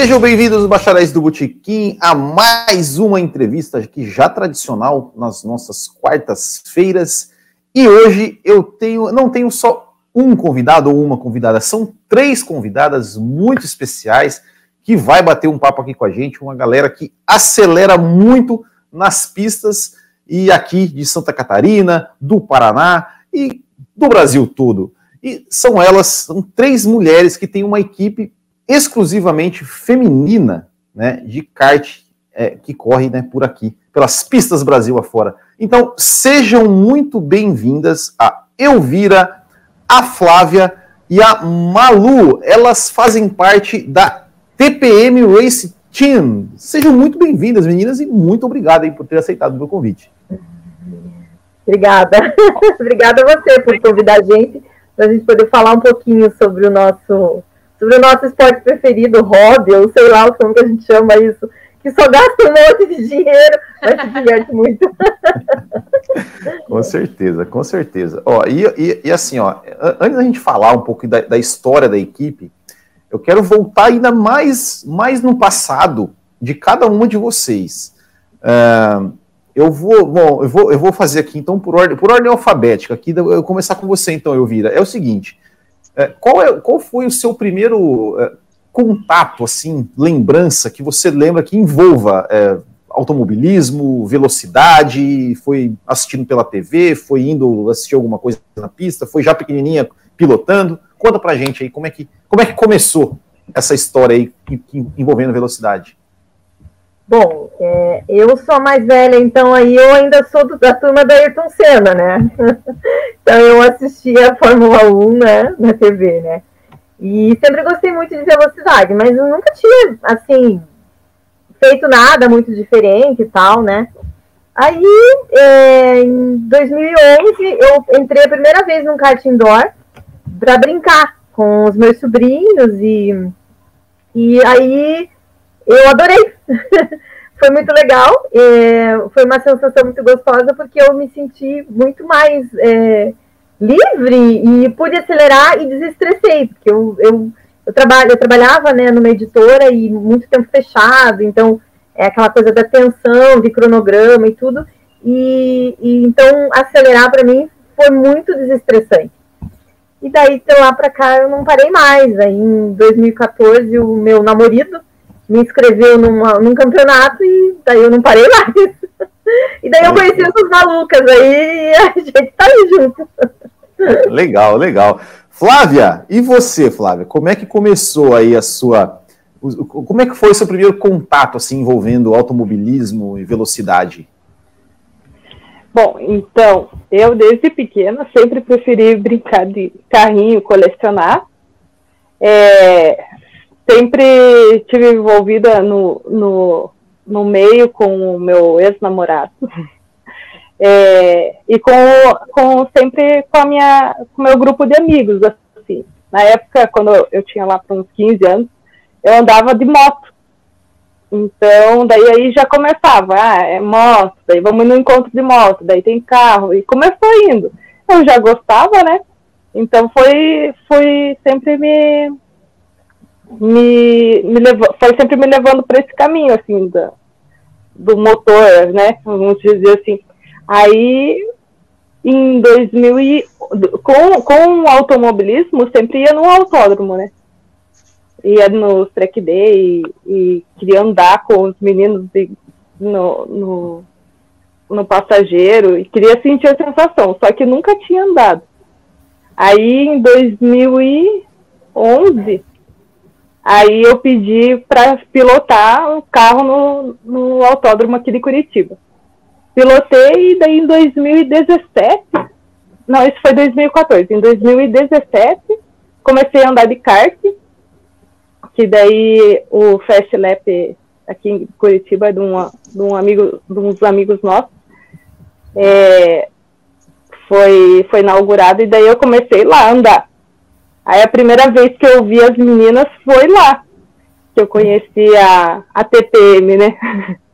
Sejam bem-vindos, bacharéis do Botequim, a mais uma entrevista que já tradicional nas nossas quartas-feiras. E hoje eu tenho, não tenho só um convidado ou uma convidada, são três convidadas muito especiais que vai bater um papo aqui com a gente, uma galera que acelera muito nas pistas e aqui de Santa Catarina, do Paraná e do Brasil todo. E são elas, são três mulheres que têm uma equipe exclusivamente feminina né, de kart é, que corre né, por aqui, pelas pistas Brasil afora. Então, sejam muito bem-vindas a Elvira, a Flávia e a Malu. Elas fazem parte da TPM Race Team. Sejam muito bem-vindas, meninas, e muito obrigado aí, por ter aceitado o meu convite. Obrigada. Obrigada a você por convidar a gente, para a gente poder falar um pouquinho sobre o nosso sobre o nosso esporte preferido, hobby, ou sei lá como que a gente chama isso, que só gasta um monte de dinheiro, mas se diverte muito. com certeza, com certeza. Ó, e, e, e, assim, ó, antes da gente falar um pouco da, da, história da equipe, eu quero voltar ainda mais, mais no passado de cada uma de vocês. Uh, eu vou, bom, eu vou, eu vou fazer aqui então por ordem, por ordem alfabética. Aqui, eu vou começar com você então, Elvira. É o seguinte: qual, é, qual foi o seu primeiro é, contato, assim, lembrança que você lembra que envolva é, automobilismo, velocidade, foi assistindo pela TV, foi indo assistir alguma coisa na pista, foi já pequenininha pilotando? Conta pra gente aí como é que, como é que começou essa história aí envolvendo velocidade. Bom, é, eu sou a mais velha, então aí eu ainda sou do, da turma da Ayrton Senna, né? então eu assistia a Fórmula 1 né, na TV, né? E sempre gostei muito de velocidade, mas eu nunca tinha, assim, feito nada muito diferente e tal, né? Aí, é, em 2011, eu entrei a primeira vez num kart indoor para brincar com os meus sobrinhos e, e aí eu adorei. foi muito legal. É, foi uma sensação muito gostosa porque eu me senti muito mais é, livre e pude acelerar e desestressei, porque eu, eu, eu, trabalho, eu trabalhava né, numa editora e muito tempo fechado, então é aquela coisa da tensão, de cronograma e tudo. E, e então acelerar para mim foi muito desestressante. E daí de lá para cá eu não parei mais. Aí em 2014 o meu namorado me inscreveu numa, num campeonato e daí eu não parei mais. E daí eu conheci essas malucas aí e a gente tá aí junto. Legal, legal. Flávia, e você, Flávia? Como é que começou aí a sua. Como é que foi o seu primeiro contato assim envolvendo automobilismo e velocidade? Bom, então, eu desde pequena sempre preferi brincar de carrinho, colecionar. É, sempre tive envolvida no, no, no meio com o meu ex-namorado. É, e com, com sempre com a minha com o meu grupo de amigos assim. Na época quando eu, eu tinha lá para uns 15 anos eu andava de moto. Então daí aí já começava ah é moto daí vamos no encontro de moto daí tem carro e começou indo. Eu já gostava né? Então foi foi sempre me me, me levou, foi sempre me levando para esse caminho, assim, da, do motor, né? Vamos dizer assim. Aí, em 2000 e, com, com o automobilismo, sempre ia no autódromo, né? Ia no track day e, e queria andar com os meninos no, no, no passageiro e queria sentir a sensação, só que nunca tinha andado. Aí, em 2011, Aí eu pedi para pilotar o carro no, no autódromo aqui de Curitiba. Pilotei e daí em 2017, não, isso foi 2014, em 2017 comecei a andar de kart, que daí o Fast Lap aqui em Curitiba é de, uma, de um amigo, de uns amigos nossos, é, foi, foi inaugurado e daí eu comecei lá a andar. Aí a primeira vez que eu vi as meninas foi lá, que eu conheci a, a TPM, né?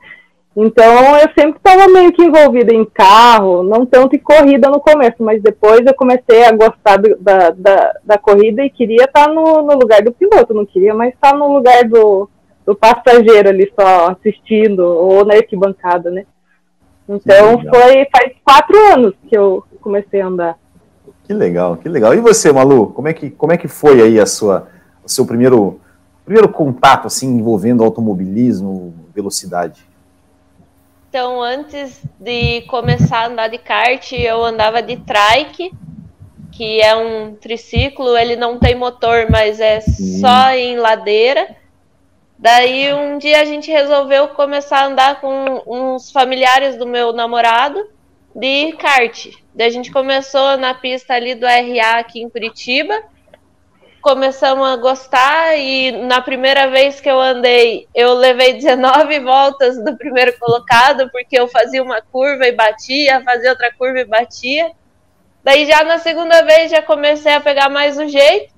Então eu sempre estava meio que envolvida em carro, não tanto em corrida no começo, mas depois eu comecei a gostar do, da, da, da, corrida e queria estar tá no, no lugar do piloto, não queria mais estar tá no lugar do, do passageiro ali só assistindo, ou na arquibancada, né? Então foi faz quatro anos que eu comecei a andar. Que legal, que legal. E você, Malu, como é que, como é que foi aí a sua, o seu primeiro, primeiro contato assim envolvendo automobilismo, velocidade? Então, antes de começar a andar de kart, eu andava de trike, que é um triciclo, ele não tem motor, mas é só em ladeira. Daí um dia a gente resolveu começar a andar com uns familiares do meu namorado de kart. Daí a gente começou na pista ali do RA aqui em Curitiba. Começamos a gostar e na primeira vez que eu andei, eu levei 19 voltas do primeiro colocado, porque eu fazia uma curva e batia, fazia outra curva e batia. Daí já na segunda vez já comecei a pegar mais o jeito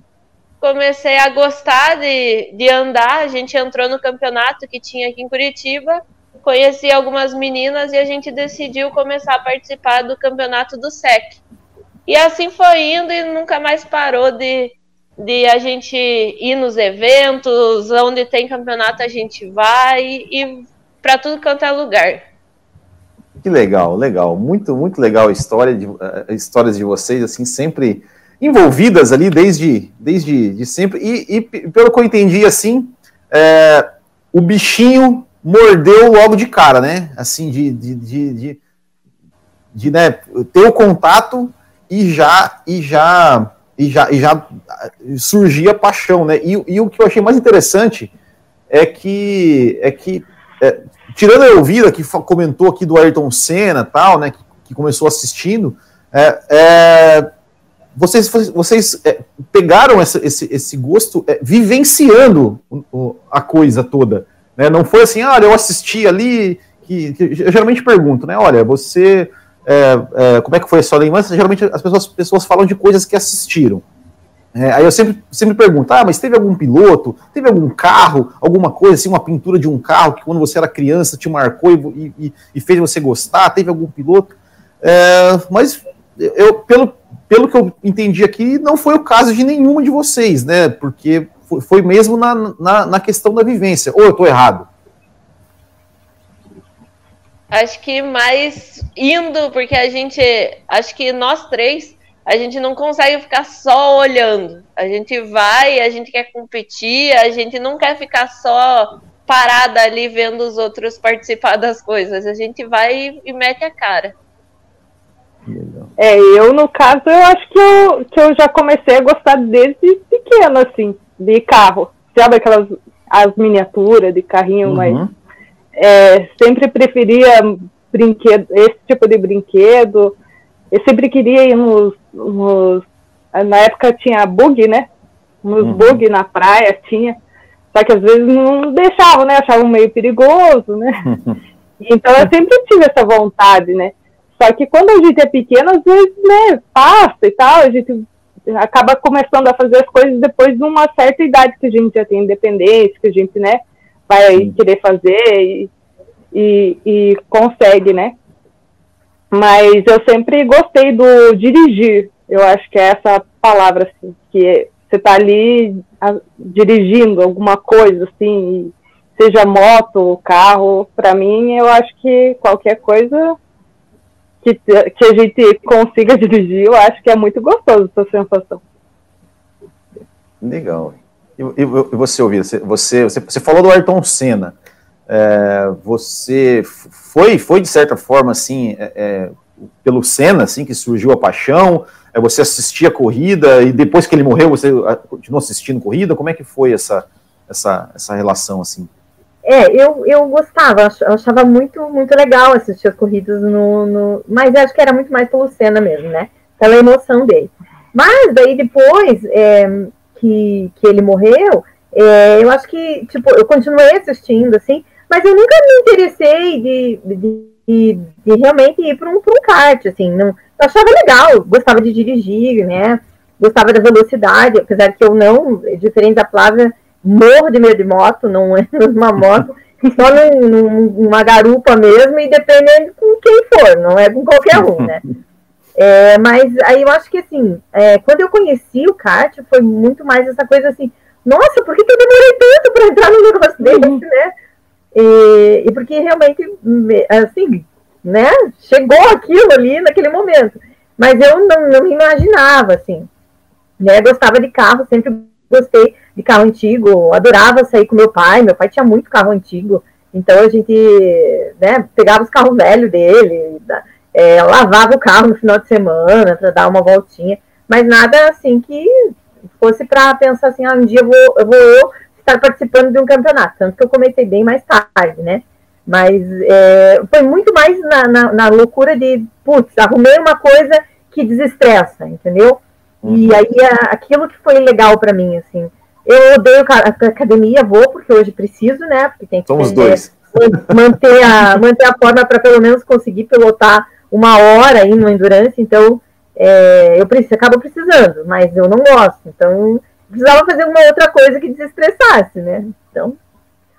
comecei a gostar de, de andar. A gente entrou no campeonato que tinha aqui em Curitiba, conheci algumas meninas e a gente decidiu começar a participar do campeonato do SEC. E assim foi indo e nunca mais parou de, de a gente ir nos eventos, onde tem campeonato a gente vai e, para tudo quanto é lugar. Que legal, legal, muito muito legal a história de uh, histórias de vocês assim sempre envolvidas ali desde, desde de sempre. E, e pelo que eu entendi, assim, é, o bichinho mordeu logo de cara, né? Assim, de, de, de, de, de né, ter o contato e já e já e já, e já surgia paixão, né? E, e o que eu achei mais interessante é que é que é, tirando a Elvira que comentou aqui do Ayrton Senna tal, né? Que, que começou assistindo, é, é, vocês, vocês é, pegaram essa, esse, esse gosto é, vivenciando a coisa toda. Né? Não foi assim, ah, eu assisti ali. Que, que eu geralmente pergunto, né? Olha, você. É, é como é que foi a sua lembrança? Geralmente as pessoas, pessoas falam de coisas que assistiram. É, aí eu sempre, sempre pergunto, ah, mas teve algum piloto, teve algum carro, alguma coisa assim, uma pintura de um carro que quando você era criança te marcou e, e, e fez você gostar, teve algum piloto? É, mas eu, pelo, pelo que eu entendi aqui, não foi o caso de nenhuma de vocês, né? Porque foi, mesmo na, na, na, questão da vivência. Ou eu estou errado? Acho que mais indo, porque a gente. Acho que nós três, a gente não consegue ficar só olhando. A gente vai, a gente quer competir, a gente não quer ficar só parada ali vendo os outros participar das coisas. A gente vai e mete a cara. É, eu, no caso, eu acho que eu, que eu já comecei a gostar desde pequeno, assim, de carro. Sabe aquelas as miniaturas de carrinho, uhum. mas é, sempre preferia brinquedo, esse tipo de brinquedo. Eu sempre queria ir nos, nos na época tinha bug, né? Nos uhum. bug na praia tinha. Só que às vezes não deixavam, né? Achavam meio perigoso, né? então eu sempre tive essa vontade, né? Só que quando a gente é pequeno, às vezes, né, passa e tal, a gente acaba começando a fazer as coisas depois de uma certa idade que a gente já tem independência, que a gente, né, vai Sim. querer fazer e, e, e, consegue, né. Mas eu sempre gostei do dirigir, eu acho que é essa palavra, assim, que você tá ali a, dirigindo alguma coisa, assim, seja moto, carro, para mim, eu acho que qualquer coisa que, que a gente consiga dirigir, eu acho que é muito gostoso essa sensação. Legal. E, e, e você, ouvir você, você, você falou do Ayrton Senna. É, você foi, foi de certa forma assim, é, é, pelo Senna, assim, que surgiu a paixão. É, você assistia a corrida e depois que ele morreu, você continuou assistindo corrida. Como é que foi essa, essa, essa relação assim? É, eu, eu gostava, eu achava muito, muito legal assistir as corridas no, no. Mas acho que era muito mais pelo Senna mesmo, né? Pela emoção dele. Mas daí depois é, que, que ele morreu, é, eu acho que, tipo, eu continuei assistindo, assim, mas eu nunca me interessei de, de, de, de realmente ir para um, um kart, assim. Não, eu achava legal, gostava de dirigir, né? Gostava da velocidade, apesar que eu não, diferente da Flávia morro de medo de moto, não é numa moto, só num, numa garupa mesmo, e dependendo com quem for, não é com qualquer um, né? É, mas aí eu acho que assim, é, quando eu conheci o kart, foi muito mais essa coisa assim, nossa, por que, que eu demorei tanto para entrar num negócio desse, uhum. né? E, e, porque realmente, assim, né, chegou aquilo ali naquele momento. Mas eu não, não me imaginava, assim, né, gostava de carro, sempre gostei de carro antigo, adorava sair com meu pai, meu pai tinha muito carro antigo, então a gente, né, pegava os carros velhos dele, é, lavava o carro no final de semana para dar uma voltinha, mas nada assim que fosse para pensar assim, ah, um dia eu vou, eu vou estar participando de um campeonato, tanto que eu comecei bem mais tarde, né? Mas é, foi muito mais na, na, na, loucura de, putz, arrumei uma coisa que desestressa, entendeu? Uhum. E aí aquilo que foi legal para mim, assim. Eu odeio a academia, vou, porque hoje preciso, né? Porque tem que Somos dois. manter a, manter a forma para pelo menos conseguir pilotar uma hora aí no Endurance, então é, eu preciso, acabo precisando, mas eu não gosto. Então, precisava fazer uma outra coisa que desestressasse, né? Então,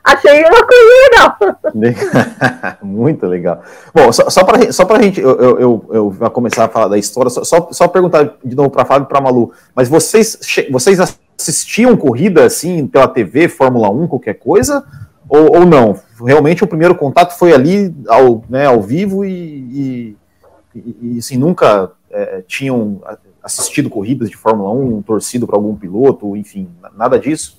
achei uma coisa legal. Muito legal. Bom, só, só para só a gente, eu, eu, eu, eu vou começar a falar da história, só, só, só perguntar de novo para Fábio e para Malu, mas vocês, vocês assistiam corrida assim pela TV, Fórmula 1, qualquer coisa? Ou, ou não? Realmente o primeiro contato foi ali ao, né, ao vivo e, e, e assim, nunca é, tinham assistido corridas de Fórmula 1, torcido para algum piloto, enfim, nada disso?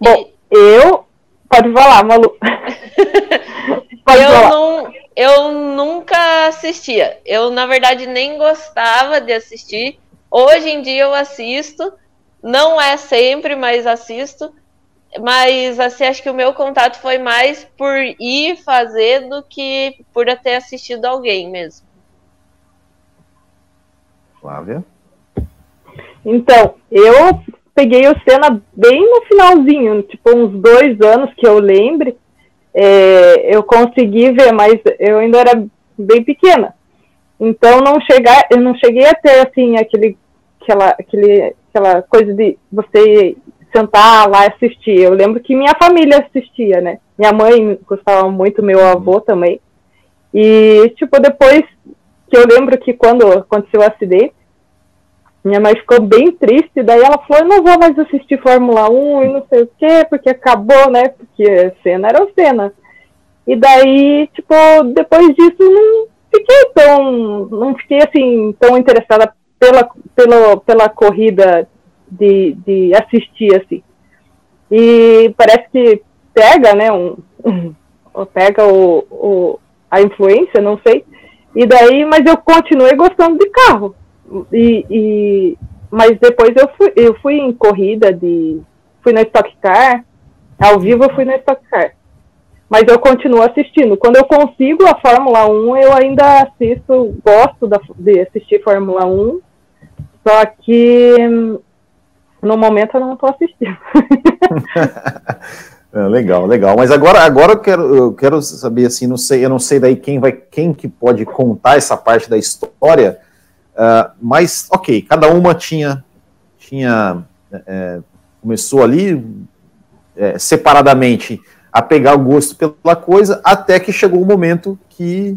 Bom, eu. Pode falar, Malu. Pode eu, falar. Não, eu nunca assistia. Eu, na verdade, nem gostava de assistir. Hoje em dia eu assisto. Não é sempre, mas assisto. Mas, assim, acho que o meu contato foi mais por ir fazer do que por ter assistido alguém mesmo. Flávia? Então, eu peguei o Senna bem no finalzinho, tipo uns dois anos que eu lembre, é, eu consegui ver, mas eu ainda era bem pequena. Então não chegar, eu não cheguei a ter assim aquele, aquela, aquele, aquela coisa de você sentar lá e assistir. Eu lembro que minha família assistia, né? Minha mãe gostava muito, meu avô também. E tipo depois que eu lembro que quando aconteceu o acidente, minha mãe ficou bem triste, daí ela falou, eu não vou mais assistir Fórmula 1 e não sei o quê, porque acabou, né? Porque cena era cena. E daí, tipo, depois disso não fiquei tão. não fiquei assim tão interessada pela, pela, pela corrida de, de assistir, assim. E parece que pega, né? Um, pega o, o, a influência, não sei. E daí, mas eu continuei gostando de carro. E, e, mas depois eu fui, eu fui em corrida de. Fui na Stock Car. Ao vivo eu fui na Stock Car. Mas eu continuo assistindo. Quando eu consigo a Fórmula 1, eu ainda assisto, gosto da, de assistir Fórmula 1. Só que no momento eu não estou assistindo. é, legal, legal. Mas agora, agora eu quero, eu quero saber assim, não sei, eu não sei daí quem vai, quem que pode contar essa parte da história. Uh, mas, ok, cada uma tinha, tinha é, começou ali é, separadamente a pegar o gosto pela coisa, até que chegou o um momento que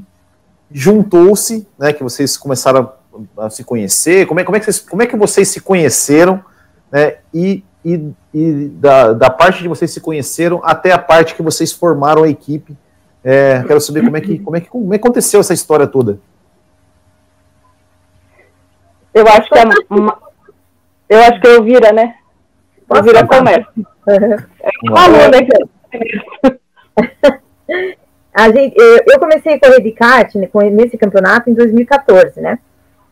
juntou-se, né, que vocês começaram a, a, se conhecer, como é, como, é que vocês, como é que vocês se conheceram, né, e, e, e da, da parte de vocês se conheceram até a parte que vocês formaram a equipe, é, quero saber como é, que, como, é que, como é que aconteceu essa história toda. Eu acho que é uma, eu acho que eu vira, né? Eu vira começa. É uma aluna a gente, eu comecei a correr de kart né, nesse campeonato em 2014, né?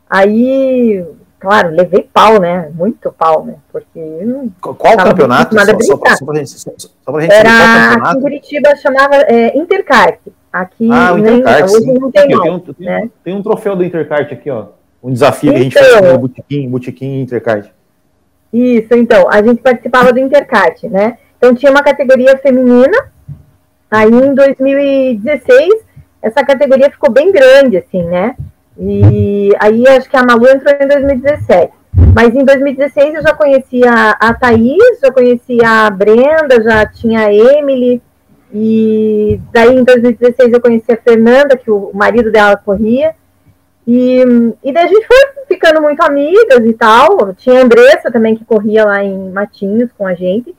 Aí, claro, levei pau, né? Muito pau, né? Porque. Qual campeonato? Só, só, só, pra gente, só, só pra gente Era aqui em Curitiba chamava é, Interkart. Aqui ah, o Interkart, hoje não tem mais. Tem um, né? tem um troféu do Interkart aqui, ó um desafio então, que a gente fez no Botequim, Botequim Intercard. Isso, então, a gente participava do Intercart, né? Então tinha uma categoria feminina, aí em 2016 essa categoria ficou bem grande, assim, né? E aí acho que a Malu entrou em 2017. Mas em 2016 eu já conhecia a Thaís, já conhecia a Brenda, já tinha a Emily, e daí em 2016 eu conheci a Fernanda, que o marido dela corria. E, e daí a gente foi ficando muito amigas e tal. Tinha a Andressa também que corria lá em Matinhos com a gente.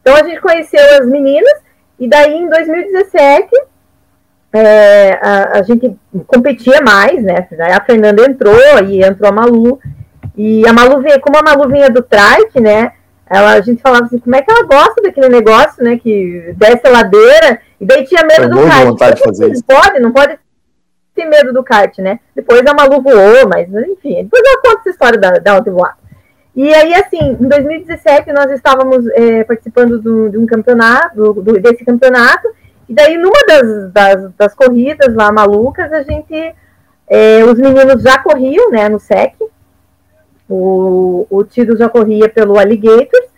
Então a gente conheceu as meninas e daí em 2017 é, a, a, gente competia mais, né? A Fernanda entrou e entrou a Malu. E a Malu veio, como a Malu vinha do trike, né? Ela, a gente falava assim, como é que ela gosta daquele negócio, né? Que desce a ladeira, e daí tinha medo do kart. Vontade de fazer isso. Pode, não pode ter medo do kart, né? Depois a Malu voou, mas enfim, depois eu conto essa história da, da voar. E aí, assim, em 2017 nós estávamos é, participando do, de um campeonato, do, desse campeonato, e daí numa das, das, das corridas lá malucas, a gente, é, os meninos já corriam, né, no SEC, o, o Tito já corria pelo Alligators,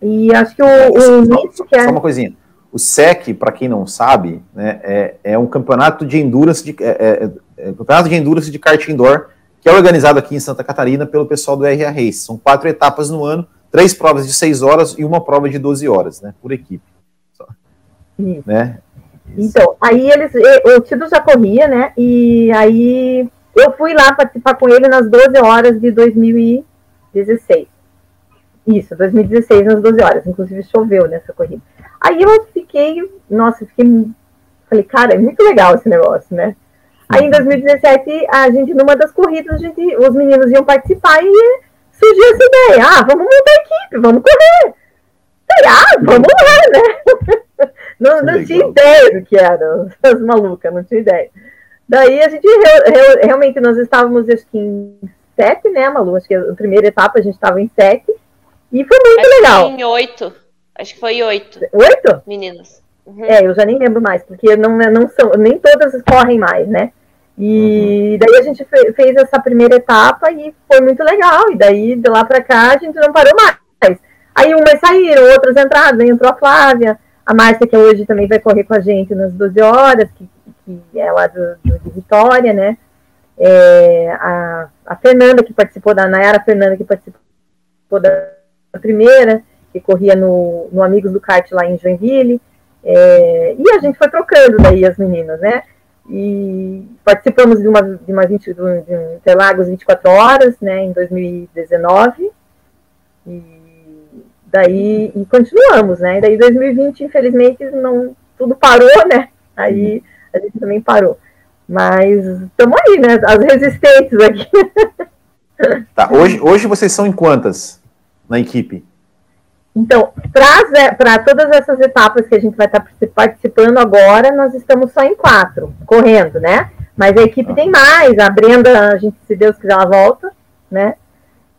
e acho que o, o só, só, que é... só uma coisinha, o SEC, para quem não sabe, né, é, é um campeonato de endurance, de, é, é, é, campeonato de endurance de kart indoor, que é organizado aqui em Santa Catarina pelo pessoal do RA Race. São quatro etapas no ano, três provas de seis horas e uma prova de 12 horas, né, por equipe. Só, né? Então, aí eles, o Tito já corria, né, e aí eu fui lá participar com ele nas 12 horas de 2016. Isso, 2016 nas 12 horas. Inclusive choveu nessa corrida. Aí eu fiquei, nossa, fiquei, falei, cara, é muito legal esse negócio, né? Aí em 2017, a gente, numa das corridas, a gente, os meninos iam participar e surgiu essa ideia. Ah, vamos montar a equipe, vamos correr. Falei, ah, vamos lá, né? Não, não tinha ideia do que era, as malucas, não tinha ideia. Daí a gente realmente nós estávamos acho que em sete, né, Malu? Acho que a primeira etapa a gente estava em sete. E foi muito acho legal. Que em oito. Acho que foi oito. Oito? Meninas. Uhum. É, eu já nem lembro mais, porque não, não são, nem todas correm mais, né? E uhum. daí a gente fez essa primeira etapa e foi muito legal. E daí de lá para cá a gente não parou mais. Aí umas saíram, outras entraram, entrou a Flávia, a Márcia, que hoje também vai correr com a gente nas 12 horas, que que é lá do, do de Vitória, né? É, a, a, Fernanda, que participou da Nayara Fernanda, que participou da primeira, que corria no, no Amigos do Kart lá em Joinville. É, e a gente foi trocando daí as meninas, né? E participamos de uma, de uma 20, de um Interlagos 24 horas, né, em 2019. E daí e continuamos, né? E daí 2020, infelizmente, não tudo parou, né? Aí a gente também parou. Mas estamos aí, né? As resistentes aqui. Tá, hoje, hoje vocês são em quantas na equipe? Então, para todas essas etapas que a gente vai estar tá participando agora, nós estamos só em quatro, correndo, né? Mas a equipe ah. tem mais, a Brenda, a gente, se Deus quiser, ela volta, né?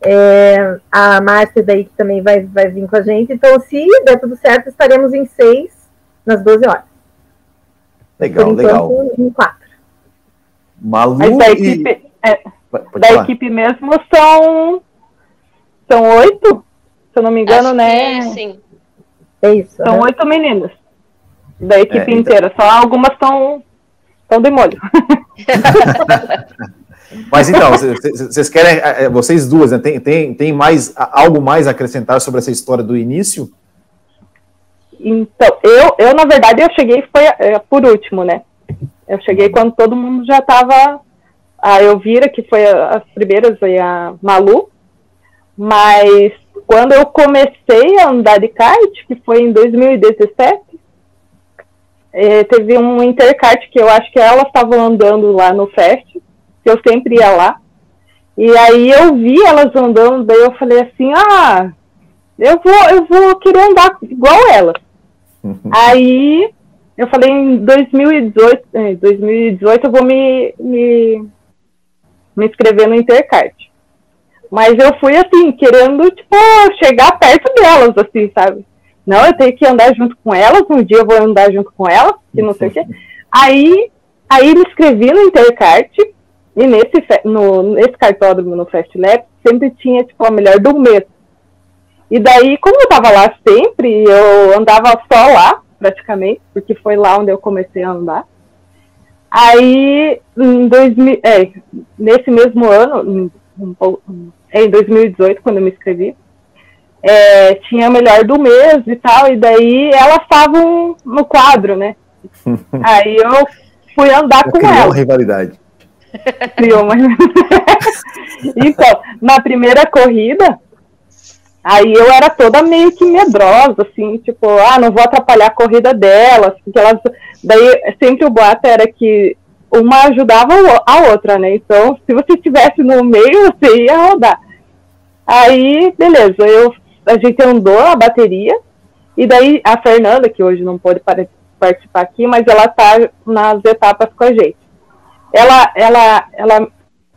É, a Márcia daí que também vai, vai vir com a gente. Então, se der tudo certo, estaremos em seis nas 12 horas. Legal, legal. Em quatro. Malu Mas da equipe, e... é, da equipe mesmo são são oito, eu não me engano, Acho né? Que, sim. É isso. São né? oito meninas da equipe é, então... inteira. Só algumas estão estão de molho. Mas então, vocês querem, é, é, vocês duas, né, tem, tem, tem mais algo mais a acrescentar sobre essa história do início? Então, eu, eu na verdade, eu cheguei foi é, por último, né? Eu cheguei quando todo mundo já estava. A Elvira, que foi as primeiras, e a Malu. Mas quando eu comecei a andar de kart, que foi em 2017, é, teve um interkart que eu acho que elas estavam andando lá no Fest, que eu sempre ia lá. E aí eu vi elas andando, daí eu falei assim, ah, eu vou, eu vou querer andar igual elas. Aí eu falei em 2018, em 2018 eu vou me, me, me inscrever no Intercart. Mas eu fui assim, querendo, tipo, chegar perto delas, assim, sabe? Não, eu tenho que andar junto com elas, um dia eu vou andar junto com elas, que não sei o quê. Aí, aí me inscrevi no Intercart, e nesse, no, nesse cartódromo, no Fast Lab, sempre tinha, tipo, a melhor do mês. E daí, como eu tava lá sempre, eu andava só lá, praticamente, porque foi lá onde eu comecei a andar. Aí, em 2000, é, nesse mesmo ano, em, em 2018, quando eu me inscrevi, é, tinha melhor do mês e tal, e daí elas estavam no quadro, né? Aí eu fui andar eu com ela. uma rivalidade. Criou uma. então, na primeira corrida, aí eu era toda meio que medrosa, assim, tipo, ah, não vou atrapalhar a corrida delas, porque elas. Daí sempre o boato era que uma ajudava a outra, né? Então, se você estivesse no meio, você ia rodar. Aí, beleza, eu, a gente andou a bateria, e daí a Fernanda, que hoje não pode participar aqui, mas ela tá nas etapas com a gente. Ela, ela, ela,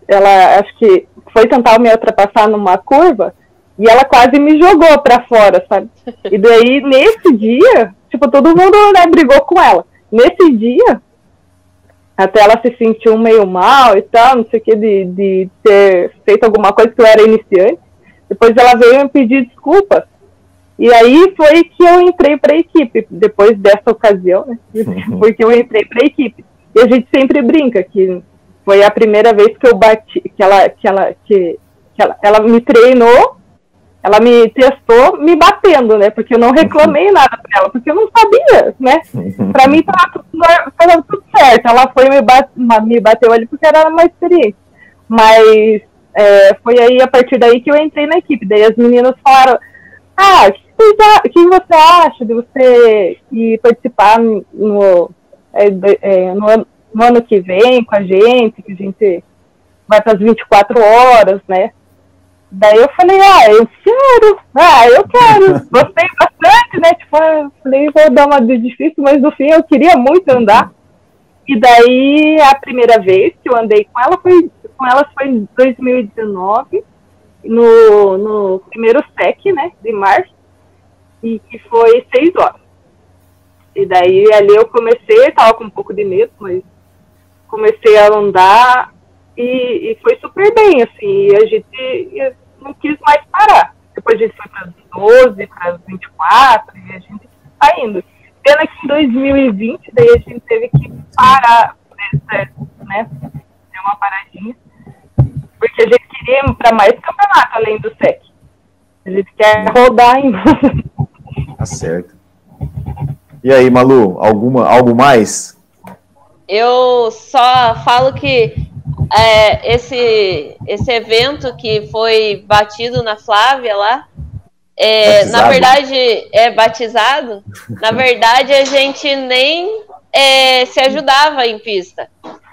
ela, acho que foi tentar me ultrapassar numa curva, e ela quase me jogou para fora, sabe? E daí, nesse dia, tipo, todo mundo né, brigou com ela. Nesse dia, até ela se sentiu meio mal e tal, não sei o que, de, de ter feito alguma coisa que eu era iniciante. Depois ela veio me pedir desculpas. E aí foi que eu entrei para a equipe, depois dessa ocasião, né? Porque eu entrei para a equipe. E a gente sempre brinca que foi a primeira vez que eu bati, que ela, que ela, que, que ela, ela me treinou ela me testou me batendo, né? Porque eu não reclamei uhum. nada pra ela, porque eu não sabia, né? Pra mim tava tudo, tudo certo. Ela foi me, bate, me bateu ali porque era mais experiente. Mas é, foi aí, a partir daí, que eu entrei na equipe. Daí as meninas falaram, ah, o que você acha de você ir participar no, é, é, no, no ano que vem com a gente, que a gente vai para as 24 horas, né? Daí eu falei, ah, eu quero, ah, eu quero, gostei bastante, né? Tipo, eu falei, vou dar uma de difícil, mas no fim eu queria muito andar. E daí a primeira vez que eu andei com ela foi com ela foi em 2019, no, no primeiro SEC, né, de março, e que foi seis horas. E daí ali eu comecei, tava com um pouco de medo, mas comecei a andar e, e, foi super bem, assim, a gente não quis mais parar. Depois a gente foi para as 12, para as 24, e a gente está indo. Pena que em 2020, daí a gente teve que parar, né, deu uma paradinha, porque a gente queria ir para mais campeonato além do SEC. A gente quer rodar ainda. Tá certo. E aí, Malu, alguma, algo mais? Eu só falo que é, esse, esse evento que foi batido na Flávia lá, é, na verdade, é batizado. Na verdade, a gente nem é, se ajudava em pista.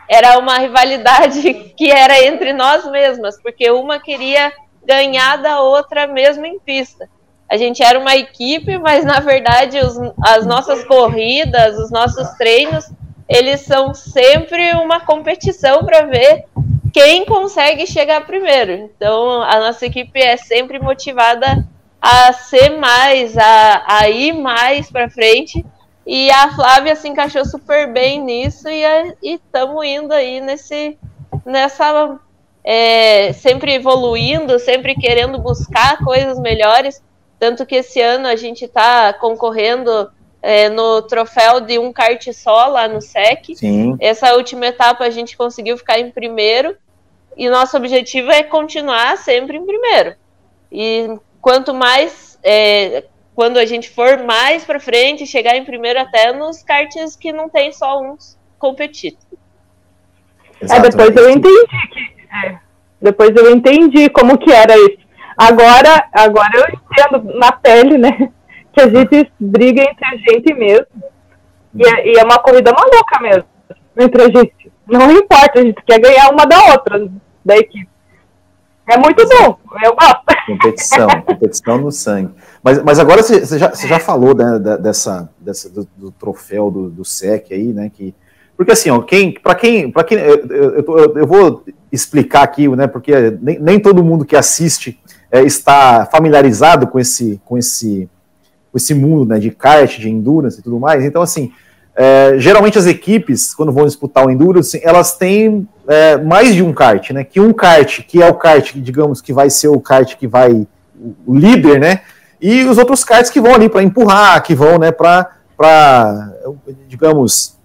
Era uma rivalidade que era entre nós mesmas, porque uma queria ganhar da outra mesmo em pista. A gente era uma equipe, mas na verdade os, as nossas corridas, os nossos treinos eles são sempre uma competição para ver quem consegue chegar primeiro. Então, a nossa equipe é sempre motivada a ser mais, a, a ir mais para frente. E a Flávia se encaixou super bem nisso e estamos indo aí nesse, nessa. É, sempre evoluindo, sempre querendo buscar coisas melhores. Tanto que esse ano a gente está concorrendo é, no troféu de um kart só lá no SEC. Sim. Essa última etapa a gente conseguiu ficar em primeiro e nosso objetivo é continuar sempre em primeiro. E quanto mais, é, quando a gente for mais para frente, chegar em primeiro até nos karts que não tem só uns competindo. É, depois eu entendi que, é, depois eu entendi como que era isso. Agora, agora eu entendo na pele, né? Que a gente briga entre a gente mesmo. E é, e é uma corrida maluca mesmo entre a gente. Não importa, a gente quer ganhar uma da outra, da equipe. É muito bom, eu gosto. Competição, competição no sangue. Mas, mas agora você, você, já, você já falou né, dessa, dessa do, do, troféu do, do SEC aí, né? Que, porque assim, ó, quem, para quem, para quem, eu, eu, eu, vou explicar aqui, né? Porque nem, nem todo mundo que assiste é, está familiarizado com esse, com esse esse mundo né, de kart, de endurance e tudo mais. Então, assim, é, geralmente as equipes, quando vão disputar o endurance, elas têm é, mais de um kart, né? Que um kart, que é o kart, digamos, que vai ser o kart que vai o líder, né? E os outros karts que vão ali para empurrar, que vão, né, para, digamos,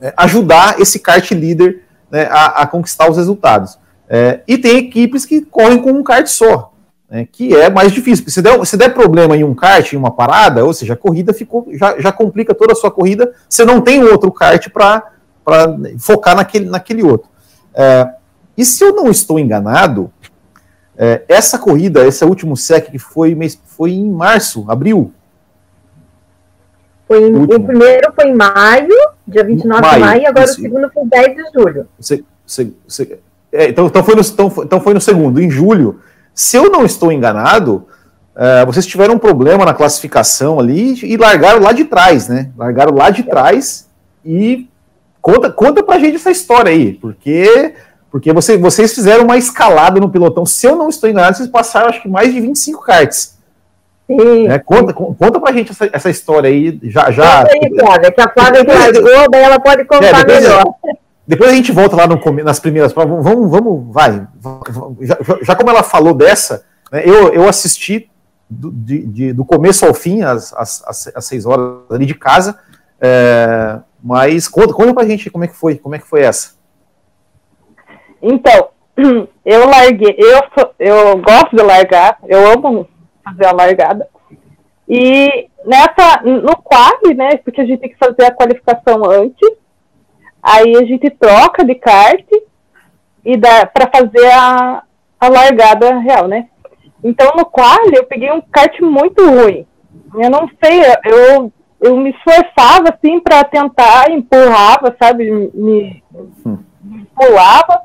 é, ajudar esse kart líder né, a, a conquistar os resultados. É, e tem equipes que correm com um kart só né, que é mais difícil. Porque se der, se der problema em um kart, em uma parada, ou seja, a corrida ficou, já, já complica toda a sua corrida, você não tem outro kart para focar naquele, naquele outro. É, e se eu não estou enganado, é, essa corrida, esse último SEC que foi, mês, foi em março, abril. Foi em, o, primeiro foi em maio, dia 29 maio, de maio, e agora isso. o segundo foi 10 de julho. Você, você, você, é, então, então, foi no, então, então foi no segundo, em julho. Se eu não estou enganado, uh, vocês tiveram um problema na classificação ali e largaram lá de trás, né? Largaram lá de trás e conta, conta pra gente essa história aí, porque porque você, vocês fizeram uma escalada no pilotão. Se eu não estou enganado, vocês passaram acho que mais de 25 karts. Sim. É, conta, conta pra gente essa, essa história aí, já. já... Aí, Flávia, que a Flávia largou, daí ela pode contar é, melhor. Depois a gente volta lá no, nas primeiras provas. Vamos, vamos, vai. Já, já como ela falou dessa, né, eu, eu assisti do, de, de, do começo ao fim, às, às, às seis horas ali de casa. É, mas conta, conta pra gente como é que foi, como é que foi essa. Então, eu larguei, eu, eu gosto de largar, eu amo fazer a largada. E nessa, no quali, né, porque a gente tem que fazer a qualificação antes, aí a gente troca de kart e dá para fazer a, a largada real, né? Então no quali eu peguei um kart muito ruim. Eu não sei, eu, eu me esforçava assim para tentar, empurrava, sabe, me, hum. me pulava,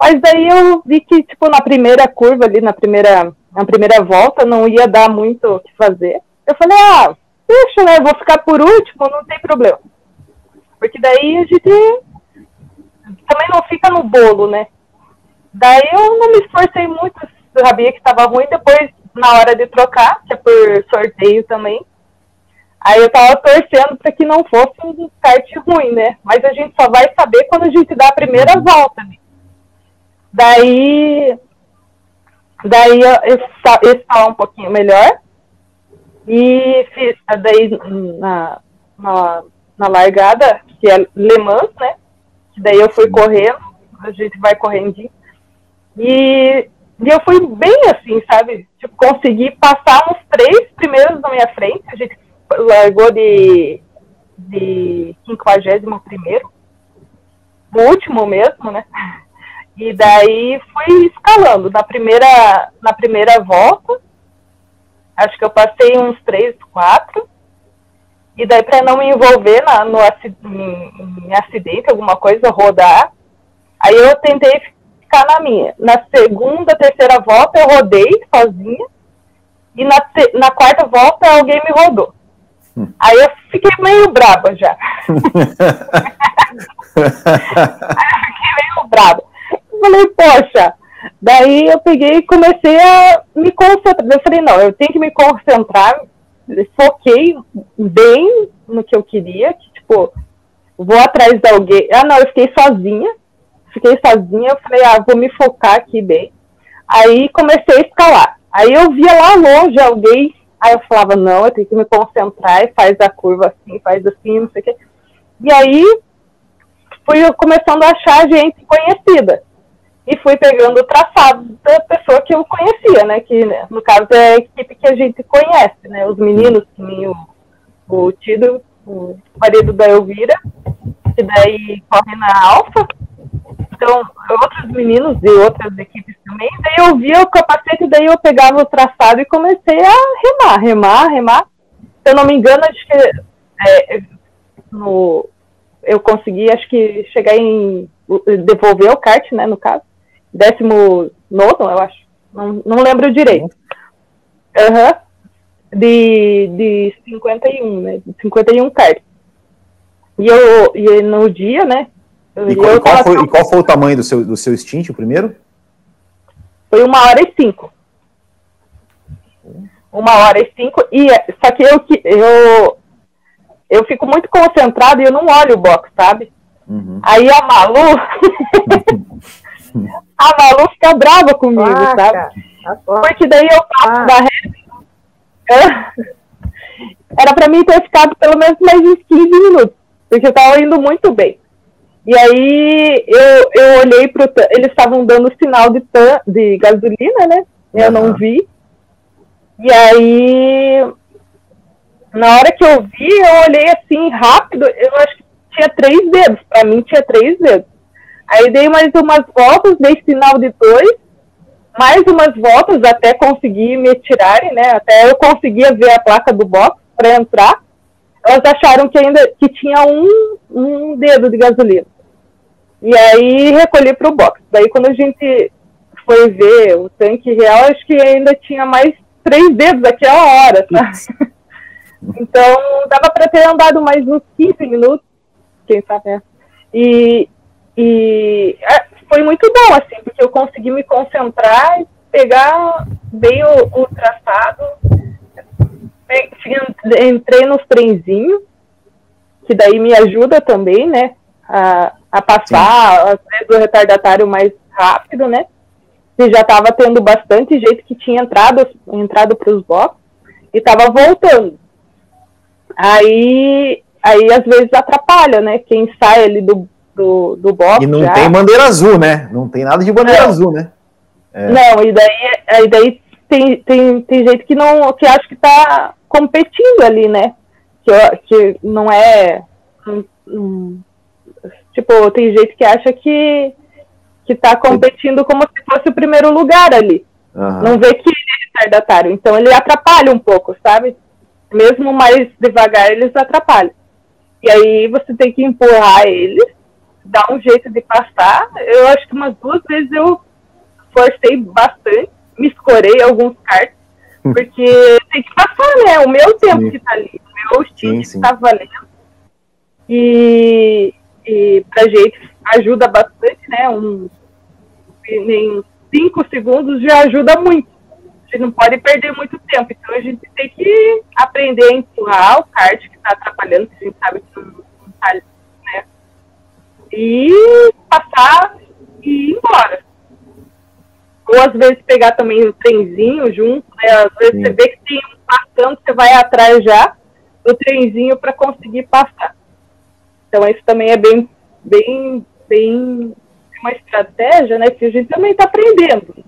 mas daí eu vi que, tipo, na primeira curva ali, na primeira, na primeira volta, não ia dar muito o que fazer. Eu falei, ah, deixa, né? Vou ficar por último, não tem problema. Porque daí a gente também não fica no bolo, né? Daí eu não me esforcei muito, sabia que estava ruim, depois, na hora de trocar, que é por sorteio também, aí eu tava torcendo para que não fosse um kart ruim, né? Mas a gente só vai saber quando a gente dá a primeira uhum. volta, né? Daí, daí eu, estava um pouquinho melhor e fiz daí na, na, na, largada, que é Le Mans, né? Que daí eu fui correndo, a gente vai correndo. E, e eu fui bem assim, sabe? Tipo, consegui passar uns três primeiros na minha frente, a gente largou de, de 51 primeiro, o último mesmo, né? E daí fui escalando. Na primeira, na primeira volta, acho que eu passei uns três, quatro. E daí, para não me envolver na, no, em, em acidente, alguma coisa, rodar, aí eu tentei ficar na minha. Na segunda, terceira volta, eu rodei sozinha. E na, na quarta volta, alguém me rodou. Hum. Aí eu fiquei meio braba já. aí eu fiquei meio braba falei, poxa. Daí eu peguei e comecei a me concentrar. Eu falei, não, eu tenho que me concentrar. Foquei bem no que eu queria, que, tipo, vou atrás de alguém. Ah, não, eu fiquei sozinha. Fiquei sozinha, eu falei, ah, vou me focar aqui bem. Aí comecei a escalar. Aí eu via lá longe alguém, aí eu falava, não, eu tenho que me concentrar e faz a curva assim, faz assim, não sei o quê. E aí fui começando a achar gente conhecida e fui pegando o traçado da pessoa que eu conhecia, né? Que né, no caso é a equipe que a gente conhece, né? Os meninos, que nem o, o Tido, o marido da Elvira, que daí corre na Alfa. Então, outros meninos de outras equipes também. Daí eu via o capacete, daí eu pegava o traçado e comecei a remar, remar, remar. Se eu não me engano, acho que é, no, eu consegui, acho que chegar em devolver o kart, né, no caso décimo nono, eu acho. Não, não lembro direito. Uhum. De, de 51, né? 51 cartas. E eu e no dia, né? E qual, e qual, foi, e qual foi o tamanho do seu, do seu stint, o primeiro? Foi uma hora e cinco. Uma hora e cinco. E, só que eu, eu, eu fico muito concentrado e eu não olho o box, sabe? Uhum. Aí a Malu, a Malu fica brava comigo, sabe? Tá Porque daí eu passo ah. da reta. Era pra mim ter ficado pelo menos mais uns 15 minutos, porque eu tava indo muito bem. E aí eu, eu olhei pro. Eles estavam dando sinal de, de gasolina, né? Eu uhum. não vi. E aí, na hora que eu vi, eu olhei assim rápido, eu acho que tinha três dedos. Pra mim tinha três dedos. Aí dei mais umas voltas, dei sinal de dois, mais umas voltas até conseguir me tirarem, né? Até eu conseguia ver a placa do box para entrar. Elas acharam que ainda que tinha um, um dedo de gasolina. E aí recolhi para o box. Daí quando a gente foi ver o tanque real, acho que ainda tinha mais três dedos naquela hora, sabe? então dava para ter andado mais uns 15 minutos, quem sabe. É. E, e é, foi muito bom, assim, porque eu consegui me concentrar e pegar bem o, o traçado. Entrei nos trenzinhos, que daí me ajuda também, né? A, a passar, às vezes, o retardatário mais rápido, né? E já estava tendo bastante gente que tinha entrado, entrado para os blocos e estava voltando. Aí, aí, às vezes, atrapalha, né? Quem sai ali do, do, do box. E não já... tem bandeira azul, né? Não tem nada de bandeira não. azul, né? É. Não, e daí, aí daí tem, tem, tem gente que não que acha que está competindo ali, né? Que, que não é. Hum, tipo, tem gente que acha que que está competindo como se fosse o primeiro lugar ali. Uhum. Não vê que ele é retardatário. Então ele atrapalha um pouco, sabe? Mesmo mais devagar, eles atrapalham. E aí você tem que empurrar eles dar um jeito de passar. Eu acho que umas duas vezes eu forcei bastante, me escorei alguns cards, hum. porque tem que passar, né? O meu tempo sim. que tá ali, o meu estilo que tá valendo. E, e pra gente ajuda bastante, né? Um, em cinco segundos já ajuda muito. A gente não pode perder muito tempo. Então a gente tem que aprender a empurrar o kart que está atrapalhando, que a gente sabe que não, está e passar e ir embora. Ou às vezes pegar também o trenzinho junto, né? Às vezes Sim. você vê que tem um passando, você vai atrás já do trenzinho para conseguir passar. Então isso também é bem, bem, bem uma estratégia, né? Que a gente também está aprendendo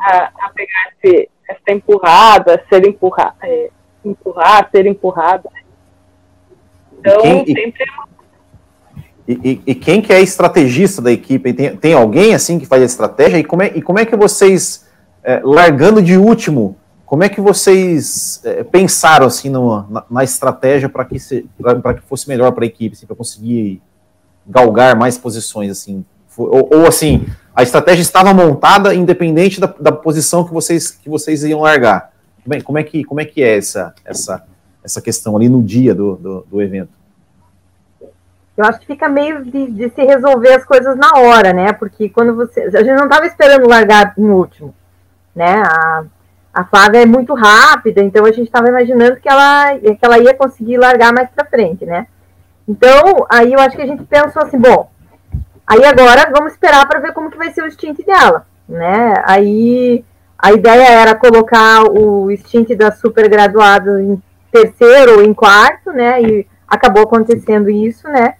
a, a, pegar esse, essa empurrada, ser empurrar, é, empurrar, ser empurrado. Então quem, sempre é uma e, e, e, quem que é estrategista da equipe? Tem, tem alguém assim que faz a estratégia? E como é, e como é que vocês, é, largando de último, como é que vocês é, pensaram assim na, na, estratégia para que, que fosse melhor para a equipe, assim, para conseguir galgar mais posições assim? Ou, ou, assim, a estratégia estava montada independente da, da, posição que vocês, que vocês iam largar? Como é, como é, que, como é que é essa, essa, essa questão ali no dia do, do, do evento? Eu acho que fica meio de, de, se resolver as coisas na hora, né? Porque quando você. A gente não estava esperando largar em último, né? A, a Flávia é muito rápida, então a gente estava imaginando que ela, que ela ia conseguir largar mais para frente, né? Então, aí eu acho que a gente pensou assim, bom, aí agora vamos esperar para ver como que vai ser o stint dela, né? Aí a ideia era colocar o stint da super graduada em terceiro ou em quarto, né? E acabou acontecendo isso, né?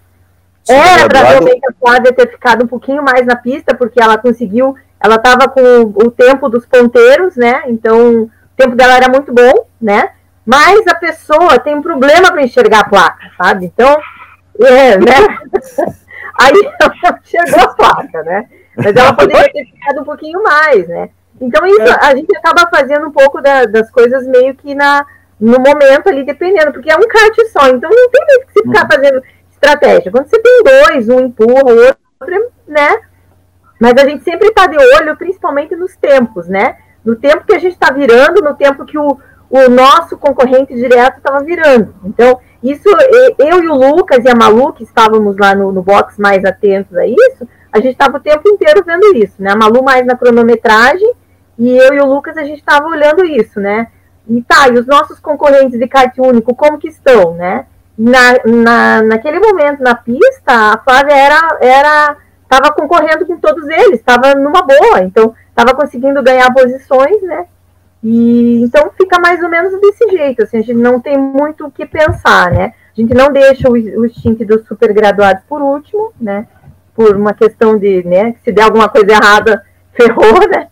Era para realmente a Flávia ter ficado um pouquinho mais na pista, porque ela conseguiu, ela estava com o tempo dos ponteiros, né? Então, o tempo dela era muito bom, né? Mas a pessoa tem um problema para enxergar a placa, sabe? Então, é, né? Aí chegou a placa, né? Mas ela poderia ter ficado um pouquinho mais, né? Então, isso, a gente acaba fazendo um pouco da, das coisas meio que na, no momento ali, dependendo, porque é um kart só, então não tem muito que se ficar uhum. fazendo estratégia. Quando você tem dois, um empurra, o outro, né? Mas a gente sempre está de olho, principalmente nos tempos, né? No tempo que a gente está virando, no tempo que o, o nosso concorrente direto estava virando. Então, isso, eu e o Lucas e a Malu, que estávamos lá no, no box mais atentos a isso, a gente estava o tempo inteiro vendo isso, né? A Malu mais na cronometragem e eu e o Lucas a gente estava olhando isso, né? E tá, e os nossos concorrentes de kart único, como que estão, né? Na, na, naquele momento na pista, a Flávia era era estava concorrendo com todos eles, estava numa boa, então estava conseguindo ganhar posições, né? E então fica mais ou menos desse jeito, assim, a gente não tem muito o que pensar, né? A gente não deixa o, o stint super graduados por último, né? Por uma questão de, né, se der alguma coisa errada, ferrou, né?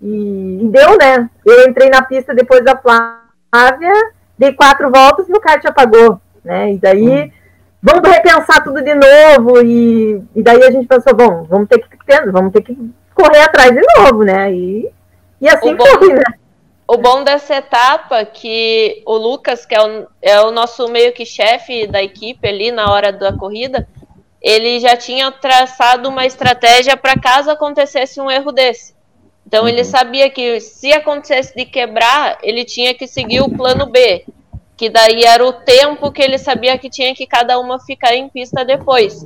E, e deu, né? Eu entrei na pista depois da Flávia, dei quatro voltas e o kart apagou né? E daí, vamos repensar tudo de novo. E, e daí a gente pensou, bom, vamos ter que vamos ter que correr atrás de novo, né? E, e assim foi, né? O bom dessa etapa é que o Lucas, que é o, é o nosso meio que chefe da equipe ali na hora da corrida, ele já tinha traçado uma estratégia para caso acontecesse um erro desse. Então uhum. ele sabia que se acontecesse de quebrar, ele tinha que seguir o plano B, que daí era o tempo que ele sabia que tinha que cada uma ficar em pista depois.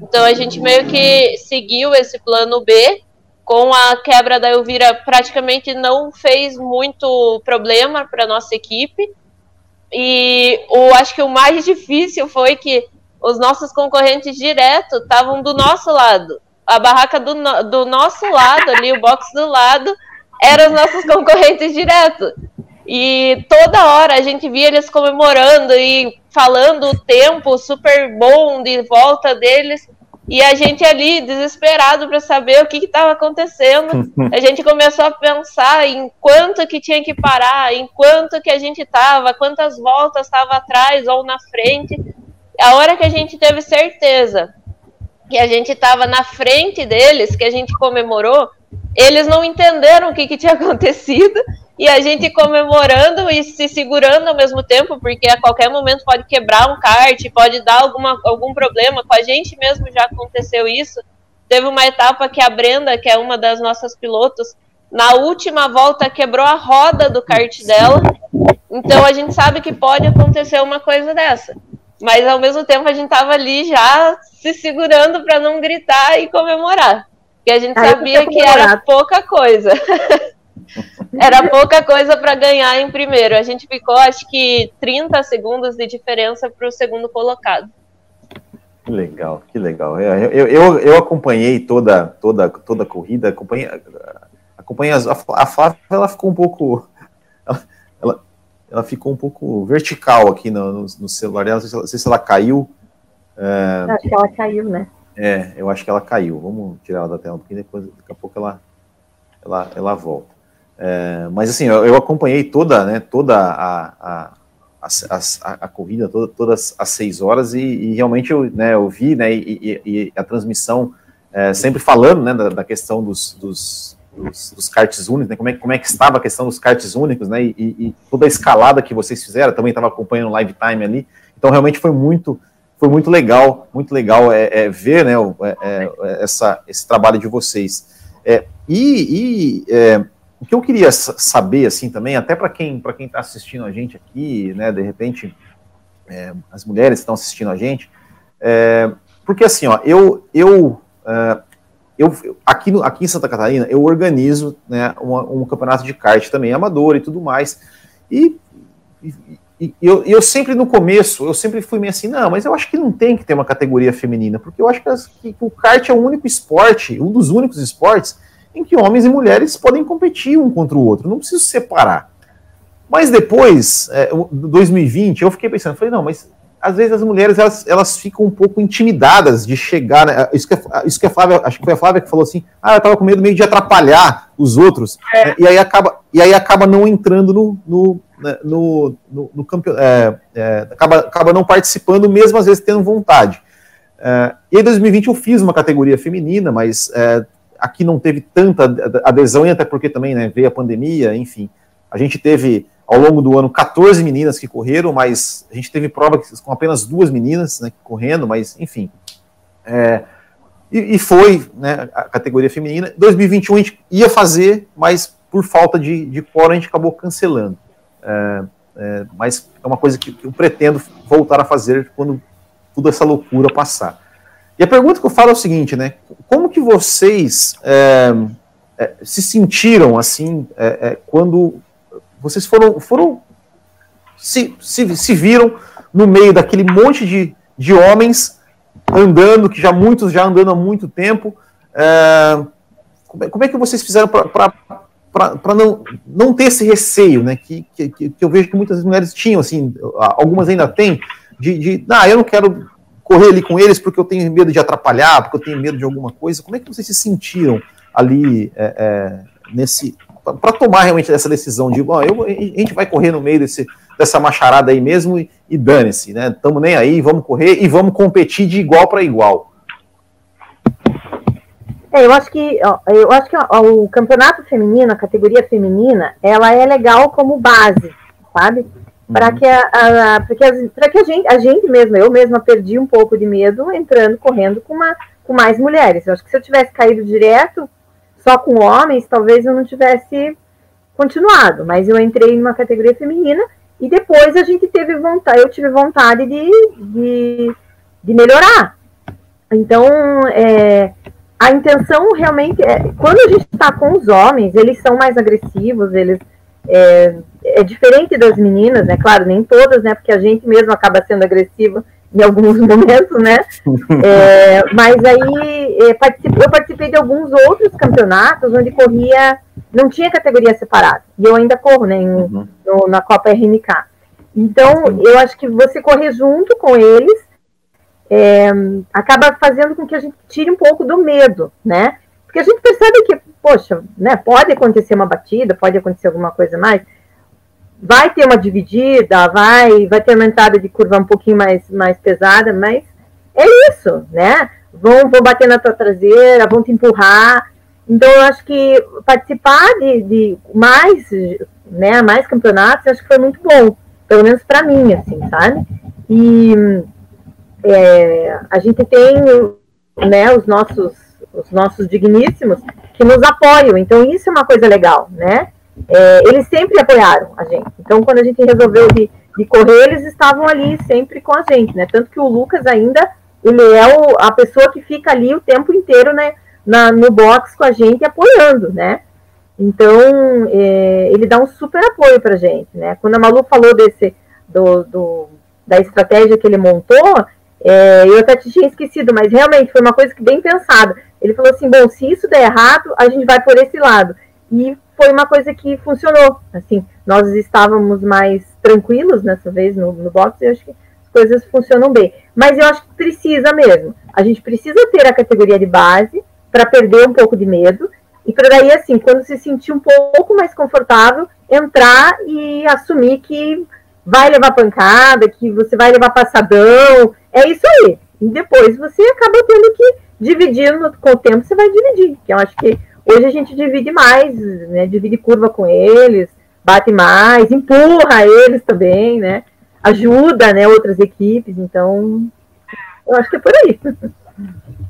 Então a gente meio que seguiu esse plano B. Com a quebra da Elvira, praticamente não fez muito problema para nossa equipe. E o, acho que o mais difícil foi que os nossos concorrentes direto estavam do nosso lado. A barraca do, do nosso lado, ali, o box do lado, eram os nossos concorrentes direto. E toda hora a gente via eles comemorando e falando o tempo super bom de volta deles. E a gente ali, desesperado para saber o que estava acontecendo, a gente começou a pensar em quanto que tinha que parar, em quanto que a gente estava, quantas voltas estava atrás ou na frente a hora que a gente teve certeza que a gente estava na frente deles, que a gente comemorou, eles não entenderam o que, que tinha acontecido e a gente comemorando e se segurando ao mesmo tempo, porque a qualquer momento pode quebrar um kart, pode dar alguma, algum problema. Com a gente mesmo já aconteceu isso. Teve uma etapa que a Brenda, que é uma das nossas pilotos, na última volta quebrou a roda do kart dela. Então a gente sabe que pode acontecer uma coisa dessa. Mas ao mesmo tempo a gente tava ali já se segurando para não gritar e comemorar. Porque a gente Aí sabia que era pouca coisa. era pouca coisa para ganhar em primeiro. A gente ficou, acho que, 30 segundos de diferença para o segundo colocado. Que legal, que legal. Eu, eu, eu acompanhei toda, toda, toda a corrida, acompanhei, acompanhei a, a Flávia, ela ficou um pouco. Ela, ela, ela ficou um pouco vertical aqui no, no, no celular dela. Não sei, se ela, não sei se ela caiu. É... Acho que ela caiu, né? É, eu acho que ela caiu. Vamos tirar ela da tela um pouquinho, depois, daqui a pouco ela, ela, ela volta. É, mas assim, eu, eu, acompanhei toda, né, toda a, a, a, a, a corrida, toda, todas as seis horas, e, e, realmente eu, né, eu vi, né, e, e a transmissão é, sempre falando, né, da, da questão dos, dos, dos, dos karts únicos, né? como, é, como é que estava a questão dos karts únicos, né? E, e toda a escalada que vocês fizeram, também estava acompanhando o live time ali. Então, realmente foi muito, foi muito legal, muito legal é, é ver, né, é, é, essa, esse trabalho de vocês. É, e, e o que eu queria saber, assim, também, até para quem para quem está assistindo a gente aqui, né, de repente, as mulheres estão assistindo a gente, porque assim, ó, eu, eu eu, aqui, no, aqui em Santa Catarina, eu organizo né, um, um campeonato de kart também, amador e tudo mais. E, e, e eu, eu, sempre no começo, eu sempre fui meio assim, não, mas eu acho que não tem que ter uma categoria feminina, porque eu acho que, que o kart é o único esporte, um dos únicos esportes, em que homens e mulheres podem competir um contra o outro, não preciso separar. Mas depois, é, 2020, eu fiquei pensando, falei, não, mas às vezes as mulheres elas, elas ficam um pouco intimidadas de chegar. Né? Isso, que, isso que a Flávia, acho que foi a Flávia que falou assim: ah, eu estava com medo meio de atrapalhar os outros, é. né? e, aí acaba, e aí acaba não entrando no, no, né, no, no, no campeonato, é, é, acaba, acaba não participando, mesmo às vezes tendo vontade. É, e em 2020 eu fiz uma categoria feminina, mas é, aqui não teve tanta adesão, e até porque também né, veio a pandemia, enfim. A gente teve ao longo do ano 14 meninas que correram, mas a gente teve prova com apenas duas meninas né, correndo, mas enfim. É, e, e, foi né, a categoria feminina. 2021 a gente ia fazer, mas por falta de, de a gente acabou cancelando. É, é, mas é uma coisa que, que eu pretendo voltar a fazer quando toda essa loucura passar. E a pergunta que eu falo é o seguinte, né? Como que vocês é, é, se sentiram assim é, é quando vocês foram, foram se, se, se viram no meio daquele monte de, de homens andando, que já muitos já andando há muito tempo. É, como, é, como, é, que vocês fizeram para não, não ter esse receio, né? Que, que, que, eu vejo que muitas mulheres tinham, assim, algumas ainda têm, de, de ah, eu não quero correr ali com eles porque eu tenho medo de atrapalhar, porque eu tenho medo de alguma coisa. Como é que vocês se sentiram ali é, é, nesse, para tomar realmente essa decisão de, bom, eu, a gente vai correr no meio desse, dessa macharada aí mesmo e, e dane-se, né? Tamo nem aí, vamos correr e vamos competir de igual para igual. É, eu acho que eu acho que o campeonato feminino, a categoria feminina, ela é legal como base, sabe? Para uhum. que a, a para que, para que a gente, a gente mesma, eu mesma perdi um pouco de medo entrando correndo com uma com mais mulheres. Eu acho que se eu tivesse caído direto só com homens, talvez eu não tivesse continuado, mas eu entrei numa categoria feminina e depois a gente teve vontade, eu tive vontade de, de, de melhorar. Então, é, a intenção realmente é, quando a gente está com os homens, eles são mais agressivos, eles é, é, diferente das meninas, né? Claro, nem todas, né? Porque a gente mesmo acaba sendo agressiva em alguns momentos, né? É, mas aí é, eu participei de alguns outros campeonatos onde corria, não tinha categoria separada. E eu ainda corro, né? Em, uhum. no, na Copa RNK. Então, eu acho que você correr junto com eles é, acaba fazendo com que a gente tire um pouco do medo, né? Porque a gente percebe que, poxa, né, pode acontecer uma batida, pode acontecer alguma coisa mais, vai ter uma dividida, vai, vai ter uma entrada de curva um pouquinho mais, mais pesada, mas é isso, né? Vão, vão bater na tua traseira, vão te empurrar. Então, eu acho que participar de, de mais, né, mais campeonatos, acho que foi muito bom, pelo menos para mim, assim, sabe? E é, a gente tem né, os, nossos, os nossos digníssimos que nos apoiam, então isso é uma coisa legal, né? É, eles sempre apoiaram a gente. Então, quando a gente resolveu de, de, correr, eles estavam ali sempre com a gente, né? Tanto que o Lucas ainda, ele é o, a pessoa que fica ali o tempo inteiro, né? Na, no box com a gente, apoiando, né? Então, é, ele dá um super apoio pra gente, né? Quando a Malu falou desse, do, do da estratégia que ele montou, é, eu até tinha esquecido, mas realmente foi uma coisa que bem pensada. Ele falou assim: bom, se isso der errado, a gente vai por esse lado. E foi uma coisa que funcionou. Assim, nós estávamos mais tranquilos nessa vez no, no box e acho que as coisas funcionam bem. Mas eu acho que precisa mesmo. A gente precisa ter a categoria de base para perder um pouco de medo e para daí, assim, quando se sentir um pouco mais confortável, entrar e assumir que vai levar pancada, que você vai levar passadão, é isso aí. E depois você acaba tendo que dividir com o tempo, você vai dividir. Que eu acho que hoje a gente divide mais, né? Divide curva com eles, bate mais, empurra eles também, né? Ajuda, né, outras equipes, então eu acho que é por aí.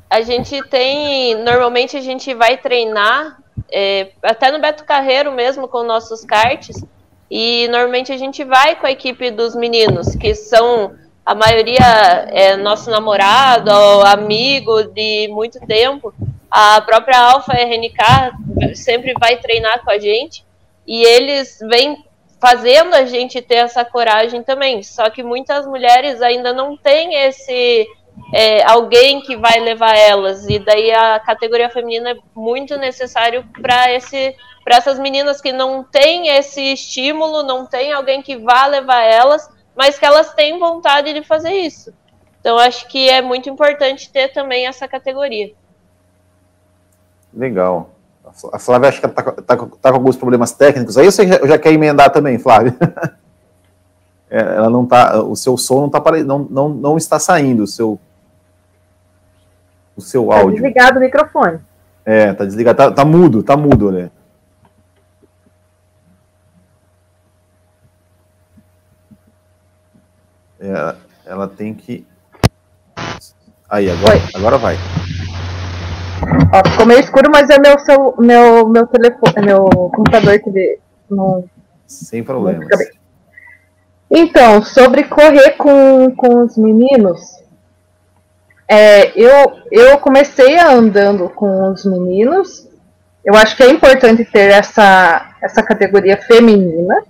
A gente tem, normalmente a gente vai treinar, é, até no Beto Carreiro mesmo, com nossos karts, e normalmente a gente vai com a equipe dos meninos, que são a maioria é nosso namorado amigo de muito tempo. A própria Alfa RNK sempre vai treinar com a gente e eles vêm fazendo a gente ter essa coragem também. Só que muitas mulheres ainda não têm esse é, alguém que vai levar elas e daí a categoria feminina é muito necessário para esse para essas meninas que não têm esse estímulo, não tem alguém que vá levar elas mas que elas têm vontade de fazer isso. Então, acho que é muito importante ter também essa categoria. Legal. A Flávia acho que está tá, tá com alguns problemas técnicos. Aí você já, já quer emendar também, Flávia? É, ela não tá, o seu som não, tá, não, não, não está saindo, o seu, o seu tá áudio. desligado o microfone. É, tá desligado, tá, tá mudo, tá mudo, né? É, ela tem que. Aí, agora, agora vai. Ó, ficou meio escuro, mas é meu, seu, meu, meu telefone, é meu computador que não. Sem problemas. Então, sobre correr com, com os meninos, é, eu, eu comecei andando com os meninos. Eu acho que é importante ter essa, essa categoria feminina,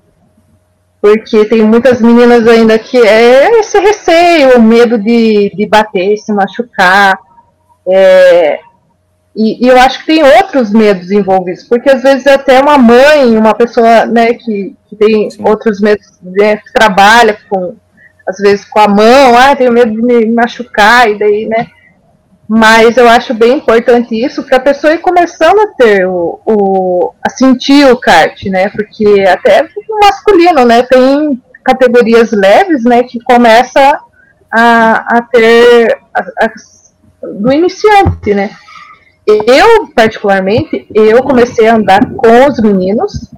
porque tem muitas meninas ainda que é esse receio, o medo de, de bater, se machucar. É, e, e, eu acho que tem outros medos envolvidos, porque às vezes até uma mãe, uma pessoa né, que, que tem Sim. outros medos, né, que trabalha com, às vezes com a mão, ah, tenho medo de me machucar, e daí, né? Mas eu acho bem importante isso para a pessoa ir começando a ter o, o, a sentir o kart, né? Porque até o masculino, né? Tem categorias leves, né, que começa a, a ter a, a, do iniciante, né. Eu, particularmente, eu comecei a andar com os meninos.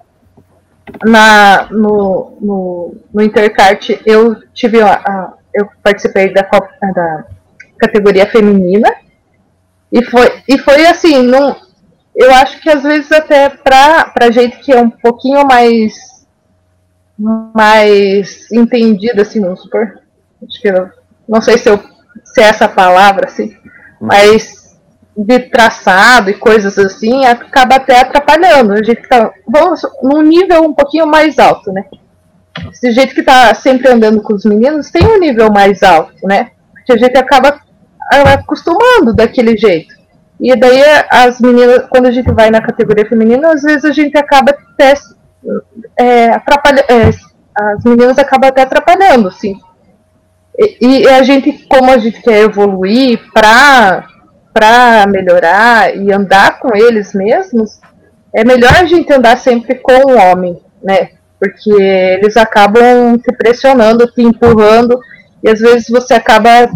Na, no, no, no Intercart, eu tive a, a, eu participei da, da categoria feminina. E foi, e foi assim, não, eu acho que às vezes até para pra gente que é um pouquinho mais mais entendida, assim, vamos supor. Acho que eu, não sei se, eu, se é essa palavra, assim, uhum. mas de traçado e coisas assim, acaba até atrapalhando. A gente tá, vamos num nível um pouquinho mais alto, né? Esse jeito que tá sempre andando com os meninos tem um nível mais alto, né? Que a gente acaba acostumando daquele jeito. E daí as meninas, quando a gente vai na categoria feminina, às vezes a gente acaba até é, atrapalha, é, as meninas acabam até atrapalhando, sim. E, e, a gente, como a gente quer evoluir para para melhorar e andar com eles mesmos, é melhor a gente andar sempre com o homem, né? Porque eles acabam te pressionando, te empurrando, e às vezes você acaba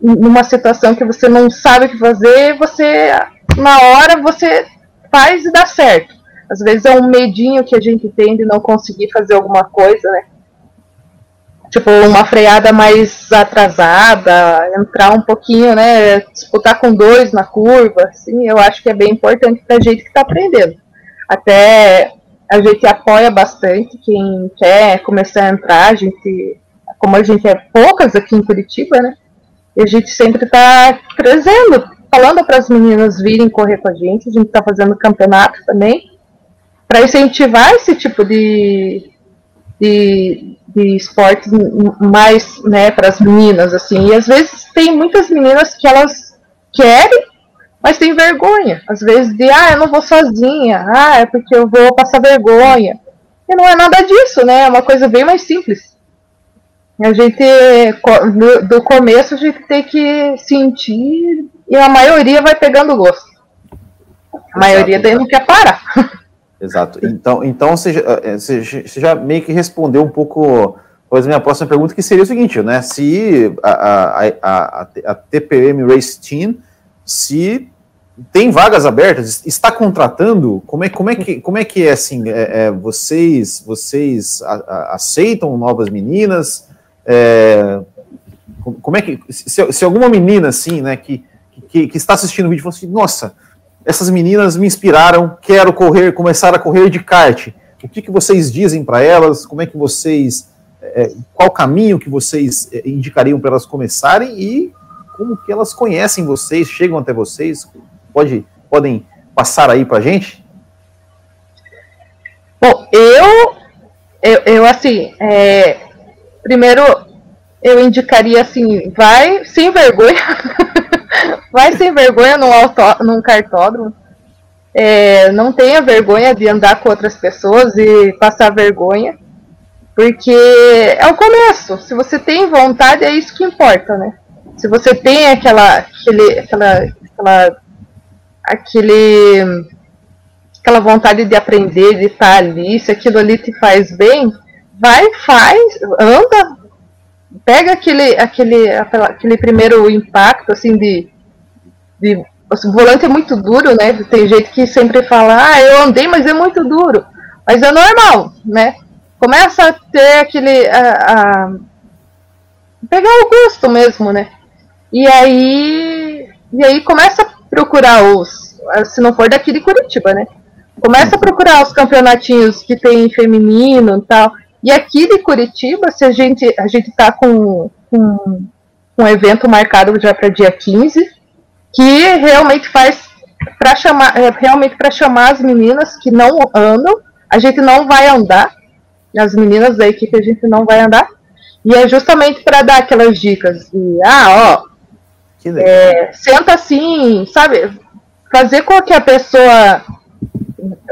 numa situação que você não sabe o que fazer, você na hora você faz e dá certo. Às vezes é um medinho que a gente tem de não conseguir fazer alguma coisa, né? Tipo, uma freada mais atrasada, entrar um pouquinho, né? Disputar com dois na curva, assim, eu acho que é bem importante pra gente que tá aprendendo. Até a gente apoia bastante quem quer começar a entrar, a gente, como a gente é poucas aqui em Curitiba, né? E a gente sempre está trazendo, falando para as meninas virem correr com a gente. A gente está fazendo campeonato também para incentivar esse tipo de, de, de esportes mais né, para as meninas. assim. E às vezes tem muitas meninas que elas querem, mas tem vergonha. Às vezes de, ah, eu não vou sozinha, ah, é porque eu vou passar vergonha. E não é nada disso, né? É uma coisa bem mais simples. A gente, do, começo, a gente tem que sentir e a maioria vai pegando gosto. A maioria daí não quer parar. Exato. Então, então você, já, você já meio que respondeu um pouco pois a minha próxima pergunta, que seria o seguinte, né? Se a, a, a, a TPM Race Team, se tem vagas abertas, está contratando, como é, como é, que, como é que é assim? É, é, vocês vocês aceitam novas meninas? É, como é que. Se, se, alguma menina, assim, né, que, que, que, está assistindo o vídeo, fala assim: nossa, essas meninas me inspiraram, quero correr, começar a correr de kart. O que, que vocês dizem para elas? Como é que vocês. É, qual caminho que vocês é, indicariam para elas começarem e como que elas conhecem vocês, chegam até vocês? Pode, podem passar aí para gente? Bom, eu, eu, eu assim, é, primeiro eu indicaria assim, vai sem vergonha, vai sem vergonha num, auto, num cartódromo. É, não tenha vergonha de andar com outras pessoas e passar vergonha, porque é o começo. Se você tem vontade, é isso que importa, né? Se você tem aquela, aquele, aquela, aquela, aquele, aquela vontade de aprender, de estar ali, se aquilo ali te faz bem, vai, faz, anda, pega aquele, aquele, aquele primeiro impacto, assim, de, de. O volante é muito duro, né? Tem gente que sempre fala, ah, eu andei, mas é muito duro. Mas é normal, né? Começa a ter aquele. A, a, pegar o gosto mesmo, né? E aí. E aí começa a procurar os. Se não for daqui de Curitiba, né? Começa a procurar os campeonatinhos que tem feminino e tal. E aqui de Curitiba, se a gente a gente está com, com um evento marcado já para dia 15, que realmente faz para chamar é, realmente para chamar as meninas que não andam, a gente não vai andar, as meninas da equipe a gente não vai andar, e é justamente para dar aquelas dicas de ah, ó, é, senta assim, sabe? Fazer com que a pessoa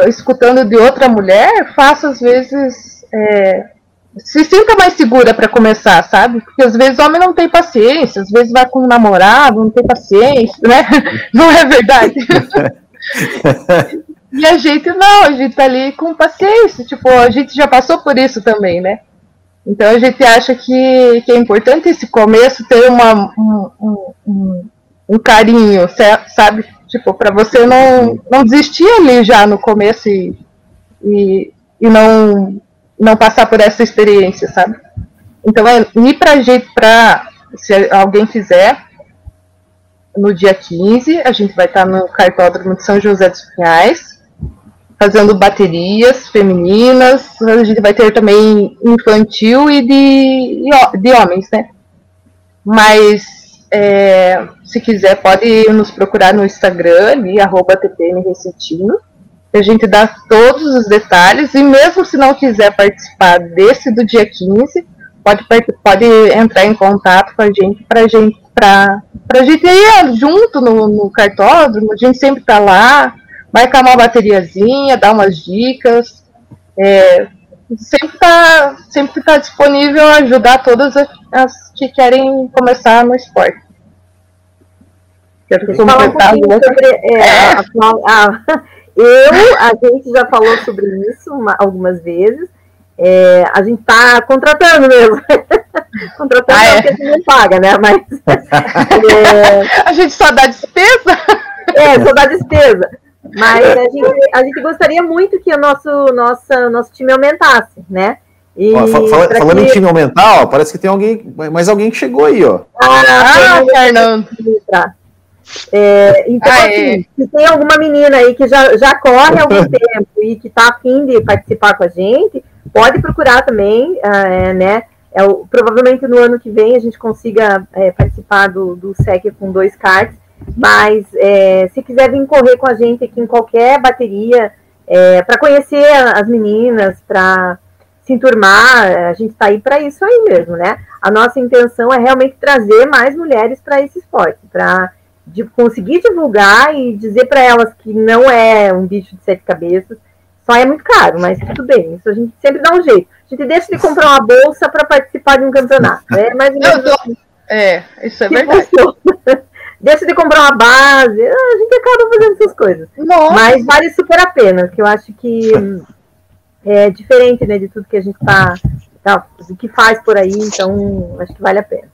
escutando de outra mulher faça às vezes é, se sinta mais segura para começar, sabe? Porque às vezes o homem não tem paciência, às vezes vai com um namorado, não tem paciência, né? Não é verdade? e a gente não, a gente tá ali com paciência, tipo, a gente já passou por isso também, né? Então a gente acha que, que é importante esse começo ter uma, um, um, um carinho, sabe? Tipo, para você não, não desistir ali já no começo e, e, e não, não passar por essa experiência, sabe? Então é ir pra gente, pra, se alguém quiser, no dia 15, a gente vai estar no cartódromo de São José dos Pinhais, fazendo baterias femininas, a gente vai ter também infantil e de, de homens, né? Mas é, se quiser pode nos procurar no Instagram ali, arroba TPM Recetino, a gente dá todos os detalhes, e mesmo se não quiser participar desse do dia 15, pode, pode entrar em contato com a gente para gente, pra, pra gente ir junto no, no cartódromo, a gente sempre está lá, marcar uma bateriazinha, dar umas dicas. É, sempre está sempre tá disponível a ajudar todas as, as, que querem começar no esporte. Quer completar um sobre, é, é. A, a, eu, a gente já falou sobre isso uma, algumas vezes. É, a gente está contratando mesmo. contratando ah, é. porque a gente não paga, né? Mas. É, a gente só dá despesa? É, só dá despesa. Mas a gente, a gente gostaria muito que o nosso, nossa, nosso time aumentasse, né? E ó, fala, falando que... em time aumentar, ó, parece que tem alguém, mais alguém que chegou aí, ó. Ah, ah Fernando. É, então, ah, assim, é. se tem alguma menina aí que já, já corre há algum tempo e que está afim de participar com a gente, pode procurar também, é, né? É, provavelmente no ano que vem a gente consiga é, participar do, do SEC com dois cards, mas é, se quiser vir correr com a gente aqui em qualquer bateria, é, para conhecer as meninas, para se enturmar, a gente está aí para isso aí mesmo, né? A nossa intenção é realmente trazer mais mulheres para esse esporte, para de conseguir divulgar e dizer para elas que não é um bicho de sete cabeças, só é muito caro, mas tudo bem, isso a gente sempre dá um jeito. A gente deixa de comprar uma bolsa para participar de um campeonato. É mais ou menos. Assim. É, isso é verdade. deixa de comprar uma base, a gente acaba fazendo essas coisas. Nossa. Mas vale super a pena, que eu acho que é diferente né, de tudo que a gente tá, tá que faz por aí, então acho que vale a pena.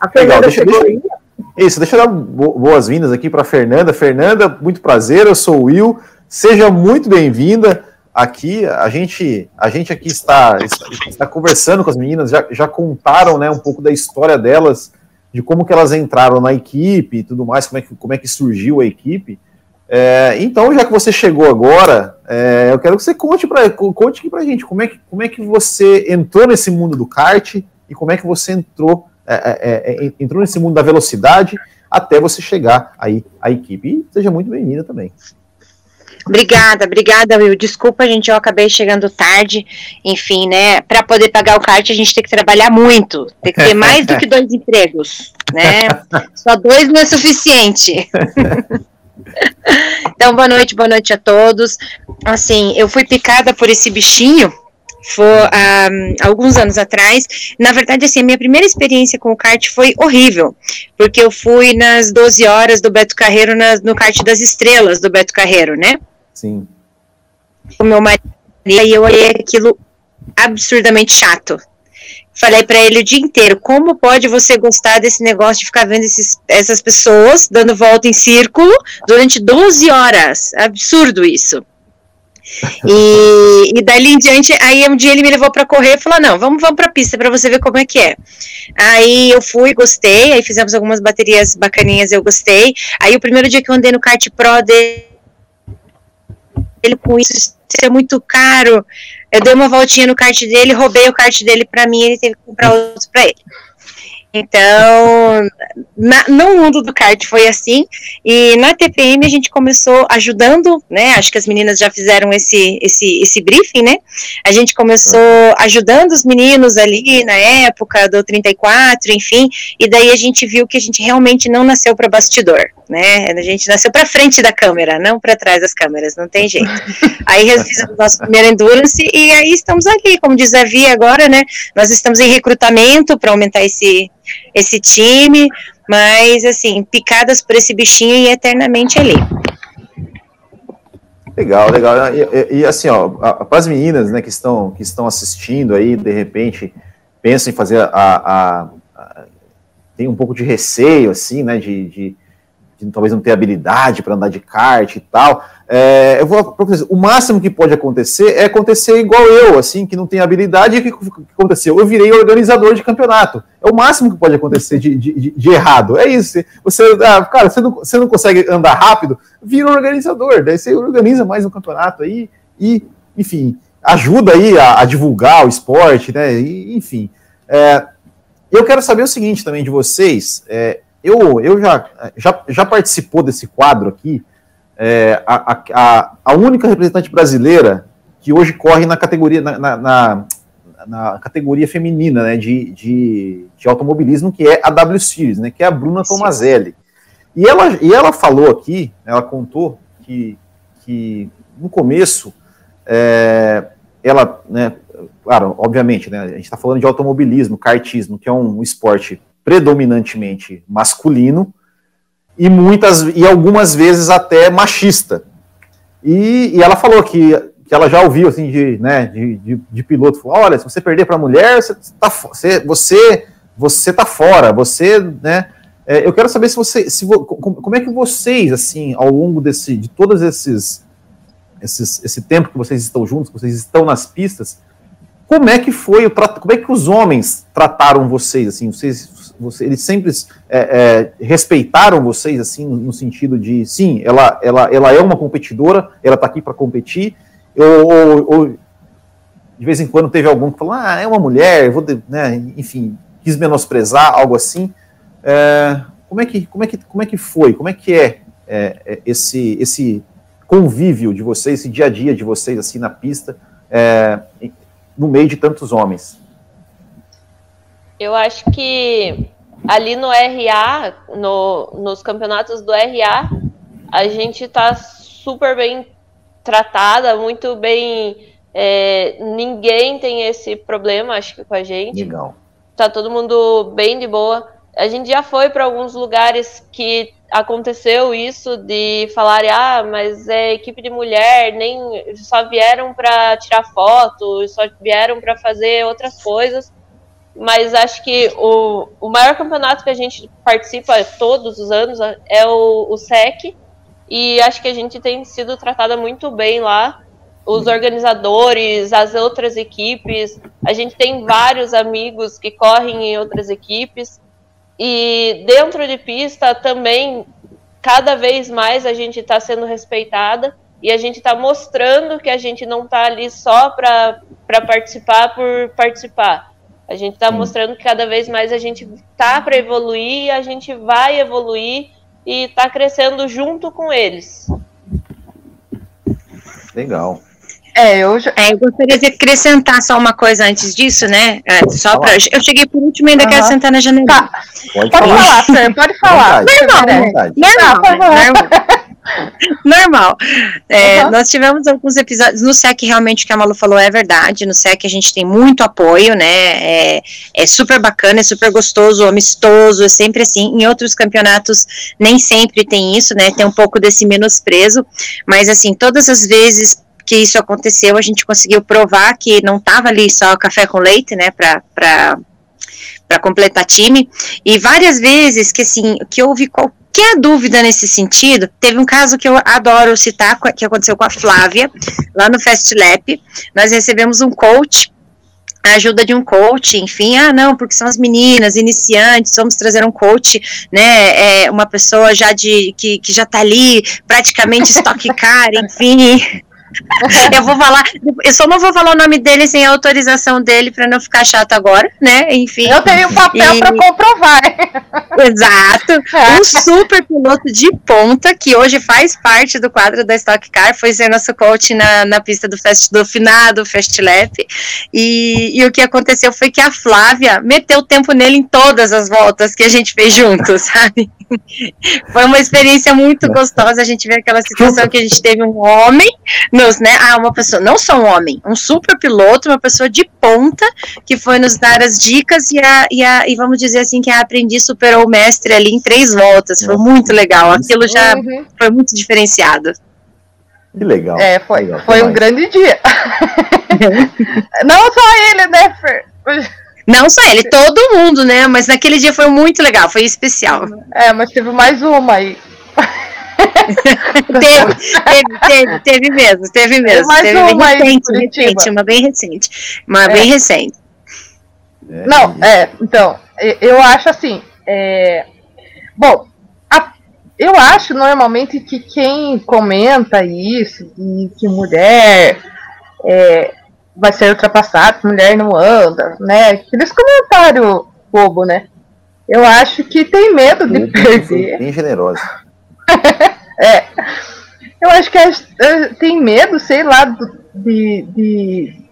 A Fernanda Legal, deixa, chegou deixa, aí. Isso, deixa eu dar boas-vindas aqui para Fernanda. Fernanda, muito prazer, eu sou o Will. Seja muito bem-vinda aqui. A gente, a gente aqui está, está, conversando com as meninas, já, já contaram né, um pouco da história delas de como que elas entraram na equipe e tudo mais, como é que, como é que surgiu a equipe. É, então, já que você chegou agora, é, eu quero que você conte, pra, conte aqui pra gente como é, que, como é que você entrou nesse mundo do kart e como é que você entrou, é, é, é entrou nesse mundo da velocidade até você chegar aí à equipe. E seja muito bem-vinda também. Obrigada, obrigada, Will. Desculpa, gente, eu acabei chegando tarde. Enfim, né? Para poder pagar o kart, a gente tem que trabalhar muito. Tem que ter mais do que dois empregos, né? Só dois não é suficiente. então, boa noite, boa noite a todos. Assim, eu fui picada por esse bichinho foi um, alguns anos atrás. Na verdade, assim, a minha primeira experiência com o kart foi horrível, porque eu fui nas 12 horas do Beto Carreiro na, no kart das estrelas do Beto Carreiro, né? Sim. O meu marido, e eu olhei aquilo absurdamente chato. Falei para ele o dia inteiro: como pode você gostar desse negócio de ficar vendo esses, essas pessoas dando volta em círculo durante 12 horas? Absurdo isso. E, e dali em diante, aí um dia ele me levou para correr e falou: Não, vamos, vamos pra pista para você ver como é que é. Aí eu fui, gostei, aí fizemos algumas baterias bacaninhas, eu gostei. Aí o primeiro dia que eu andei no kart pro dele, ele com isso, isso é muito caro. Eu dei uma voltinha no kart dele, roubei o kart dele para mim, ele teve que comprar outro para ele. Então, na, no mundo do kart foi assim, e na TPM a gente começou ajudando, né, acho que as meninas já fizeram esse, esse, esse briefing, né, a gente começou ajudando os meninos ali na época do 34, enfim, e daí a gente viu que a gente realmente não nasceu para bastidor, né, a gente nasceu para frente da câmera, não para trás das câmeras, não tem jeito. Aí fizemos nosso primeiro Endurance, e aí estamos aqui, como diz a Via agora, né, nós estamos em recrutamento para aumentar esse esse time, mas assim, picadas por esse bichinho e eternamente ali. Legal, legal. E, e, e assim, ó, para as meninas, né, que estão, que estão assistindo aí, de repente, pensam em fazer a, a, a tem um pouco de receio, assim, né, de, de, de talvez não ter habilidade para andar de kart e tal. É, eu vou o máximo que pode acontecer é acontecer igual eu, assim, que não tem habilidade, e o que, que, aconteceu? Eu virei organizador de campeonato. É o máximo que pode acontecer de, de, de errado. É isso. Você, ah, cara, você não, você não consegue andar rápido, vira organizador, daí você organiza mais um campeonato aí e, enfim, ajuda aí a, a divulgar o esporte, né? E, enfim. É, eu quero saber o seguinte também de vocês. É, eu eu já, já, já participou desse quadro aqui é, a, a, a, única representante brasileira que hoje corre na categoria, na, na, na, na categoria feminina né, de, de, de, automobilismo, que é a W Series, né, que é a Bruna. Tomazelli. E ela, e ela falou aqui, ela contou que, que no começo, é, ela, né, claro, obviamente, né, a gente está falando de automobilismo, kartismo, que é um esporte predominantemente masculino, e muitas e algumas vezes até machista. E, e ela falou que, que ela já ouviu assim de, né, de, de, de piloto, falou, olha, se você perder para mulher, você tá, você, você, você tá fora, você, né? É, eu quero saber se você, se como é que vocês assim, ao longo desse de todos esses, esses esse tempo que vocês estão juntos, que vocês estão nas pistas, como é que foi o como é que os homens trataram vocês assim? Vocês, você, eles sempre é, é, respeitaram vocês assim no, no, sentido de sim, ela, ela, ela é uma competidora, ela está aqui para competir. Ou, ou, de vez em quando teve algum que falou, ah, é uma mulher, vou, né, enfim, quis menosprezar algo assim. É, como é que como é que como é que foi? Como é que é, é, é esse esse convívio de vocês, esse dia a dia de vocês assim na pista? É, no meio de tantos homens? Eu acho que ali no RA, no, nos campeonatos do RA, a gente está super bem tratada, muito bem. É, ninguém tem esse problema, acho que com a gente. Legal. Tá todo mundo bem de boa. A gente já foi para alguns lugares que aconteceu isso de falar, ah, mas é equipe de mulher, nem só vieram para tirar foto, só vieram para fazer outras coisas. Mas acho que o, o maior campeonato que a gente participa todos os anos é o, o SEC, e acho que a gente tem sido tratada muito bem lá. Os organizadores, as outras equipes, a gente tem vários amigos que correm em outras equipes. E dentro de pista também, cada vez mais a gente está sendo respeitada e a gente está mostrando que a gente não está ali só para participar por participar. A gente está mostrando que cada vez mais a gente tá para evoluir, a gente vai evoluir e está crescendo junto com eles. Legal. É, eu, é, eu gostaria de acrescentar só uma coisa antes disso, né? É, só pra, eu cheguei por último e ainda uhum. quero sentar na janela. Tá. Pode, pode falar, Sam, pode falar. Normal, né? Normal, tá, normal. Normal. É, uhum. Nós tivemos alguns episódios no SEC, realmente o que a Malu falou é verdade. No SEC a gente tem muito apoio, né? É, é super bacana, é super gostoso, amistoso, é sempre assim. Em outros campeonatos nem sempre tem isso, né? Tem um pouco desse menosprezo, mas assim, todas as vezes que isso aconteceu, a gente conseguiu provar que não estava ali só café com leite, né, para para completar time, e várias vezes que assim, que houve qualquer dúvida nesse sentido, teve um caso que eu adoro citar, que aconteceu com a Flávia, lá no Fast Lap, nós recebemos um coach, a ajuda de um coach, enfim, ah, não, porque são as meninas, iniciantes, vamos trazer um coach, né, é, uma pessoa já de, que, que já tá ali, praticamente estoque car, enfim, eu vou falar, eu só não vou falar o nome dele sem a autorização dele para não ficar chato agora, né? Enfim. Eu tenho papel e... para comprovar. Exato. É. Um super piloto de ponta que hoje faz parte do quadro da Stock Car, foi ser nosso coach na, na pista do Fast do finado Fast Lap. E, e o que aconteceu foi que a Flávia meteu tempo nele em todas as voltas que a gente fez juntos, sabe? Foi uma experiência muito gostosa. A gente vê aquela situação que a gente teve um homem nos, né? Ah, uma pessoa, não só um homem, um super piloto, uma pessoa de ponta que foi nos dar as dicas e, a, e, a, e vamos dizer assim que a aprendiz superou o mestre ali em três voltas. Foi muito legal. Aquilo já uhum. foi muito diferenciado. Que legal. É, foi, legal, foi um grande dia. Não só ele, né, Fer? Não só ele, todo mundo, né? Mas naquele dia foi muito legal, foi especial. É, mas teve mais uma aí. teve, teve, teve, teve, mesmo, teve mesmo. Mais teve uma bem recente, recente, uma bem recente. Uma É. bem recente. É, Não, é, então, eu acho assim, é, bom, a- eu acho normalmente que quem comenta isso, e que mulher é, vai ser ultrapassada, que mulher não anda, né, aqueles comentários bobo, né, eu acho que tem medo de perder, Bem generosa. é, eu acho que as- eh, tem medo, sei lá, de, de,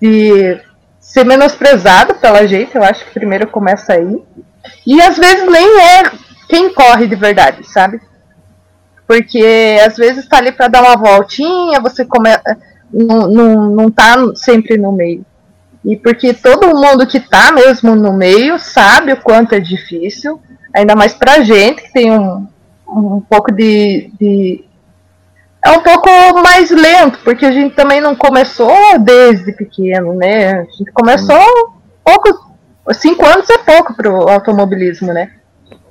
de ser menosprezado pela gente, eu acho que primeiro começa aí. E às vezes nem é quem corre de verdade, sabe? Porque às vezes tá ali para dar uma voltinha, você come... não, não, não tá sempre no meio. E porque todo mundo que tá mesmo no meio sabe o quanto é difícil, ainda mais pra gente que tem um, um pouco de, de. É um pouco mais lento, porque a gente também não começou desde pequeno, né? A gente começou pouco. Cinco anos é pouco pro automobilismo, né?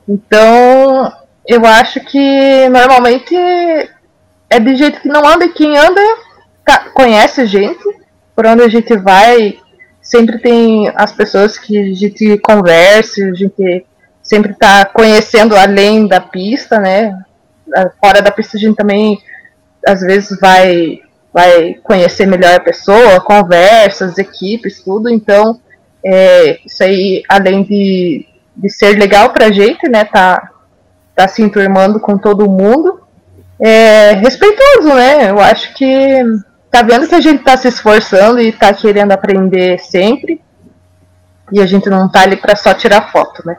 Então, eu acho que normalmente é de jeito que não anda, e quem anda tá- conhece a gente, por onde a gente vai, sempre tem as pessoas que a gente conversa, a gente sempre tá conhecendo além da pista, né? Fora da pista a gente também às vezes vai vai conhecer melhor a pessoa, conversas, equipes, tudo. Então, é, isso aí, além de, de ser legal pra gente, né? Tá, tá se enturmando com todo mundo. É respeitoso, né? Eu acho que tá vendo que a gente tá se esforçando e tá querendo aprender sempre. E a gente não tá ali pra só tirar foto, né?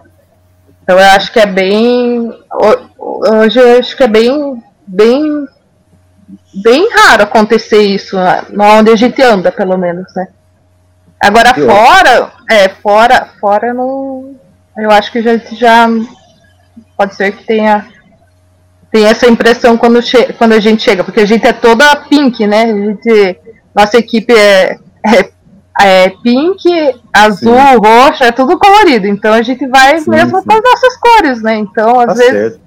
Então eu acho que é bem. ho- Hoje eu acho que é bem. bem. bem raro acontecer isso, na- na onde a gente anda, pelo menos, né? Agora Eu- fora, é, fora, fora eu não. Eu acho que já, já pode ser que tenha tem essa impressão quando, che quando a gente chega, porque a gente é toda pink, né? A gente, nossa equipe é, é, é pink, azul, roxa, é tudo colorido. Então a gente vai Sim, mesmo sim. com as nossas cores, né? Então, às Tá vezes. certo.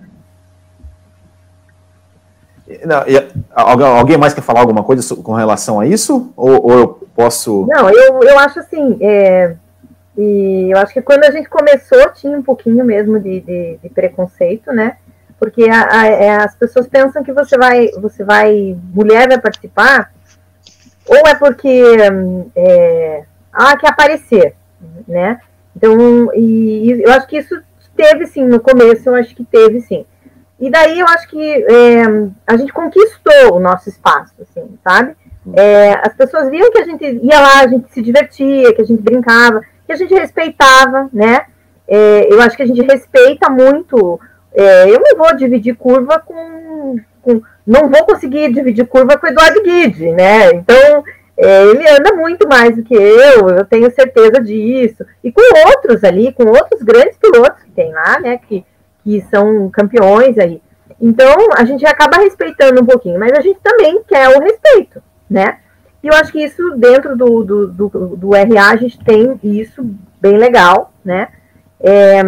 Não, e- alguém, mais quer falar alguma coisa com relação a isso? Ou, ou eu posso. Não, eu, eu acho assim, é, e eu acho que quando a gente começou tinha um pouquinho mesmo de, de, de preconceito, né? Porque a- a- é, as pessoas pensam que você vai, você vai, mulher vai participar, ou é porque hum, é, ah, quer aparecer, né? Então, e, e eu acho que isso teve sim no começo, eu acho que teve sim. E daí eu acho que é, a gente conquistou o nosso espaço, assim, sabe? É, as pessoas viam que a gente ia lá, a gente se divertia, que a gente brincava, que a gente respeitava, né? É, eu acho que a gente respeita muito. é, eu não vou dividir curva com, com- Não vou conseguir dividir curva com o Eduardo Guide, né? Então, é, ele anda muito mais do que eu, eu tenho certeza disso. E com outros ali, com outros grandes pilotos que tem lá, né? Que, que são campeões aí. Então, a gente acaba respeitando um pouquinho, mas a gente também quer o respeito, né? E eu acho que isso, dentro do, do, do, do RA, a gente tem isso bem legal, né? É,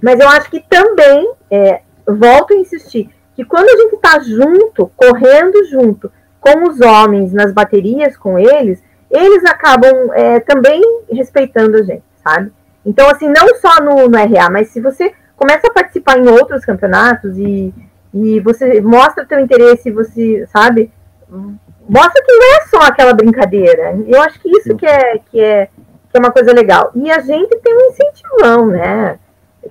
mas eu acho que também, é, volto a insistir, que quando a gente está junto, correndo junto com os homens nas baterias com eles, eles acabam é, também respeitando a gente, sabe? Então, assim, não só no, no RA, mas se você começa a participar em outros campeonatos e, e você mostra teu interesse, você, sabe, mostra que não é só aquela brincadeira. Eu acho que isso que é, que é, que é uma coisa legal. E a gente tem um incentivão, né?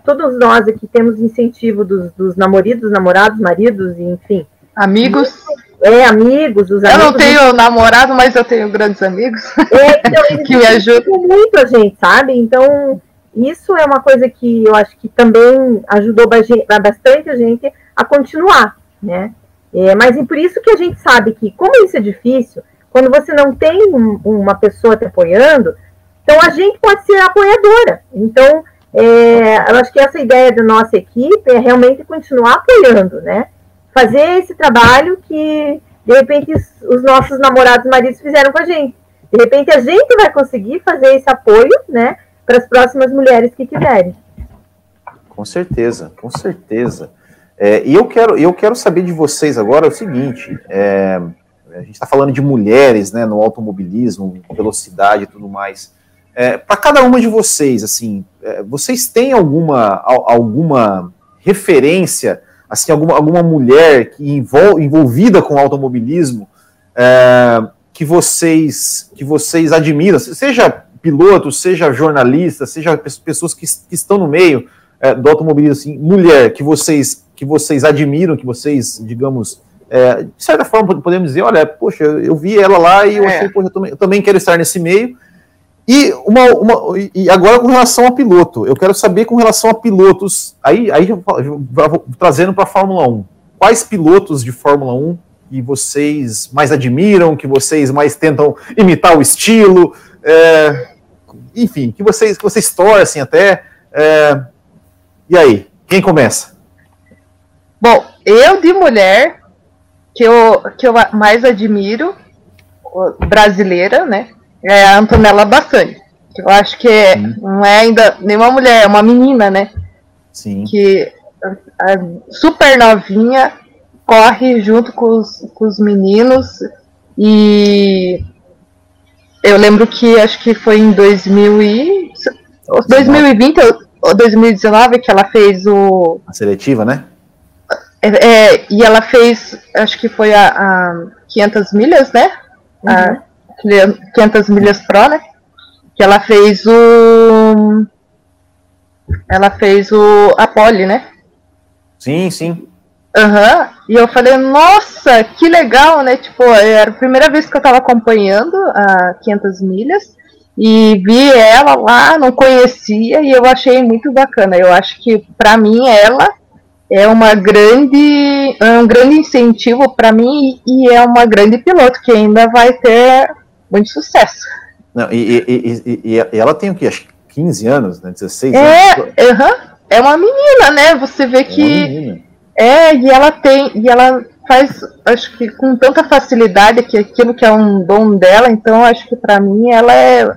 Todos nós aqui temos incentivo dos, dos namoridos, namorados, maridos, enfim. Amigos. É, amigos, os Eu amigos. não tenho namorado, mas eu tenho grandes amigos. É, então, que me ajudam. muito a gente, sabe? Então, isso é uma coisa que eu acho que também ajudou ba- bastante a gente a continuar, né? É, mas e por isso que a gente sabe que, como isso é difícil, quando você não tem um- uma pessoa te apoiando, então a gente pode ser apoiadora. Então, é, eu acho que essa ideia da nossa equipe é realmente continuar apoiando, né? fazer esse trabalho que, de repente, os nossos namorados maridos fizeram com a gente. De repente, a gente vai conseguir fazer esse apoio, né, para as próximas mulheres que quiserem. Com certeza, com certeza. É, e eu quero, eu quero saber de vocês agora o seguinte: é, a gente está falando de mulheres, né, no automobilismo, velocidade e tudo mais. É, Para cada uma de vocês, assim, é, vocês têm alguma, alguma referência, assim, alguma, alguma mulher que envol, envolvida com automobilismo é, que vocês que vocês admiram, seja piloto, seja jornalista, seja pessoas que, que estão no meio é, do automobilismo, assim, mulher que vocês que vocês admiram, que vocês, digamos, é, de certa forma podemos dizer, olha, poxa, eu vi ela lá e eu é. achei, poxa, eu também, eu também quero estar nesse meio. E, uma, uma, e agora com relação a piloto, eu quero saber com relação a pilotos, aí, aí trazendo para a Fórmula 1, quais pilotos de Fórmula 1 que vocês mais admiram, que vocês mais tentam imitar o estilo, é, enfim, que vocês, que vocês torcem até. É, e aí, quem começa? Bom, eu de mulher, que eu, que eu mais admiro, brasileira, né? É a Antonella Bassani. Eu acho que é, não é ainda nenhuma mulher, é uma menina, né? Sim. Que super novinha corre junto com os, com os meninos e eu lembro que acho que foi em 2000 e, 2020 ou 2019 que ela fez o. A seletiva, né? É, é, e ela fez, acho que foi a, a 500 milhas, né? Uhum. A, 500 milhas pro, né? Que ela fez o. Ela fez o. A Poli, né? Sim, sim. Aham. Uhum. E eu falei, nossa, que legal, né? Tipo, era a primeira vez que eu tava acompanhando a 500 milhas. E vi ela lá, não conhecia, e eu achei muito bacana. Eu acho que, para mim, ela é uma grande é um grande incentivo para mim e é uma grande piloto que ainda vai ter muito sucesso. Não, e, e, e, e, ela tem o que? Acho que 15 anos, né? 16 é, anos. Uh -huh, é uma menina, né? Você vê é que. É, e ela tem. E ela faz, acho que com tanta facilidade que aquilo que é um dom dela, então acho que para mim ela é.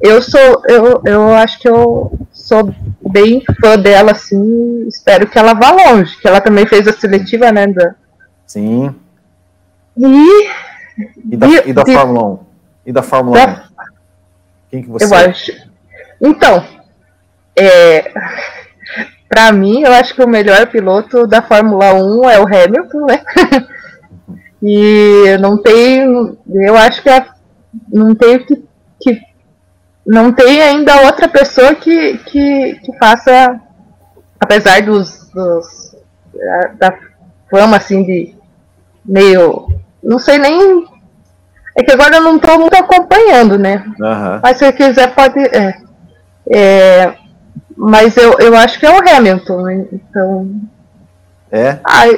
Eu sou. Eu, eu acho que eu sou bem fã dela, assim. Espero que ela vá longe. Que ela também fez a seletiva, né? Da... Sim. E. E da, e da Fórmula 1? E da Fórmula da... 1? Quem que você Eu acho. Então, é, para mim, eu acho que o melhor piloto da Fórmula 1 é o Hamilton, né? e não tem, eu acho que é, não tem que, que não tem ainda outra pessoa que, que, que faça, apesar dos, dos da fama assim de meio, não sei nem é que agora eu não estou muito acompanhando, né? Uhum. Mas se quiser, pode. É, é, mas eu, eu acho que é o Hamilton, né? Então. É? Ai,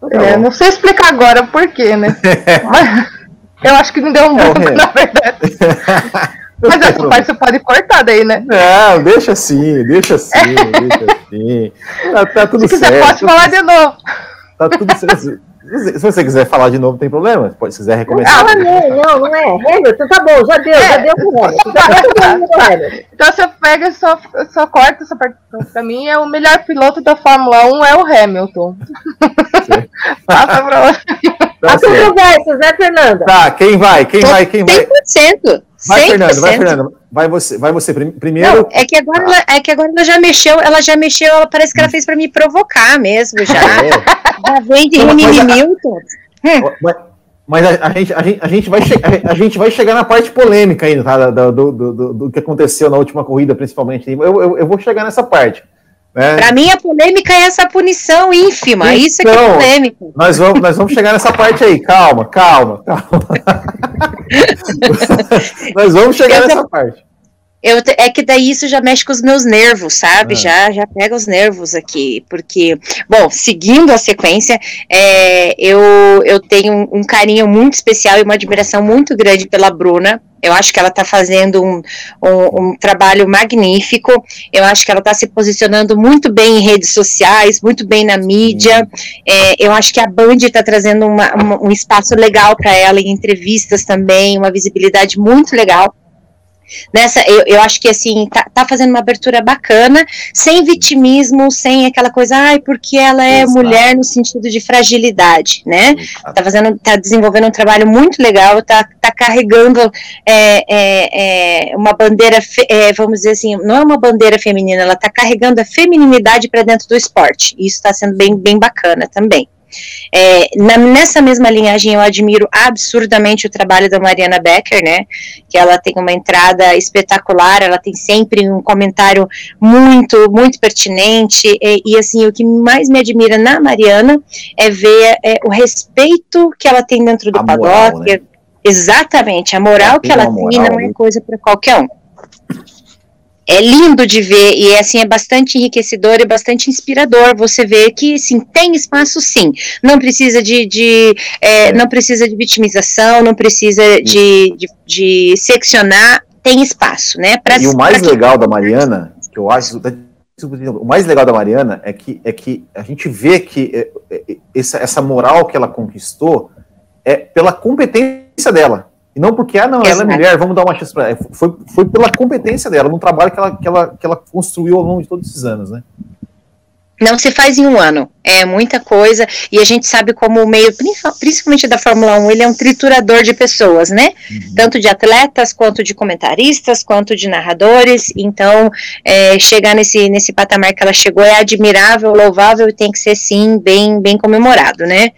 tá é, não sei explicar agora por quê, né? eu acho que não deu um é na verdade. Mas essa parte você pode cortar daí, né? Não, deixa assim, deixa assim, deixa assim. Tá, tá tudo Se certo. quiser, pode falar de novo. Tá tudo certo. Se você quiser falar de novo, não tem problema. Pode, se quiser recomeçar. Ah, não, não, não é. Hamilton, tá bom, já deu, já deu pro Hamilton. Tá então você pega e só, só corta essa parte. Então, pra mim, é o melhor piloto da Fórmula 1 é o Hamilton. Passa pra outra. Tá Há controvérsias, né, Fernanda? Tá, quem vai? Quem vai? Quem vai? 100%. Vai, 100%. Fernando, vai, Fernando. Vai você, vai você primeiro. Não, é que agora, ela, é que agora ela já mexeu, ela já mexeu, ela parece que ela fez para me provocar mesmo já. É. Já vem de Rimini Milton. Mas, mas a, a, gente, a, gente, a, gente vai a gente vai chegar na parte polêmica ainda, tá? Do, do, do, do, que aconteceu na última corrida, principalmente. Eu, eu, eu vou chegar nessa parte. Né? Para mim, a polêmica é essa punição ínfima. Então, Isso é que é polêmico. Nós vamos, nós vamos chegar nessa parte aí. Calma, calma, calma. nós vamos chegar essa, nessa parte. Eu, é que daí isso já mexe com os meus nervos, sabe? Ah. Já, já pega os nervos aqui, porque, bom, seguindo a sequência, é, eu, eu tenho um, carinho muito especial e uma admiração muito grande pela Bruna. Eu acho que ela está fazendo um, um, um trabalho magnífico. Eu acho que ela está se posicionando muito bem em redes sociais, muito bem na mídia. É, eu acho que a Band está trazendo uma- uma- um espaço legal para ela em entrevistas também, uma visibilidade muito legal. Nessa, eu, eu acho que assim, tá, tá fazendo uma abertura bacana, sem vitimismo, sem aquela coisa, ai, porque ela é Exato. mulher no sentido de fragilidade, né? Tá fazendo, tá desenvolvendo um trabalho muito legal, tá, tá carregando é, é, é, uma bandeira, é, vamos dizer assim, não é uma bandeira feminina, ela tá carregando a feminilidade para dentro do esporte. Isso está sendo bem, bem bacana também. É, na- nessa mesma linhagem, eu admiro absurdamente o trabalho da Mariana Becker, né? Que ela tem uma entrada espetacular, ela tem sempre um comentário muito, muito pertinente. E, e, assim, o que mais me admira na Mariana é ver é, o respeito que ela tem dentro do A moral, paddock. né? Exatamente, a moral que ela tem moral, não é coisa para qualquer um. É lindo de ver e assim é bastante enriquecedor e bastante inspirador. Você vê que sim tem espaço, sim. Não precisa de, de é, É. não precisa de vitimização, não precisa de, de, de seccionar. Tem espaço, né? Pra, E o mais legal da Mariana, que eu acho, o mais legal da Mariana é que, é que a gente vê que é, é, essa, essa moral que ela conquistou é pela competência dela. E não porque, ah, não, ela é mulher, vamos dar uma chance pra ela. Foi, foi pela competência dela, no trabalho que ela, que, ela, que ela construiu ao longo de todos esses anos, né? Não se faz em um ano, é muita coisa, e a gente sabe como o meio, principal- principalmente da Fórmula 1, ele é um triturador de pessoas, né? Tanto de atletas, quanto de comentaristas, quanto de narradores, então é, chegar nesse, nesse patamar que ela chegou é admirável, louvável e tem que ser sim bem, bem comemorado, né?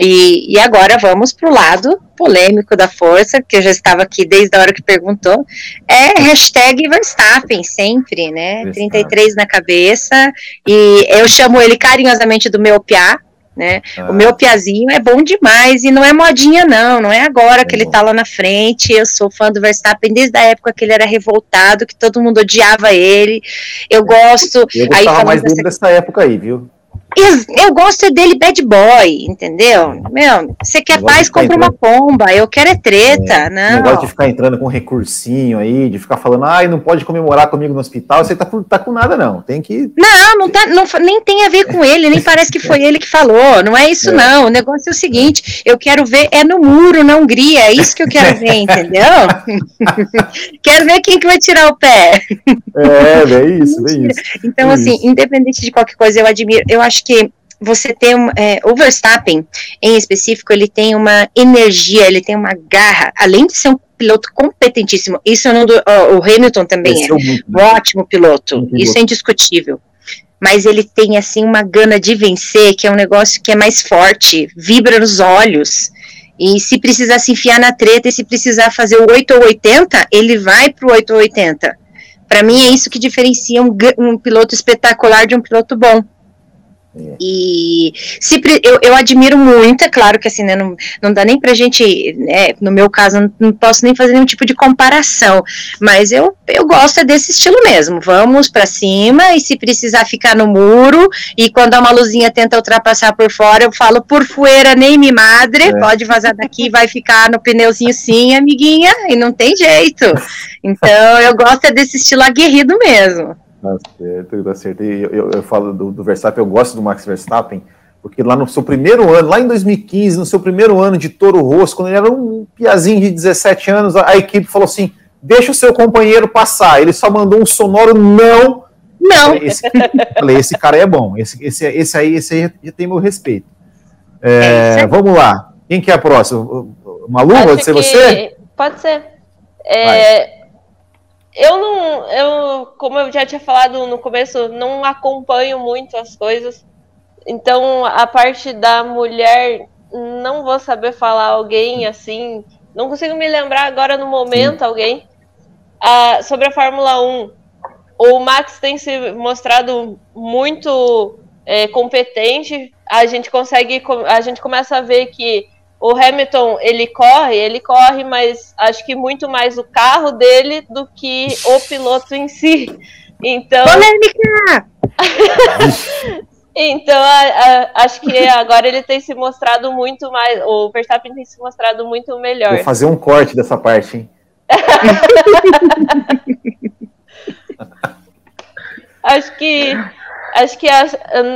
E, e agora vamos para o lado polêmico da força, que eu já estava aqui desde a hora que perguntou, é hashtag Verstappen, sempre, né? Verstappen. 33 na cabeça, e eu chamo ele carinhosamente do meu piá, né? Ah, O meu piazinho é bom demais e não é modinha, não. Não é agora que É ele bom. tá lá na frente. Eu sou fã do Verstappen desde a época que ele era revoltado, que todo mundo odiava ele. Eu gosto. eu aí gostava falando mais dessa- dessa época aí, viu? Eu, gosto é dele bad boy, entendeu? Meu, você quer paz, compra uma entrando- pomba. Eu quero é treta, não. Negócio de ficar entrando com recursinho aí, de ficar falando, ai, não pode comemorar comigo no hospital, você tá, por- tá com nada, não. Tem que. Não, não tá, não, nem tem a ver com ele, nem parece que foi ele que falou. Não é isso, É. não. O negócio é o seguinte: eu quero ver é no muro, na Hungria. É isso que eu quero ver, entendeu? quero ver quem que vai tirar o pé. É, é isso, é isso. Então, Isso. assim, independente de qualquer coisa, eu admiro. Eu acho que você tem um, é, o Verstappen, em específico, ele tem uma energia, ele tem uma garra, além de ser um piloto competentíssimo. Isso eu não do, ó, o Hamilton também é muito, um né? ótimo piloto, Um piloto. isso é indiscutível. Mas ele tem assim uma gana de vencer, que é um negócio que é mais forte, vibra nos olhos. E se precisar se enfiar na treta e se precisar fazer o 8 ou 80, ele vai pro 8 ou 80. Para mim é isso que diferencia um, um piloto espetacular de um piloto bom. É. E se, eu, eu admiro muito, é claro que assim, né, não, não dá nem pra gente, né, no meu caso, não, não posso nem fazer nenhum tipo de comparação, mas eu, eu gosto é desse estilo mesmo. Vamos pra cima e se precisar ficar no muro, e quando a Maluzinha tenta ultrapassar por fora, eu falo por fuera, nem me madre, É. pode vazar daqui, vai ficar no pneuzinho sim, amiguinha, e não tem jeito. Então eu gosto é desse estilo aguerrido mesmo. Tá certo, tá certo. E eu, eu, eu falo do, do Verstappen, eu gosto do Max Verstappen, porque lá no seu primeiro ano, lá em 2015, no seu primeiro ano de Toro Rosso, quando ele era um piazinho de 17 anos, a, a equipe falou assim: deixa o seu companheiro passar. Ele só mandou um sonoro não. Não, Falei, esse, falei, esse cara é bom. Esse, esse, esse aí, esse aí já tem meu respeito. É, É vamos lá. Quem que é a próxima? Malu, Acho pode ser você? Pode ser. É, eu não, eu, como eu já tinha falado no começo, não acompanho muito as coisas. Então, a parte da mulher, não vou saber falar alguém assim. Não consigo me lembrar agora no momento alguém. Ah, sobre a Fórmula 1, o Max tem se mostrado muito é, competente. A gente consegue, a gente começa a ver que o Hamilton, ele corre, ele corre, mas acho que muito mais o carro dele do que o piloto em si. Então. Polêmica! então, a, a, acho que agora ele tem se mostrado muito mais. O Verstappen tem se mostrado muito melhor. Vou fazer um corte dessa parte, hein? acho que acho que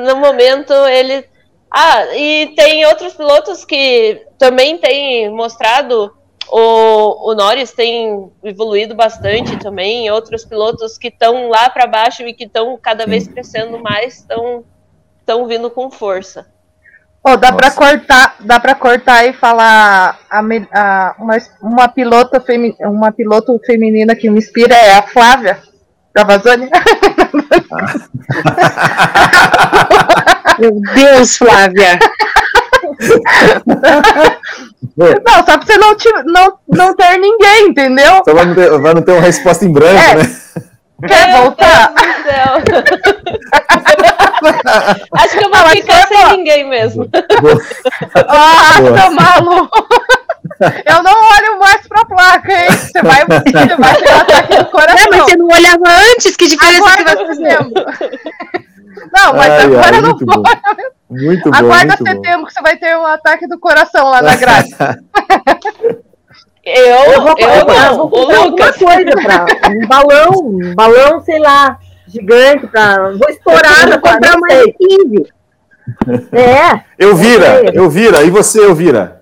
no momento ele ah e tem outros pilotos que também têm mostrado o, o Norris tem evoluído bastante também outros pilotos que estão lá para baixo e que estão cada vez crescendo mais estão estão vindo com força. Oh, dá para cortar, dá para cortar e falar a, a, uma, uma pilota femi, uma piloto feminina que me inspira é a Flávia Gavazani. Meu Deus, Flávia. Não, só pra você não, te, não, não ter ninguém, entendeu? Só vai não ter, vai não ter uma resposta em branco, é. né? Quer Meu voltar? Acho que eu vou ficar sem ninguém mesmo. ah, tá maluco. Eu não olho mais pra placa, hein? Você vai, você vai ter um ataque no coração. Não, mas você não olhava antes? Que diferença agora que vai fazer? Não, mas ai, agora ai, não muito bom. Muito bom. Aguarda muito setembro bom. que você vai ter um ataque do coração lá na grade. Eu, eu vou, eu, eu não, vou comprar alguma coisa pra um balão, um balão, sei lá, gigante pra. Vou estourar, vou comprar mais 15. É. Eu vira, eu vira. E você, eu vira?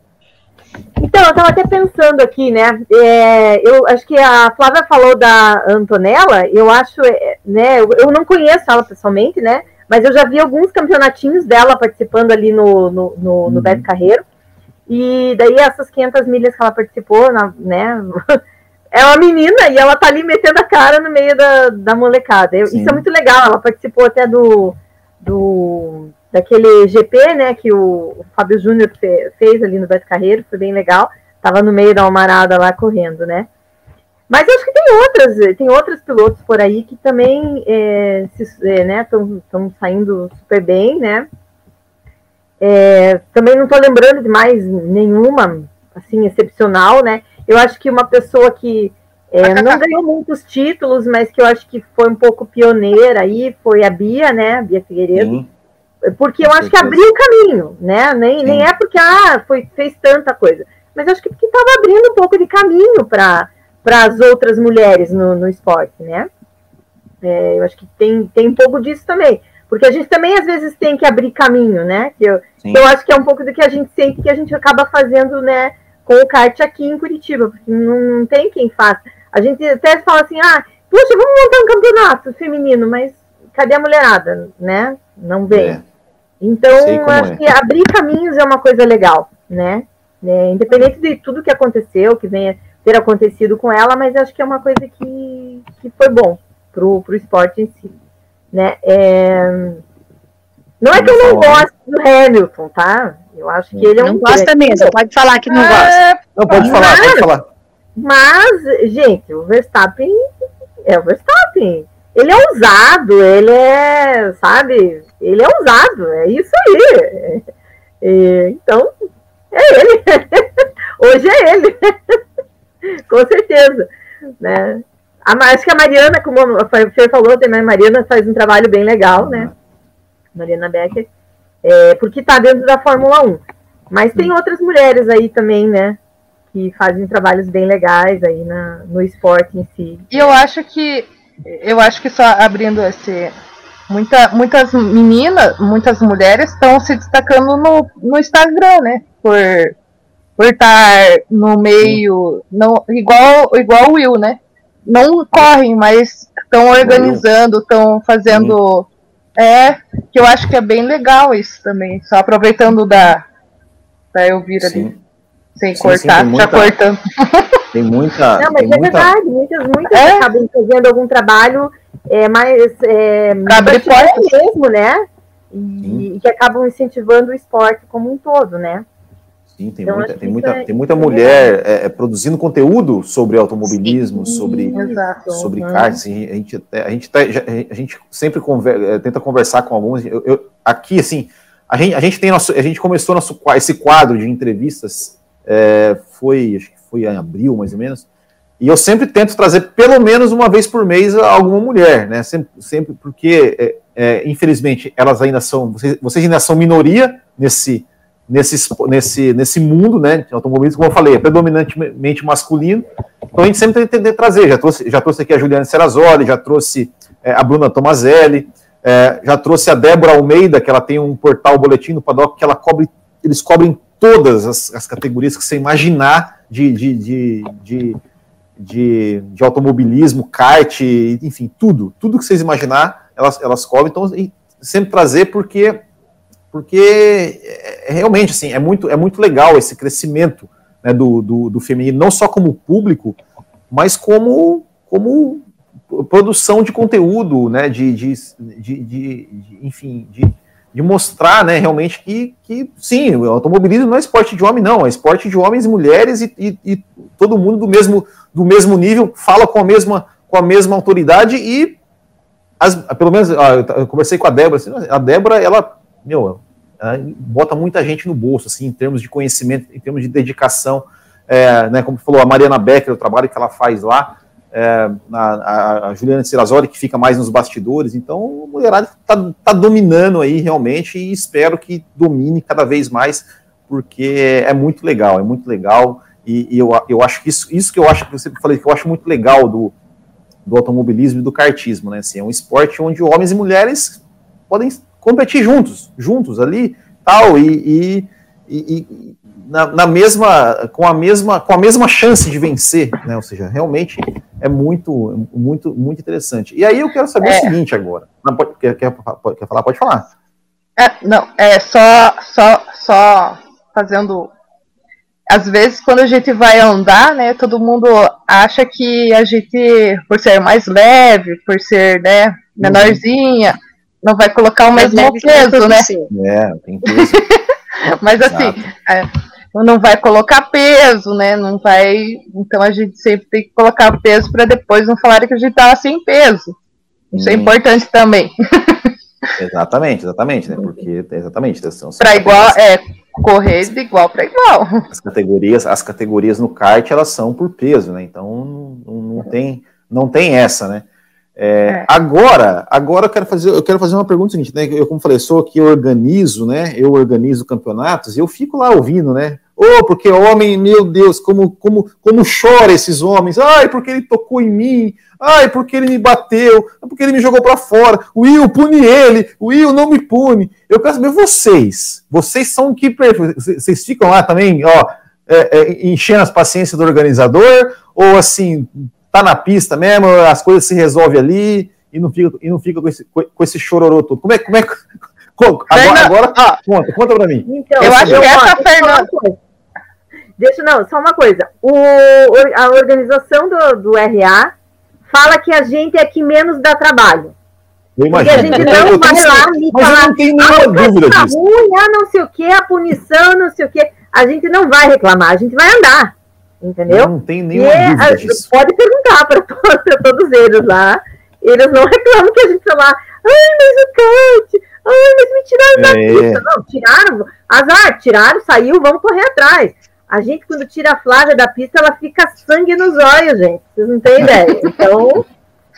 Então, eu estava até pensando aqui, né? É, eu acho que a Flávia falou da Antonella, eu acho, é, né? Eu, eu, não conheço ela pessoalmente, né? Mas eu já vi alguns campeonatinhos dela participando ali no, no, no, no uhum. Beto Carreiro. E daí essas 500 milhas que ela participou, né? É uma menina e ela tá ali metendo a cara no meio da, da molecada. Eu, isso é muito legal. Ela participou até do, do daquele GP, né, que o, Fábio Júnior fe, fez ali no Beto Carreiro, foi bem legal. Tava no meio da almarada lá correndo, né? Mas eu acho que tem outras, tem outros pilotos por aí que também é, é, né, estão saindo super bem, né? É, também não estou lembrando de mais nenhuma, assim, excepcional, né? Eu acho que uma pessoa que é, não ganhou muitos títulos, mas que eu acho que foi um pouco pioneira aí, foi a Bia, né? A Bia Figueiredo. Sim. Porque eu acho que abriu o caminho, né? Nem, nem é porque ah, foi, fez tanta coisa. Mas acho que porque estava abrindo um pouco de caminho para as outras mulheres no, no esporte, né? É, eu acho que tem, tem um pouco disso também. Porque a gente também, às vezes, tem que abrir caminho, né? Que eu, eu acho que é um pouco do que a gente sente que a gente acaba fazendo, né, com o kart aqui em Curitiba, porque não, não tem quem faça. A gente até fala assim, ah, puxa, vamos montar um campeonato feminino, mas cadê a mulherada, né? Não vem. É. Então, acho é. que abrir caminhos é uma coisa legal, né? É, independente de tudo que aconteceu, que venha ter acontecido com ela, mas acho que é uma coisa que, que foi bom pro, pro esporte em si né? É... Não é que eu não gosto do Hamilton, tá? Eu acho que ele é um. Não gosta mesmo, pode falar que não é... gosta. Não, pode falar, mas, pode falar. Mas, gente, o Verstappen é o Verstappen. Ele é ousado, ele é, sabe? Ele é ousado, é isso aí. É, então, é ele. Hoje é ele. Com certeza. Né? A, acho que a Mariana, como a Fer falou, também a Mariana faz um trabalho bem legal, né? Mariana Becker, é, porque está dentro da Fórmula 1. Mas tem outras mulheres aí também, né? Que fazem trabalhos bem legais aí na, no esporte em si. E eu acho que eu acho que só abrindo esse. Muita, muitas meninas, muitas mulheres estão se destacando no, no Instagram, né? Por, por estar no meio. No, igual, igual o Will, né? não correm, mas estão organizando, estão fazendo. É, que eu acho que é bem legal isso também. Só aproveitando da, da Elvira sim. ali. Sem sim, cortar, sim, muita, já cortando. Tem muita. Não, mas é muita... verdade, muitas, muitas é? acabam fazendo algum trabalho é, mais. É, mesmo, né? E, e, que acabam incentivando o esporte como um todo, né? Sim, tem então, muita, tem muita, é, tem muita mulher é, é, produzindo conteúdo sobre automobilismo, sim, sobre, sobre karts. A gente, a, gente tá, a gente sempre conver, é, tenta conversar com alguns. Eu, eu, aqui, assim, a gente, a gente tem nosso, a gente começou nosso, esse quadro de entrevistas, é, foi, acho que foi em abril, mais ou menos, e eu sempre tento trazer pelo menos uma vez por mês alguma mulher, né? Sempre, sempre porque, é, é, infelizmente, elas ainda são, vocês, vocês, ainda são minoria nesse, nesse, nesse, nesse mundo, né? De automobilismo, como eu falei, é predominantemente masculino. Então a gente sempre tenta trazer. Já trouxe, já trouxe aqui a Juliana Serrazoli, já trouxe é, a Bruna Tomazelli, é, já trouxe a Débora Almeida, que ela tem um portal boletim no paddock que ela cobre, eles cobrem todas as, as categorias que você imaginar de, de, de, de, de, de automobilismo, kart, enfim, tudo, tudo que vocês imaginar, elas, elas cobrem, então sempre trazer porque porque é, é, realmente assim é muito é muito legal esse crescimento né, do, do, do, feminino não só como público mas como como produção de conteúdo, né, de, de, de, de enfim, de, de mostrar, né, realmente que, que sim, o automobilismo não é esporte de homem, não, é esporte de homens e mulheres e, e, e, todo mundo do mesmo, do mesmo nível fala com a mesma, com a mesma autoridade e as, pelo menos eu conversei com a Débora, assim, a Débora, ela, meu, ela bota muita gente no bolso, assim, em termos de conhecimento, em termos de dedicação, é, né, como falou a Mariana Becker, o trabalho que ela faz lá, é, a, a, Juliana Sirazoli, que fica mais nos bastidores. Então, a mulherada está tá dominando aí realmente e espero que domine cada vez mais, porque é muito legal, é muito legal. E, e eu, eu acho que isso, isso que eu acho que você falei que eu acho muito legal do, do automobilismo e do kartismo, né? Assim, é um esporte onde homens e mulheres podem competir juntos, juntos ali, tal, e, e, e na, na, mesma, com a mesma, com a mesma chance de vencer, né? Ou seja, realmente é muito, muito, muito interessante. E aí eu quero saber é. o seguinte agora. Não, pode, quer, quer, quer falar? Pode falar. É, não, é só, só, só fazendo. Às vezes, quando a gente vai andar, né, todo mundo acha que a gente, por ser mais leve, por ser, né, menorzinha, não vai colocar o mesmo peso, né? É, tem peso. Mas assim, é, não vai colocar peso, né? Não vai. Então a gente sempre tem que colocar peso para depois não falar que a gente tá sem peso. Isso hum. é importante também. Exatamente, exatamente, né? Porque exatamente para igual é correr de igual para igual. As categorias, as categorias no kart elas são por peso, né? Então não, não tem não tem essa, né? É, é. Agora, agora eu quero fazer, eu quero fazer uma pergunta seguinte, né? Eu, como falei, sou aqui, eu organizo, né? Eu organizo campeonatos e eu fico lá ouvindo, né? Oh, porque homem, meu Deus, como, como, como chora esses homens. Ai, porque ele tocou em mim. Ai, porque ele me bateu. Porque ele me jogou para fora. Will, pune ele. Will, não me pune. Eu quero saber vocês. Vocês são que vocês ficam lá também, ó, é, é, enchendo as paciências do organizador ou assim tá na pista mesmo, as coisas se resolvem ali e não fica, e não fica com, esse, com esse chororô todo. Como é, como é Agora, agora ah, conta, conta pra mim. Então, eu acho que essa Fernanda. Deixa, não, só uma coisa. O, a organização do, do RA fala que a gente é que menos dá trabalho. Eu imagino. Porque a gente não vai lá e falar, eu não tenho nenhuma ah, dúvida tá disso. Ruim, ah, não sei o que, a punição, não sei o que. A gente não vai reclamar, a gente vai andar. Entendeu? Não tem nenhuma e dúvida disso. Pode perguntar para todos eles lá. Eles não reclamam que a gente fala, ai, mas o Kant, ai, mas me tiraram é. da pista. Não, tiraram, azar, tiraram, saiu, vamos correr atrás. A gente, quando tira a Flávia da pista, ela fica sangue nos olhos, gente. Vocês não têm ideia. Então,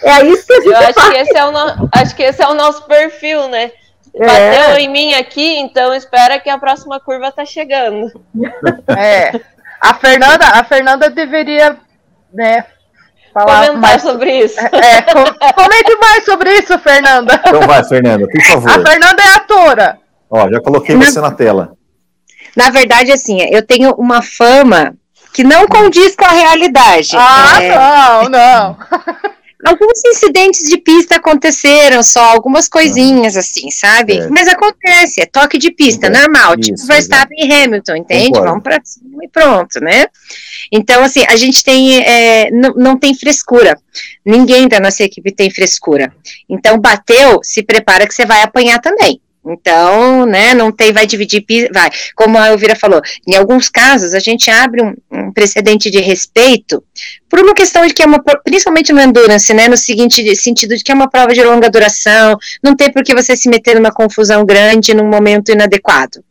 é isso que a gente Eu acho que, esse é o no... acho que esse é o nosso perfil, né? É. Bateu em mim aqui, então espera que a próxima curva tá chegando. É. A Fernanda, a Fernanda deveria, né, falar Comentar mais sobre isso. É, é comente mais sobre isso, Fernanda. Então vai, Fernanda, por favor. A Fernanda é atora. Ó, já coloquei você na tela. Na verdade, assim, eu tenho uma fama que não condiz com a realidade. Ah, é... não, não. Alguns incidentes de pista aconteceram só, algumas coisinhas assim, sabe? É. Mas acontece, é toque de pista, é. normal, tipo Isso, tipo Verstappen e Hamilton, entende? Concordo. Vamos pra cima e pronto, né? Então, assim, a gente tem, é, não, não tem frescura. Ninguém da nossa equipe tem frescura. Então, bateu, se prepara que você vai apanhar também. Então, né, não tem, vai dividir, vai. Como a Elvira falou, em alguns casos a gente abre um, um, precedente de respeito por uma questão de que é uma, principalmente no endurance, né, no seguinte sentido de que é uma prova de longa duração, não tem por que você se meter numa confusão grande num momento inadequado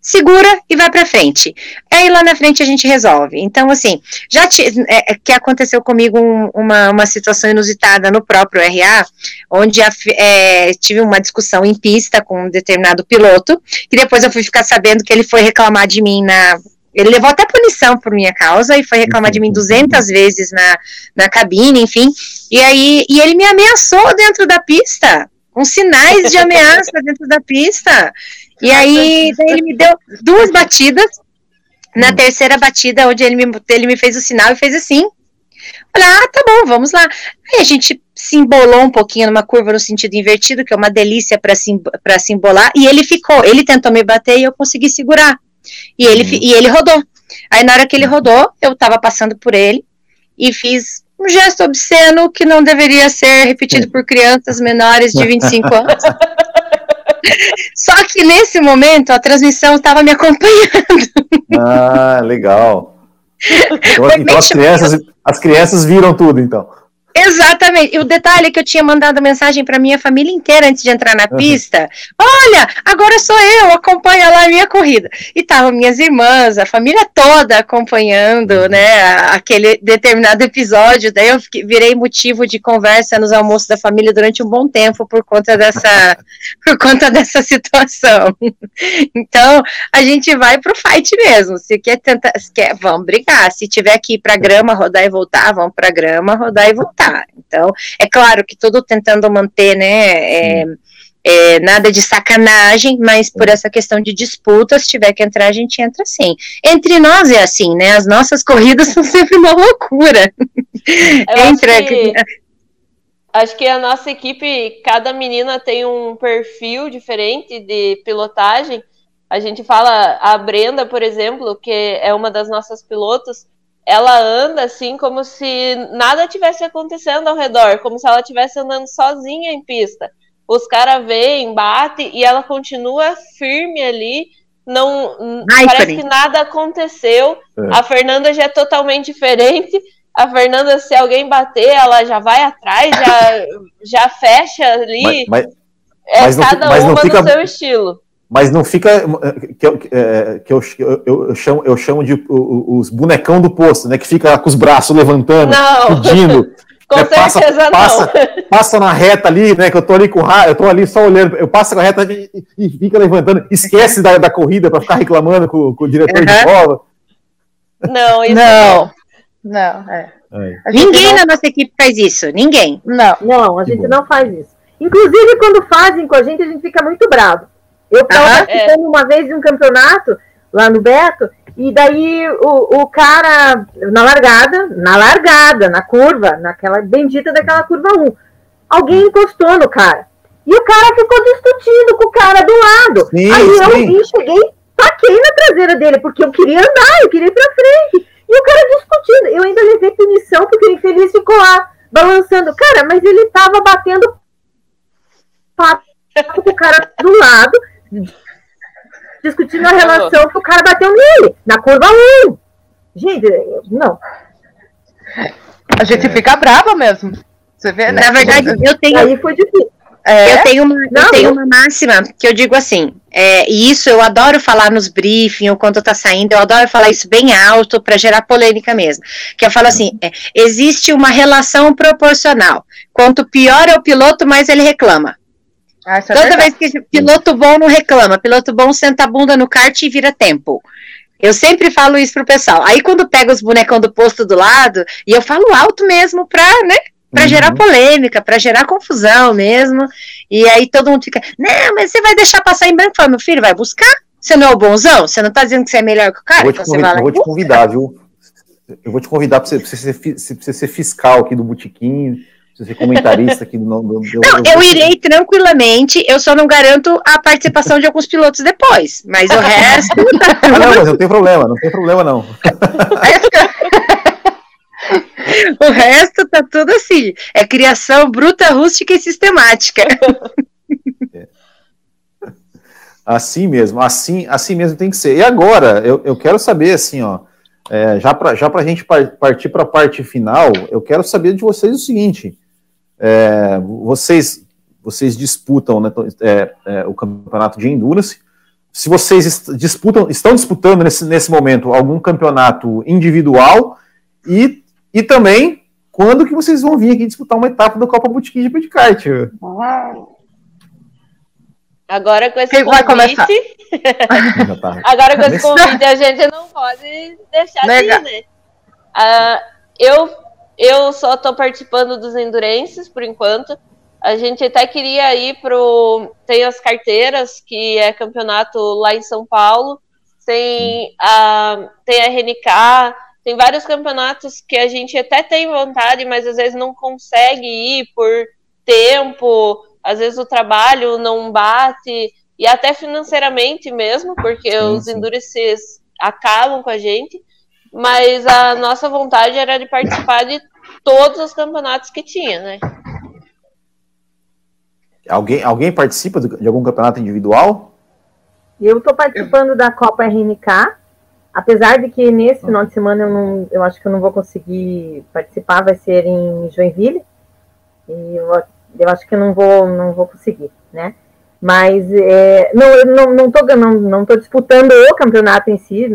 segura e vai para frente. Aí lá na frente a gente resolve. Então, assim, já te, é, é, que aconteceu comigo um, uma, uma situação inusitada no próprio RA, onde a, é, tive uma discussão em pista com um determinado piloto, que depois eu fui ficar sabendo que ele foi reclamar de mim na. Ele levou até punição por minha causa e foi reclamar de mim 200 vezes na, na cabine, enfim. E aí, e ele me ameaçou dentro da pista, com sinais de ameaça dentro da pista. E aí ele me deu duas batidas. Na hum. terceira batida, onde ele me, ele me fez o sinal e fez assim. Falei, ah, tá bom, vamos lá. Aí a gente se embolou um pouquinho numa curva no sentido invertido, que é uma delícia para sim, se embolar, e ele ficou, ele tentou me bater e eu consegui segurar. E ele, hum. e ele rodou. Aí na hora que ele rodou, eu tava passando por ele e fiz um gesto obsceno que não deveria ser repetido por crianças menores de 25 anos. Só que nesse momento a transmissão estava me acompanhando. Ah, legal. Então, então as, crianças, as crianças viram tudo, então. Exatamente. E o detalhe é que eu tinha mandado mensagem para minha família inteira antes de entrar na pista. Olha, agora sou eu, acompanha lá a minha corrida. E estavam minhas irmãs, a família toda acompanhando, uhum. né, aquele determinado episódio. Daí eu virei motivo de conversa nos almoços da família durante um bom tempo por conta dessa, por conta dessa situação. Então, a gente vai pro fight mesmo. Se quer tentar, se quer, vamos brigar. Se tiver que ir pra grama, rodar e voltar, vamos pra grama, rodar e voltar. Então, é claro que tudo tentando manter, né, é, é, nada de sacanagem, mas por essa questão de disputa, se tiver que entrar, a gente entra sim. Entre nós é assim, né, as nossas corridas são sempre uma loucura. Entra... Acho que, acho que a nossa equipe, cada menina tem um perfil diferente de pilotagem, a gente fala, a Brenda, por exemplo, que é uma das nossas pilotos, ela anda assim como se nada tivesse acontecendo ao redor, como se ela estivesse andando sozinha em pista. Os caras veem, bate e ela continua firme ali. Não Ai, parece que nada aconteceu. É. A Fernanda já é totalmente diferente. A Fernanda, se alguém bater, ela já vai atrás, já, já fecha ali. Mas, mas, é mas cada não, uma fica... no seu estilo mas não fica que, eu, é, que eu, eu, eu, chamo, eu chamo de os bonecão do posto, né? Que fica com os braços levantando, não. pedindo. com né, passa, certeza passa, não. Passa na reta ali, né? Que eu tô ali com eu tô ali só olhando, eu passo na reta e, e fica levantando, esquece da, da corrida para ficar reclamando com, com, o diretor uhum. de prova. Não, isso não. Não, não é. Ninguém não... na nossa equipe faz isso, ninguém. Não, não, a gente não faz isso. Inclusive, quando fazem com a gente, a gente fica muito bravo. Eu estava participando é. uma vez de um campeonato lá no Beto, e daí o, o cara, na largada, na largada, na curva, naquela bendita daquela curva 1, alguém encostou no cara. E o cara ficou discutindo com o cara do lado. Sim, Aí sim. eu vi, cheguei, taquei na traseira dele, porque eu queria andar, eu queria ir pra frente. E o cara discutindo. Eu ainda levei punição, porque o infeliz ficou lá, balançando. Cara, mas ele tava batendo papo com o cara do lado, discutindo a relação que o cara bateu nele, na curva 1. Gente, não. A gente fica brava mesmo. Você vê, né? Na verdade, eu tenho. Aí foi difícil. É? Eu tenho uma, não, eu tenho uma máxima que eu digo assim, é, e isso eu adoro falar nos briefings ou quando tá saindo, eu adoro falar isso bem alto para gerar polêmica mesmo. Que eu falo assim: é, existe uma relação proporcional. Quanto pior é o piloto, mais ele reclama. Ah, é Toda vez que piloto bom não reclama, piloto bom senta a bunda no kart e vira tempo. Eu sempre falo isso pro pessoal. Aí quando pega os bonecão do posto do lado, e eu falo alto mesmo pra, né, para uhum. gerar polêmica, para gerar confusão mesmo. E aí todo mundo fica, não, mas você vai deixar passar em branco? Fala, meu filho, vai buscar? Você não é o bonzão? Você não tá dizendo que você é melhor que o cara? Eu vou te, então eu vou te convidar, viu? Eu vou te convidar para você, você, ser, você ser fiscal aqui do Botequim ser comentarista aqui no, no, no Não, eu, eu irei tranquilamente, eu só não garanto a participação de alguns pilotos depois, mas o resto. ah, não, mas não tem problema, não tem problema não. o resto tá tudo assim, é criação bruta, rústica e sistemática. É. Assim mesmo, assim, assim mesmo tem que ser. E agora, eu, eu quero saber, assim, ó, é, já para já a gente partir para a parte final, eu quero saber de vocês o seguinte: é, vocês, vocês disputam né, é, é, o campeonato de endurance. Se vocês disputam, estão disputando nesse, nesse momento algum campeonato individual e, e também quando que vocês vão vir aqui disputar uma etapa da Copa Boutique de Pedicart? Agora com esse Quem vai começar? Tá. Agora com esse convite a gente não pode deixar Nega. de ir, né? Uh, eu, eu só estou participando dos Endurenses por enquanto. A gente até queria ir pro. Tem as carteiras, que é campeonato lá em São Paulo. Tem a, tem a RNK, tem vários campeonatos que a gente até tem vontade, mas às vezes não consegue ir por tempo, às vezes o trabalho não bate, e até financeiramente mesmo, porque sim, os endurecidos acabam com a gente, mas a nossa vontade era de participar de todos os campeonatos que tinha, né? Alguém, alguém participa de algum campeonato individual? Eu estou participando da Copa RNK, apesar de que nesse final de semana eu, não, eu acho que eu não vou conseguir participar, vai ser em Joinville. E eu, eu acho que eu não vou, não vou conseguir, né? Mas é, não, eu não, não, tô, não, não tô disputando o campeonato em si,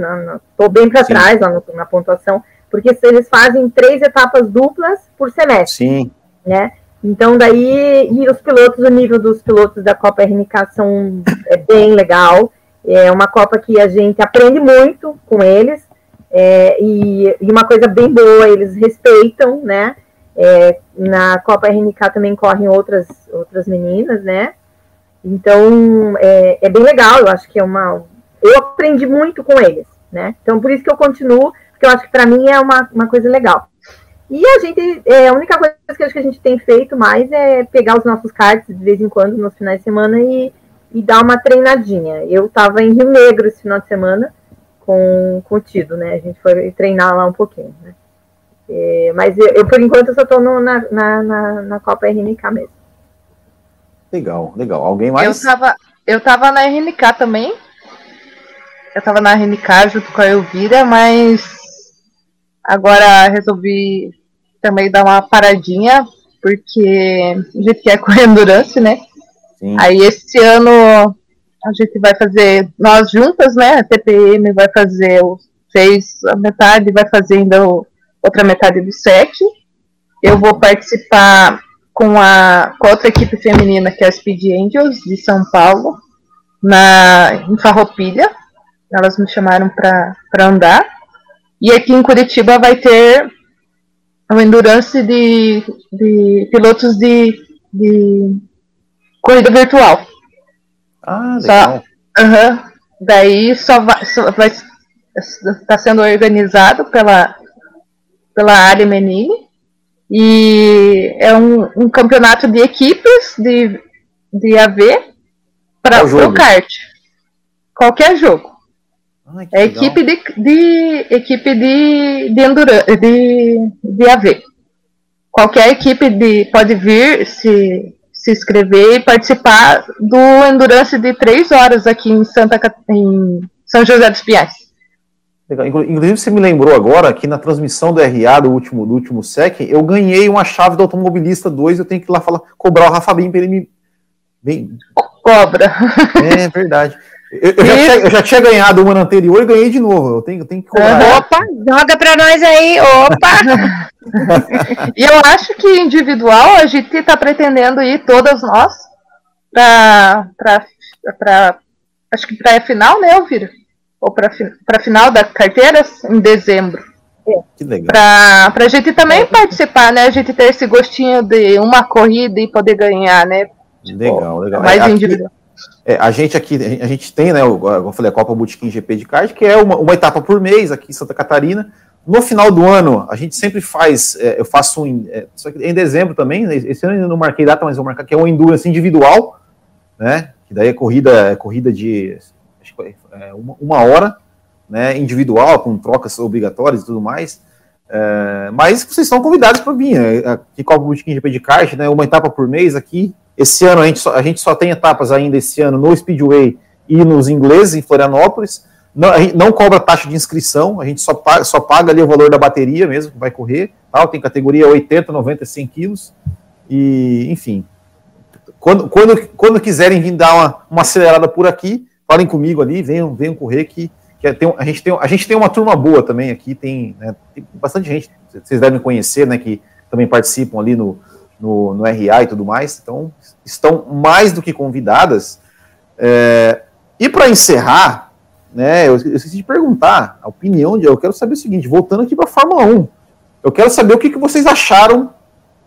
tô bem para trás lá no, na pontuação, porque eles fazem três etapas duplas por semestre. Sim. Né? Então, daí, e os pilotos, o nível dos pilotos da Copa RNK são é bem legal. É uma Copa que a gente aprende muito com eles. É, e, e, uma coisa bem boa, eles respeitam, né? É, na Copa RNK também correm outras, outras meninas, né? Então, é, é, bem legal, eu acho que é uma. Eu aprendi muito com eles, né? Então, por isso que eu continuo, porque eu acho que para mim é uma, uma coisa legal. E a gente, é, a única coisa que, acho que a gente tem feito mais é pegar os nossos cards de vez em quando, nos finais de semana, e, e dar uma treinadinha. Eu estava em Rio Negro esse final de semana com, com o Tido, né? A gente foi treinar lá um pouquinho, né? É, mas eu, eu, por enquanto, eu só estou na, na, na, na, Copa RNK mesmo. Legal, legal. Alguém mais? Eu estava eu tava na RNK também. Eu estava na RNK junto com a Elvira, mas Agora resolvi também dar uma paradinha, porque a gente quer correr endurance, né? Sim. Aí esse ano a gente vai fazer, nós juntas, né? A TPM vai fazer o seis, a metade vai fazer ainda outra metade do sete. Eu vou participar com a, com a outra equipe feminina, que é a Speed Angels, de São Paulo, na, em Farroupilha. Elas me chamaram para andar. E aqui em Curitiba vai ter uma endurance de, de pilotos de, de corrida virtual. Ah, legal. Só, uh -huh, daí só vai, só vai está sendo organizado pela pela área Menini e é um, um campeonato de equipes de, de AV para o kart. Qualquer jogo. Ai, é equipe de, de, equipe de, de, endura, de, de AV. Qualquer equipe de, pode vir se, se inscrever e participar do Endurance de três horas aqui em, Santa, em São José dos Pinhais. Inclusive, você me lembrou agora que na transmissão do RA do último, do último SEC, eu ganhei uma chave do Automobilista 2, eu tenho que ir lá falar, cobrar o Rafa Bim para ele me. Bem... Cobra. É verdade. Eu, eu, já tinha, eu, já tinha, ganhado uma anterior e ganhei de novo. Eu tenho, tenho que cobrar. Opa, joga para nós aí. Opa! e eu acho que individual a gente está pretendendo ir todas nós para acho que para a final, né, Elvira? Ou para a final da carteiras em dezembro. Que legal. Para a gente também é. participar, né? A gente ter esse gostinho de uma corrida e poder ganhar, né? Tipo, legal, legal. Mais é, individual. Aqui é, a gente aqui, a gente tem, né, eu falei, a Copa Botequim GP de kart, que é uma, uma, etapa por mês aqui em Santa Catarina. No final do ano, a gente sempre faz, é, eu faço um, é, só que em dezembro também, né, esse ano eu não marquei data, mas vou marcar, que é um endurance individual, né, que daí é corrida, é corrida de é, uma, uma, hora, né, individual, com trocas obrigatórias e tudo mais. É, mas vocês estão convidados para vir, né, aqui Copa Botequim GP de kart, né, uma etapa por mês aqui, esse ano a gente, só, a gente só tem etapas ainda esse ano no Speedway ir nos ingleses em Florianópolis. Não, não cobra taxa de inscrição, a gente só paga, só paga ali o valor da bateria mesmo, que vai correr. Tal, tem categoria 80, 90, 100 quilos. E, enfim, quando, quando, quando quiserem vir dar uma, uma acelerada por aqui, falem comigo ali, venham, venham correr que, que tem, a, gente tem, a gente tem uma turma boa também aqui, tem, né, tem bastante gente, vocês devem conhecer, né, que também participam ali no, no, no RA e tudo mais, então estão mais do que convidadas. É, e para encerrar, né, eu, eu esqueci de perguntar a opinião de, eu quero saber o seguinte, voltando aqui para a Fórmula 1, eu quero saber o que, que vocês acharam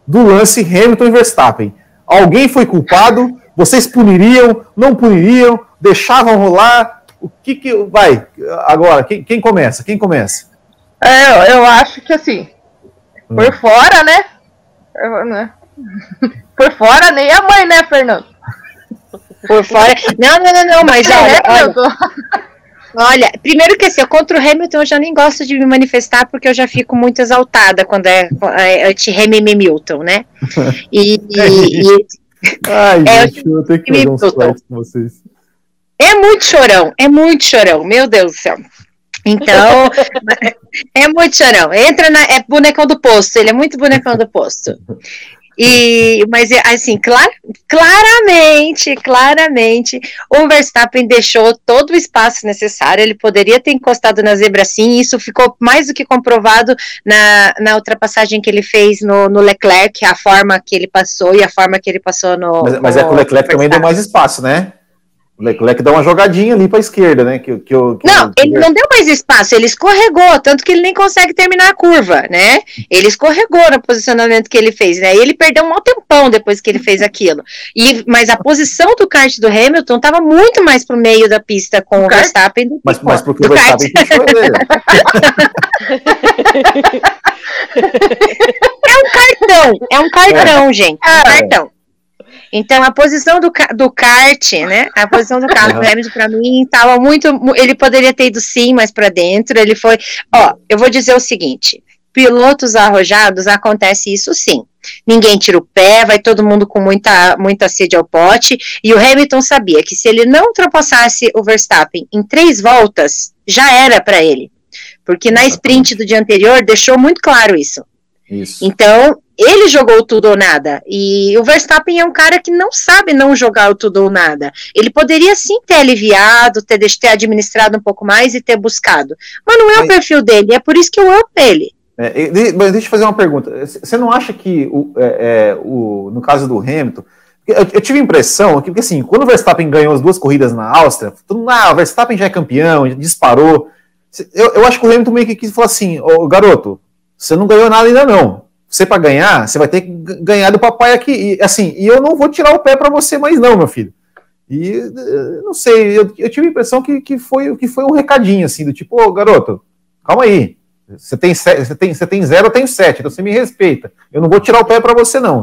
do lance Hamilton e Verstappen. Alguém foi culpado? Vocês puniriam? Não puniriam? Deixavam rolar? O que que vai agora? Quem, quem começa? Quem começa? É, eu acho que assim, por hum. fora, né? né? Por fora nem a mãe, né, Fernando? Por fora. Não, não, não, não, mas olha, olha, Olha, primeiro que assim, contra o Hamilton eu já nem gosto de me manifestar porque eu já fico muito exaltada quando é, é anti-Hamilton Milton, né? E, e, Ai, é, gente, eu tenho que fazer uns com vocês. É muito chorão, é muito chorão, meu Deus do céu. Então, é muito chorão. Entra na. É bonecão do posto, ele é muito bonecão do posto. E, mas assim, clar, claramente, claramente, o Verstappen deixou todo o espaço necessário. Ele poderia ter encostado na zebra sim. Isso ficou mais do que comprovado na, na ultrapassagem que ele fez no, no Leclerc, a forma que ele passou e a forma que ele passou no. Mas, mas é que o Leclerc também deu mais espaço, né? O Leclerc dá uma jogadinha ali para a esquerda, né? Que, que, que não, que... ele não deu mais espaço, ele escorregou, tanto que ele nem consegue terminar a curva, né? Ele escorregou no posicionamento que ele fez, né? E ele perdeu um tempão depois que ele fez aquilo. E, mas a posição do kart do Hamilton estava muito mais para o meio da pista com o, o Verstappen do que Mas, mas porque o Verstappen puxou ele. é um cartão, é um cartão, é. gente. É um cartão. Então, a posição do, do kart, né? A posição do carro do Hamilton, para mim, estava muito. Ele poderia ter ido sim mais para dentro. Ele foi. Ó, eu vou dizer o seguinte: pilotos arrojados acontece isso sim. Ninguém tira o pé, vai todo mundo com muita, muita sede ao pote. E o Hamilton sabia que se ele não ultrapassasse o Verstappen em três voltas, já era para ele. Porque na sprint do dia anterior deixou muito claro isso. Isso. Então, ele jogou tudo ou nada. E o Verstappen é um cara que não sabe não jogar o tudo ou nada. Ele poderia sim ter aliviado, ter, ter administrado um pouco mais e ter buscado. Mas não é mas, o perfil dele, é por isso que eu amo ele. É, mas deixa eu fazer uma pergunta. Você não acha que, o, é, é, o, no caso do Hamilton, eu, eu, tive a impressão que, porque assim, quando o Verstappen ganhou as duas corridas na Áustria, todo mundo, ah, o Verstappen já é campeão, já disparou. Eu, eu acho que o Hamilton meio que quis falar assim, ô, garoto, você não ganhou nada ainda não você para ganhar, você vai ter que ganhar do papai aqui. E, assim, e eu não vou tirar o pé para você mais não, meu filho. E eh, não sei, eu, eu, tive a impressão que, que, foi, que foi um recadinho assim, do tipo, ô garoto, calma aí. Você tem, você, tem, você tem zero, eu tenho sete, então você me respeita. Eu não vou tirar o pé para você, não.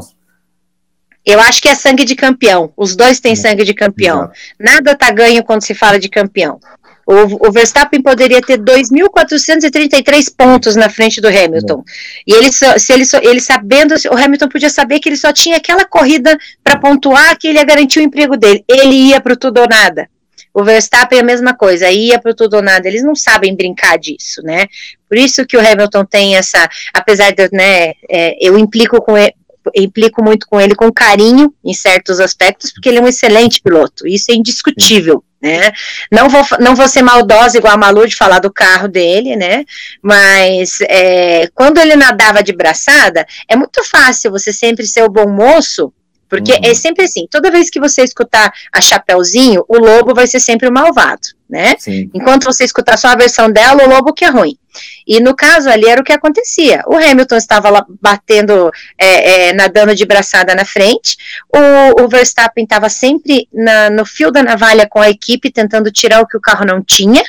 Eu acho que é sangue de campeão. Os dois têm sangue de campeão. Nada tá ganho quando se fala de campeão. O, o Verstappen poderia ter 2.433 pontos na frente do Hamilton. E ele, se ele, ele sabendo, o Hamilton podia saber que ele só tinha aquela corrida para pontuar que ele ia garantir o emprego dele. Ele ia para o tudo ou nada. O Verstappen é a mesma coisa, ia para tudo ou nada. Eles não sabem brincar disso, né? Por isso que o Hamilton tem essa, apesar de, né, é, eu implico com ele, implico muito com ele com carinho em certos aspectos, porque ele é um excelente piloto, isso é indiscutível né? Não vou, não vou ser maldosa igual a Malu de falar do carro dele, né? Mas é, quando ele nadava de braçada, é muito fácil você sempre ser o bom moço porque uhum. é sempre assim, toda vez que você escutar a Chapeuzinho, o lobo vai ser sempre o malvado, né? Sim. Enquanto você escutar só a versão dela, o lobo que é ruim. E no caso ali era o que acontecia. O Hamilton estava lá batendo, é, é, nadando de braçada na frente, o, o Verstappen estava sempre na, no fio da navalha com a equipe, tentando tirar o que o carro não tinha.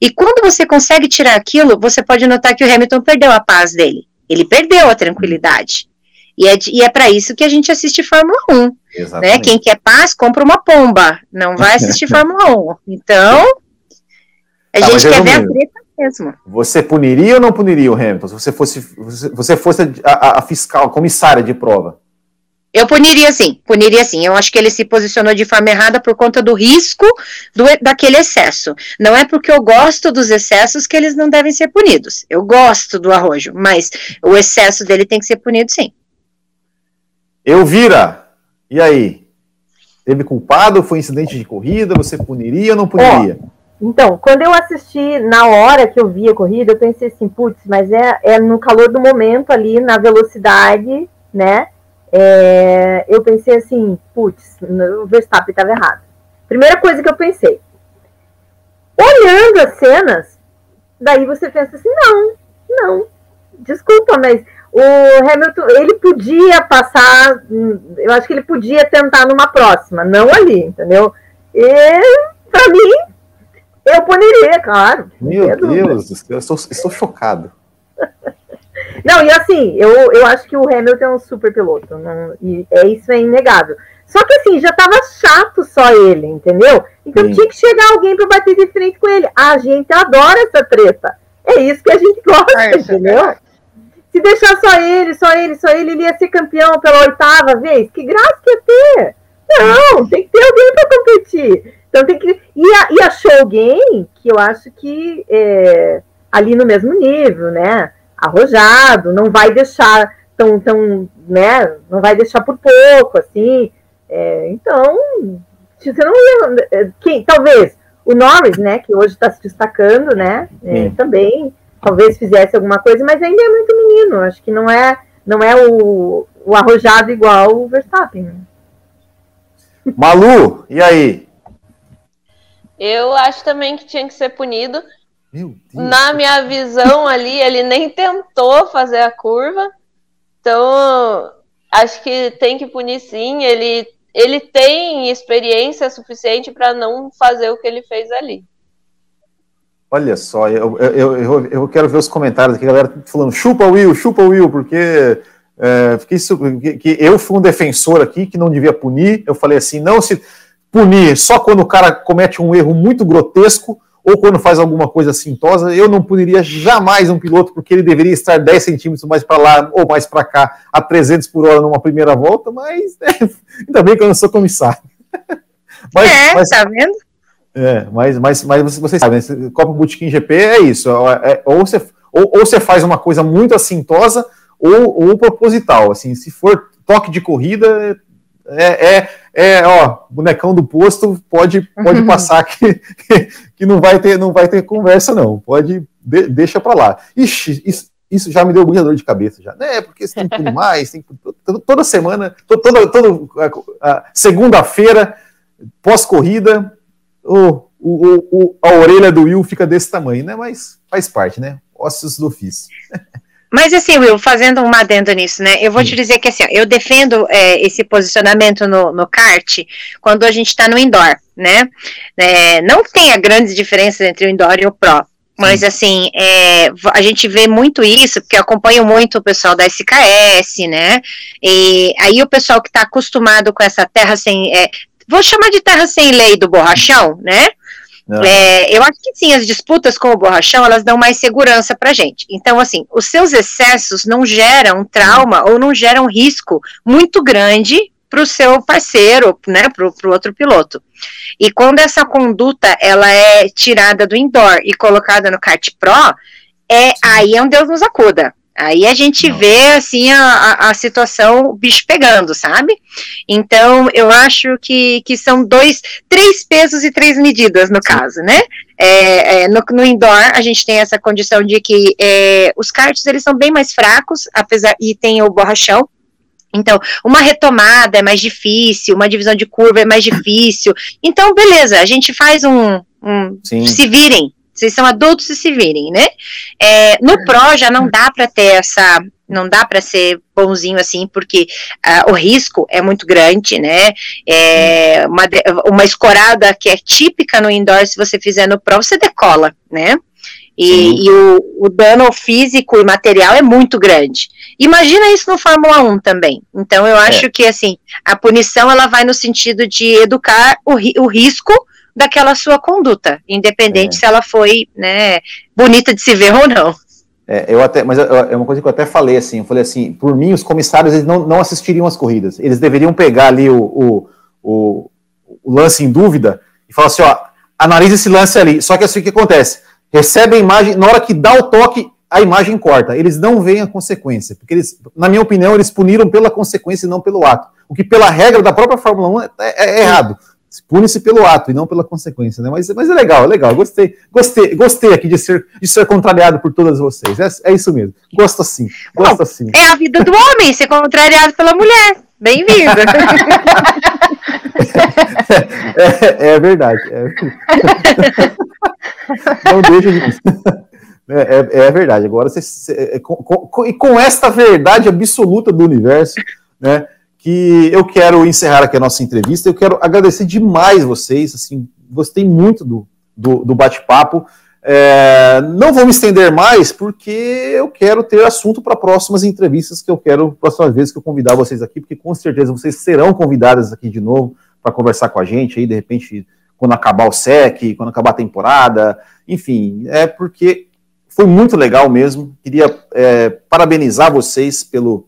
E quando você consegue tirar aquilo, você pode notar que o Hamilton perdeu a paz dele. Ele perdeu a tranquilidade. E é, e é para isso que a gente assiste Fórmula 1. Né? Quem quer paz, compra uma pomba. Não vai assistir Fórmula 1. Então, a tá, gente quer ver a treta mesmo. Você puniria ou não puniria o Hamilton? Se você fosse, você fosse a, a fiscal, a comissária de prova? Eu puniria sim, puniria sim. Eu acho que ele se posicionou de forma errada por conta do risco do, daquele excesso. Não é porque eu gosto dos excessos que eles não devem ser punidos. Eu gosto do arrojo, mas o excesso dele tem que ser punido sim. Eu vira. E aí? Teve culpado? Foi incidente de corrida? Você puniria ou não puniria? então, quando eu assisti, na hora que eu vi a corrida, eu pensei assim, putz, mas é, é no calor do momento ali, na velocidade, né? É, eu pensei assim, putz, o Verstappen estava errado. Primeira coisa que eu pensei. Olhando as cenas, daí você pensa assim, não, não, desculpa, mas o Hamilton, ele podia passar, eu acho que ele podia tentar numa próxima, não ali, entendeu? E, para mim, eu puniria, claro. Meu Deus, eu estou, estou chocado. Não, e assim, eu, eu acho que o Hamilton é um super piloto, não, e é, isso é inegável. Só que assim, já tava chato só ele, entendeu? Então Sim. tinha que chegar alguém para bater de frente com ele. A gente adora essa treta. É isso que a gente gosta, é, entendeu? Se deixar só ele, só ele, só ele, ele ia ser campeão pela oitava vez. Que graça que ia ter! Não, tem que ter alguém para competir. Então tem que. E, a, e achou alguém que eu acho que é, ali no mesmo nível, né? Arrojado, não vai deixar tão, tão, né? Não vai deixar por pouco, assim. É, então, você não ia. É, quem, talvez o Norris, né? Que hoje está se destacando, né? É, também talvez fizesse alguma coisa, mas ainda é muito menino. Acho que não é, não é o, o arrojado igual o Verstappen. Né? Malu, e aí? Eu acho também que tinha que ser punido. Na minha visão ali, ele nem tentou fazer a curva. Então, acho que tem que punir sim. Ele, ele tem experiência suficiente para não fazer o que ele fez ali. Olha só, eu, eu, eu, eu, quero ver os comentários aqui, a galera falando chupa o Will, chupa o Will, porque é, isso, que, eu fui um defensor aqui que não devia punir. Eu falei assim: não se punir só quando o cara comete um erro muito grotesco ou quando faz alguma coisa assintosa. Eu não puniria jamais um piloto porque ele deveria estar 10 centímetros mais para lá ou mais para cá a 300 por hora numa primeira volta, mas é, ainda bem que eu não sou comissário. mas, é, mas, tá vendo? É, mas, mas, mas vocês sabem, né? Copa Bootkin GP é isso. É, é, ou, você, ou, ou, você faz uma coisa muito assintosa ou, ou proposital. Assim, se for toque de corrida, é, é, é ó, bonecão do posto, pode, pode passar que, que, não, vai ter, não vai ter conversa, não. Pode, de, deixa para lá. Ixi, isso, isso já me deu muita dor de cabeça já. É, porque você tem que mais, tem toda, toda semana, toda, toda segunda-feira, pós-corrida, o, o, o, a orelha do Will fica desse tamanho, né? Mas faz parte, né? Ossos do ofício. Mas assim, Will, fazendo um adendo nisso, né? Eu vou te dizer que assim, eu defendo é, esse posicionamento no, no kart quando a gente está no indoor, né? É, não tem a grande diferença entre o indoor e o pro. Mas assim, é, a gente vê muito isso, porque eu acompanho muito o pessoal da SKS, né? E aí o pessoal que está acostumado com essa terra sem. É, vou chamar de terra sem lei do borrachão, né? É, eu acho que sim, as disputas com o borrachão, elas dão mais segurança para gente. Então, assim, os seus excessos não geram trauma ou não geram risco muito grande para o seu parceiro, né, para o outro piloto. E quando essa conduta ela é tirada do indoor e colocada no kart pro, é aí é um Deus nos acuda. Aí a gente Não. vê, assim, a, a, situação, o bicho pegando, sabe? Então, eu acho que, que são dois, três pesos e três medidas, no caso, né? É, é, no, no, indoor, a gente tem essa condição de que é, os karts, eles são bem mais fracos, apesar, e tem o borrachão, então, uma retomada é mais difícil, uma divisão de curva é mais difícil. Então, beleza, a gente faz um, um se virem, vocês são adultos e se virem, né? É, no é. Pro já não dá para ter essa, não dá para ser bonzinho assim, porque uh, o risco é muito grande, né? É, uma, uma escorada que é típica no indoor, se você fizer no Pro, você decola, né? E, e o, o, dano físico e material é muito grande. Imagina isso no Fórmula 1 também. Então, eu acho é. que, assim, a punição, ela vai no sentido de educar o, o risco daquela sua conduta, independente é. se ela foi, né, bonita de se ver ou não. É, eu até, mas é uma coisa que eu até falei assim, eu falei assim, por mim os comissários eles não, não assistiriam às corridas, eles deveriam pegar ali o, o, o, o lance em dúvida e falar assim, ó, analise esse lance ali. Só que assim o que acontece? Recebe a imagem, na hora que dá o toque, a imagem corta. Eles não veem a consequência, porque eles, na minha opinião, eles puniram pela consequência e não pelo ato. O que pela regra da própria Fórmula 1 é, é, é errado pune-se pelo ato e não pela consequência, né? Mas, mas é legal, é legal. Gostei, gostei, gostei aqui de ser, de ser contrariado por todas vocês. É, é isso mesmo. Gosto assim. Gosto Bom, assim. É a vida do homem ser contrariado pela mulher. Bem-vinda. é, é, verdade. É... não deixa de. É, é, é, verdade. Agora, você, você, é, com, com, com esta verdade absoluta do universo, né? Que eu quero encerrar aqui a nossa entrevista. Eu quero agradecer demais vocês, assim, gostei muito do, do, do bate-papo. É, não vou me estender mais, porque eu quero ter assunto para próximas entrevistas que eu quero, próximas vezes que eu convidar vocês aqui, porque com certeza vocês serão convidadas aqui de novo para conversar com a gente aí, de repente, quando acabar o SEC, quando acabar a temporada, enfim, é porque foi muito legal mesmo. Queria é, parabenizar vocês pelo,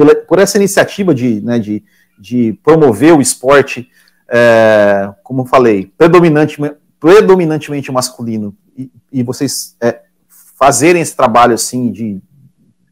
por, por essa iniciativa de, né, de, de promover o esporte, é, como falei, predominantemente, predominantemente masculino, e, e vocês é, fazerem esse trabalho assim de,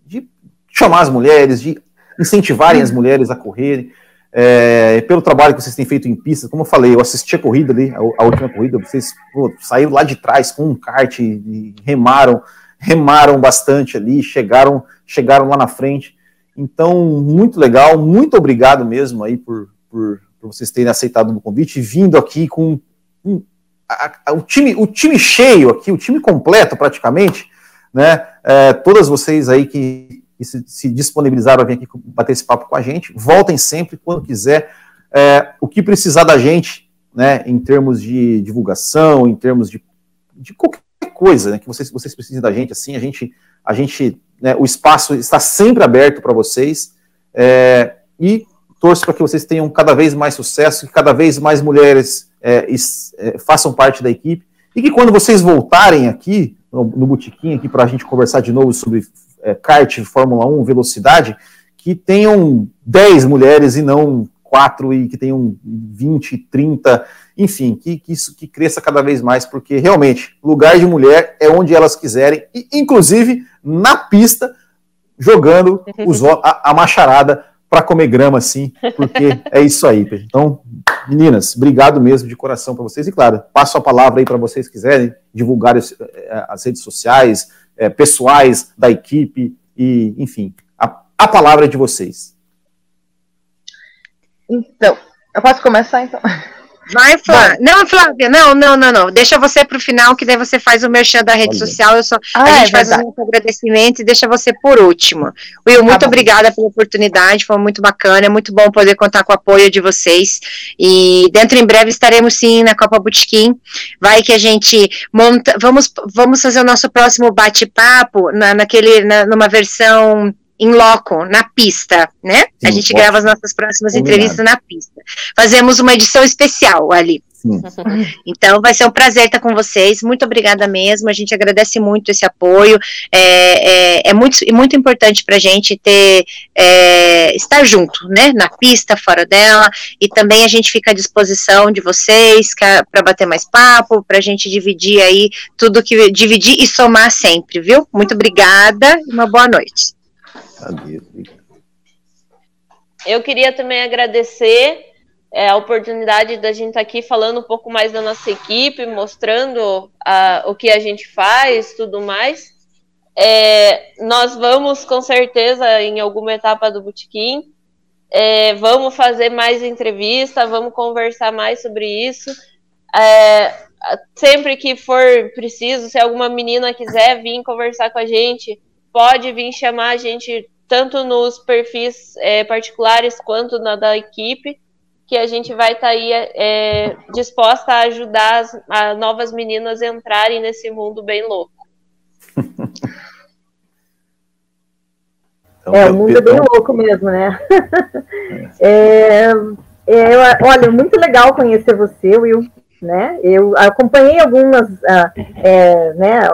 de chamar as mulheres, de incentivarem as mulheres a correrem, é, pelo trabalho que vocês têm feito em pista, como eu falei, eu assisti a corrida ali, a, a última corrida, vocês pô, saíram lá de trás com um kart e, e remaram, remaram bastante ali, chegaram, chegaram lá na frente. Então, muito legal, muito obrigado mesmo aí por, por, por vocês terem aceitado o convite e vindo aqui com um, a, a, o, time, o time cheio aqui, o time completo praticamente, né? É, todas vocês aí que, que se, se, disponibilizaram a vir aqui bater esse papo com a gente, voltem sempre quando quiser. É, o que precisar da gente, né, em termos de divulgação, em termos de, de qualquer coisa, né, que vocês, vocês precisem da gente, assim, a gente, a gente né, o espaço está sempre aberto para vocês é, e torço para que vocês tenham cada vez mais sucesso, que cada vez mais mulheres é, é, façam parte da equipe e que quando vocês voltarem aqui no, no Botequim aqui para a gente conversar de novo sobre é, kart, Fórmula 1, velocidade, que tenham 10 mulheres e não quatro e que tenham 20, 30, enfim, que, que isso que cresça cada vez mais, porque realmente lugar de mulher é onde elas quiserem, e, inclusive na pista, jogando os, a, a macharada para comer grama, assim, porque é isso aí. Então, meninas, obrigado mesmo de coração para vocês. E claro, passo a palavra aí para vocês quiserem divulgar as, eh, as redes sociais, é, pessoais da equipe, e enfim, a, a palavra é de vocês. Então, eu posso começar então? Vai, Flávia. Não, Flávia, não, não, não, não. Deixa você para o final, que daí você faz o merchan da rede Olha. social. Eu só, ah, a gente é faz os agradecimentos e deixa você por último. Will, muito tá obrigada pela oportunidade, foi muito bacana, é muito bom poder contar com o apoio de vocês. E dentro em breve estaremos sim na Copa Butiquim. Vai que a gente monta. Vamos, vamos fazer o nosso próximo bate-papo na, naquele, na, numa versão em loco, na pista, né? Sim, a gente pode. grava as nossas próximas Combinado. entrevistas na pista. Fazemos uma edição especial ali. Sim. Então vai ser um prazer estar com vocês. Muito obrigada mesmo. A gente agradece muito esse apoio. É, é, é muito, muito importante para a gente ter é, estar junto, né? Na pista, fora dela. E também a gente fica à disposição de vocês para bater mais papo, para a gente dividir aí tudo que dividir e somar sempre, viu? Muito obrigada e uma boa noite. Eu queria também agradecer é, a oportunidade da gente estar tá aqui falando um pouco mais da nossa equipe, mostrando a, o que a gente faz, tudo mais. É, nós vamos, com certeza, em alguma etapa do Botequim, é, vamos fazer mais entrevista, vamos conversar mais sobre isso. É, sempre que for preciso, se alguma menina quiser vir conversar com a gente, pode vir chamar a gente tanto nos perfis é, particulares quanto na da equipe, que a gente vai estar tá aí é, disposta a ajudar as a novas meninas a entrarem nesse mundo bem louco. Então, é, o mundo é bem louco mesmo, né? É, é, olha, muito legal conhecer você, Will. Né? Eu acompanhei algumas, uh, é, né,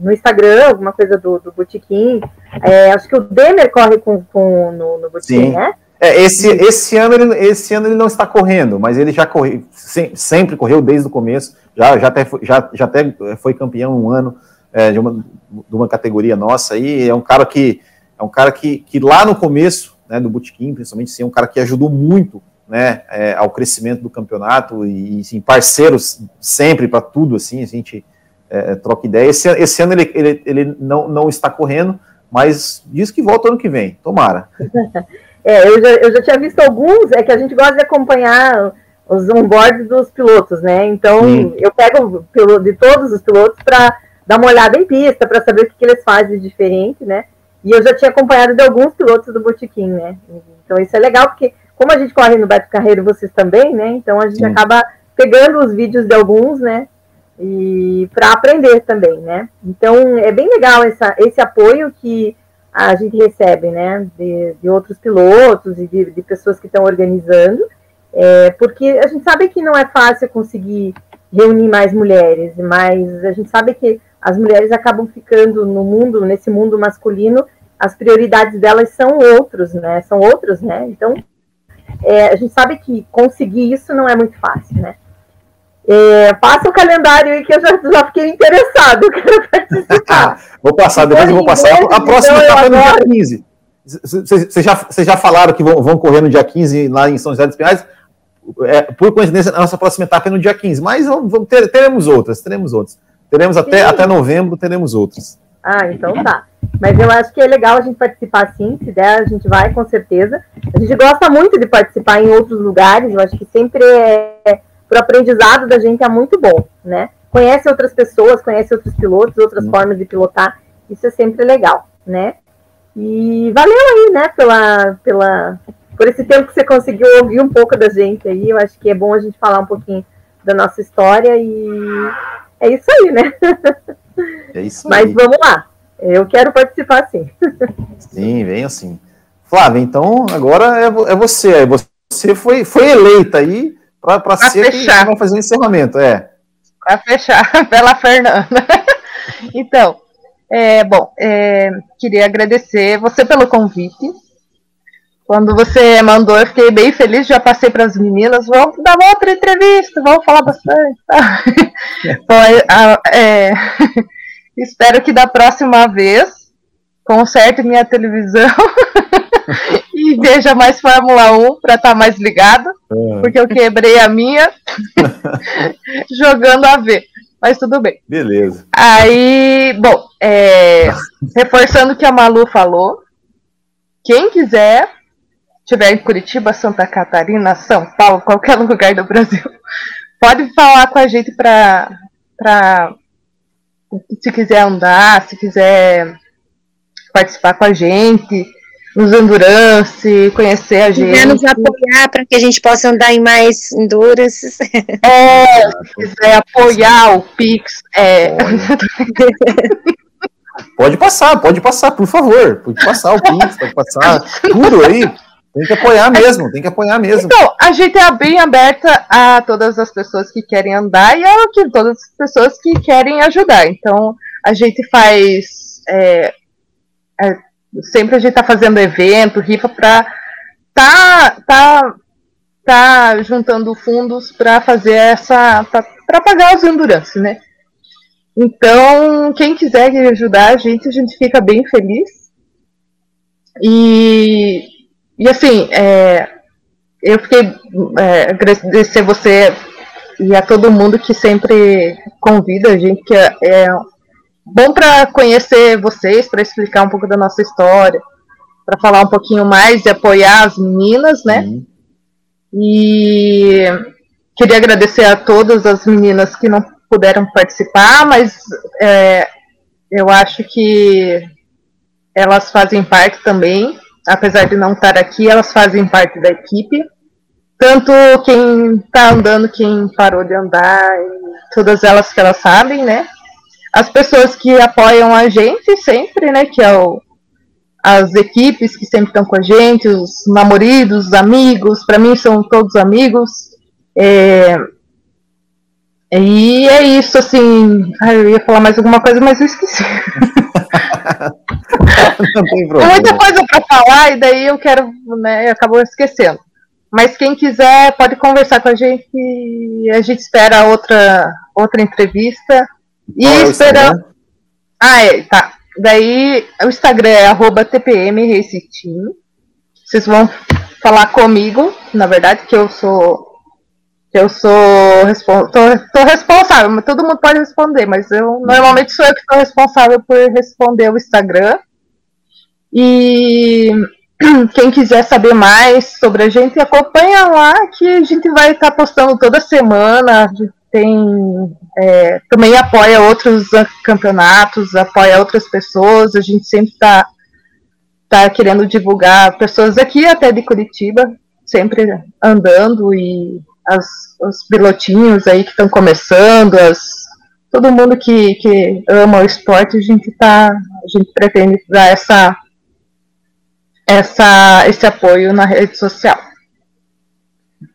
no Instagram, alguma coisa do, do Botequim. É, acho que o Demer corre com, com no, no Botequim, né? É, esse, esse, ano ele, esse ano ele não está correndo, mas ele já correu, sempre correu desde o começo, já, já, até, já, já até foi campeão um ano é, de, uma, de uma categoria nossa aí. É um cara que é um cara que, que lá no começo né, do Botequim, principalmente, sim, é um cara que ajudou muito né, é, ao crescimento do campeonato e, sim, parceiros sempre para tudo, assim, a gente é, troca ideia. Esse, esse ano ele, ele, ele não, não está correndo, mas diz que volta ano que vem, tomara. É, eu já, eu já tinha visto alguns, é que a gente gosta de acompanhar os onboards dos pilotos, né? Então, Sim. eu pego de todos os pilotos para dar uma olhada em pista, para saber o que, que, eles fazem de diferente, né? E eu já tinha acompanhado de alguns pilotos do Botequim, né? Então, isso é legal, porque como a gente corre no Beto Carreiro, vocês também, né? Então, a gente Sim. acaba pegando os vídeos de alguns, né? E para aprender também, né? Então, é bem legal essa, esse apoio que a gente recebe, né, de, de outros pilotos e de, de pessoas que estão organizando, é, porque a gente sabe que não é fácil conseguir reunir mais mulheres, mas a gente sabe que as mulheres acabam ficando no mundo, nesse mundo masculino, as prioridades delas são outros, né, são outros, né, então é, a gente sabe que conseguir isso não é muito fácil, né. É, passa o calendário aí que eu já, já fiquei interessado, quero participar. vou passar, depois eu vou passar. A próxima então, etapa é no dia 15. Vocês já, já falaram que vão, vão correr no dia 15 lá em São José dos Pinhais? É, por coincidência, a nossa próxima etapa é no dia 15, mas vamos, vamos ter, teremos outras, teremos outras. Teremos até, até novembro, teremos outras. Ah, então tá. Mas eu acho que é legal a gente participar sim, se der, a gente vai com certeza. A gente gosta muito de participar em outros lugares, eu acho que sempre é, para o aprendizado da gente é muito bom, né? Conhece outras pessoas, conhece outros pilotos, outras uhum. formas de pilotar, isso é sempre legal, né? E valeu aí, né, pela, pela, por esse tempo que você conseguiu ouvir um pouco da gente aí, eu acho que é bom a gente falar um pouquinho da nossa história e é isso aí, né? É isso aí. Mas vamos lá, eu quero participar sim. Sim, vem assim. Flávia, então agora é, é você, você foi, foi eleita aí para ser fechar. vai fazer o encerramento, é. Para fechar, pela Fernanda. então, é, bom, é, queria agradecer você pelo convite. Quando você mandou, eu fiquei bem feliz, já passei para as meninas, vamos dar uma outra entrevista, vamos falar bastante. Tá? É, espero que da próxima vez conserte minha televisão e veja mais Fórmula 1 para estar tá mais ligado, uhum. porque eu quebrei a minha jogando a V. Mas tudo bem. Beleza. Aí, bom, é, reforçando o que a Malu falou, quem quiser, tiver em Curitiba, Santa Catarina, São Paulo, qualquer lugar do Brasil, pode falar com a gente para se quiser andar, se quiser participar com a gente nos endurance, conhecer a gente. nos apoiar para que a gente possa andar em mais endurance. É, se quiser apoiar o Pix. É. Pode passar, pode passar, por favor. Pode passar o Pix, pode passar tudo aí. Tem que apoiar mesmo, tem que apoiar mesmo. Então, a gente é bem aberta a todas as pessoas que querem andar e a todas as pessoas que querem ajudar. Então, a gente faz. É, é, sempre a gente está fazendo evento, rifa para tá tá tá juntando fundos para fazer essa para pagar os endurance, né? Então, quem quiser ajudar a gente, a gente fica bem feliz. E, e assim, é, eu fiquei é, agradecer você e a todo mundo que sempre convida a gente, que é, é bom para conhecer vocês, para explicar um pouco da nossa história, para falar um pouquinho mais e apoiar as meninas, né? Uhum. E queria agradecer a todas as meninas que não puderam participar, mas é, eu acho que elas fazem parte também, apesar de não estar aqui, elas fazem parte da equipe. Tanto quem está andando, quem parou de andar, todas elas que elas sabem, né? as pessoas que apoiam a gente sempre, né? Que é o, as equipes que sempre estão com a gente, os namoridos, os amigos, para mim são todos amigos. É, E é isso, assim. Eu ia falar mais alguma coisa, mas eu esqueci. Não tem problema. muita coisa para falar e daí eu quero, né, eu acabo esquecendo. Mas quem quiser pode conversar com a gente e a gente espera outra outra entrevista. E Qual é esperamos. Ah, é, tá. Daí o Instagram é arroba TPM Race Team. Vocês vão falar comigo, na verdade, que eu sou. que Eu sou respon tô, tô responsável, todo mundo pode responder, mas eu normalmente sou eu que sou responsável por responder o Instagram. E quem quiser saber mais sobre a gente, acompanha lá que a gente vai estar postando toda semana. Tem é, também apoia outros campeonatos, apoia outras pessoas. A gente sempre está tá querendo divulgar pessoas aqui até de Curitiba, sempre andando e as, os pilotinhos aí que estão começando, as, todo mundo que, que ama o esporte, a gente tá, a gente pretende dar essa essa, esse apoio na rede social.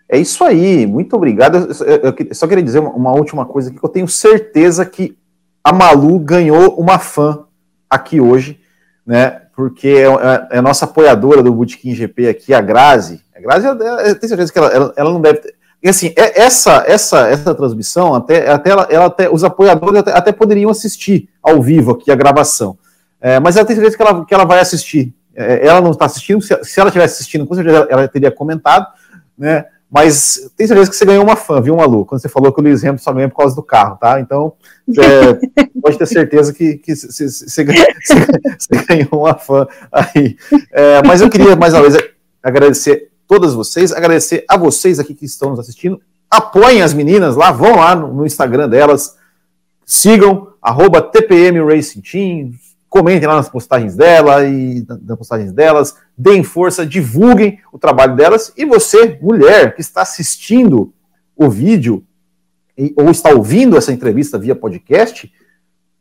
É isso aí, muito obrigado. Eu, eu- eu só queria dizer uma, última coisa aqui, que eu tenho certeza que a Malu ganhou uma fã aqui hoje, né? Porque é, é- é nossa apoiadora do Bootkin GP aqui, a Grazi. A Grazi, eu, eu tenho certeza que ela, ela, ela não deve ter. E assim, é- essa, essa, essa transmissão, até, até, ela, ela até os apoiadores até, até poderiam assistir ao vivo aqui a gravação. É, mas ela tem certeza que ela, que ela vai assistir. É, ela não está assistindo, se, ela estivesse assistindo, com certeza ela, teria comentado, né? Mas tem certeza que você ganhou uma fã, viu, Malu? Quando você falou que o Lewis Hamilton só ganha por causa do carro, tá? Então, é, pode ter certeza que, que você, você ganhou- você ganhou uma fã aí. É, mas eu queria, mais uma vez, agradecer todas vocês, agradecer a vocês aqui que estão nos assistindo. Apoiem as meninas lá, vão lá no, no Instagram delas, sigam, arroba TPM Racing Team, comentem lá nas postagens dela e na- nas postagens delas, deem força, divulguem o trabalho delas. E você, mulher, que está assistindo o vídeo e- ou está ouvindo essa entrevista via podcast,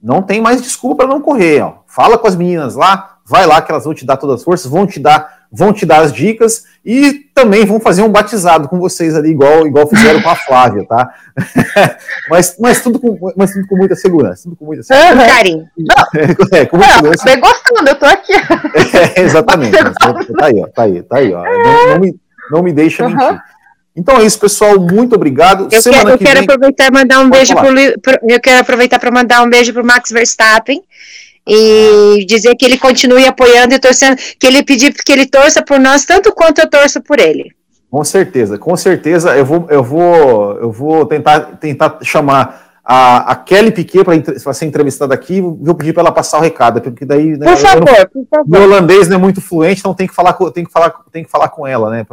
não tem mais desculpa para não correr. Ó. Fala com as meninas lá, vai lá que elas vão te dar todas as forças, vão te dar, vão te dar as dicas e também vão fazer um batizado com vocês ali, igual, igual fizeram com a Flávia, tá? mas, mas, tudo com, mas tudo com muita segurança. Tudo com muita segurança. Com carinho. É, com muita É, segurança. acabei gostando, eu tô aqui. É, exatamente. Tá aí, ó, tá aí, tá aí, ó. Não, não me, não me deixa Uhum. mentir. Então é isso, pessoal. Muito obrigado. Eu Semana quero, eu que quero vem. aproveitar e mandar um beijo pro- eu quero aproveitar para mandar um beijo pro Max Verstappen e dizer que ele continue apoiando e torcendo, que ele pedir que ele torça por nós tanto quanto eu torço por ele. Com certeza, com certeza. Eu vou, eu vou, eu vou tentar, tentar chamar a, a Kelly Piquet para ser entrevistada aqui. Vou pedir para ela passar o recado, porque daí né, Por eu não- favor, por meu favor. holandês não é muito fluente, então tem que falar, com- tem que falar, tem que falar com ela, né?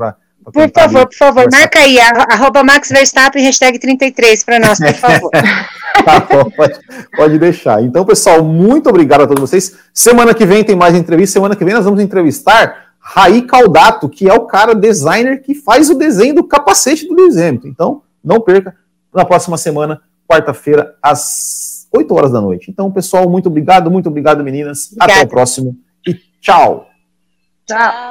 Por favor, por favor, marca aí, arroba Max Verstappen, hashtag 33 para nós, por favor. Tá bom, pode, pode deixar. Então, pessoal, muito obrigado a todos vocês. Semana que vem tem mais entrevista. Semana que vem nós vamos entrevistar Raí Caldato, que é o cara designer que faz o desenho do capacete do Lewis Hamilton. Então, não perca na próxima semana, quarta-feira, às 8 horas da noite. Então, pessoal, muito obrigado, muito obrigado, meninas. Até Obrigada. o próximo e tchau. Tchau.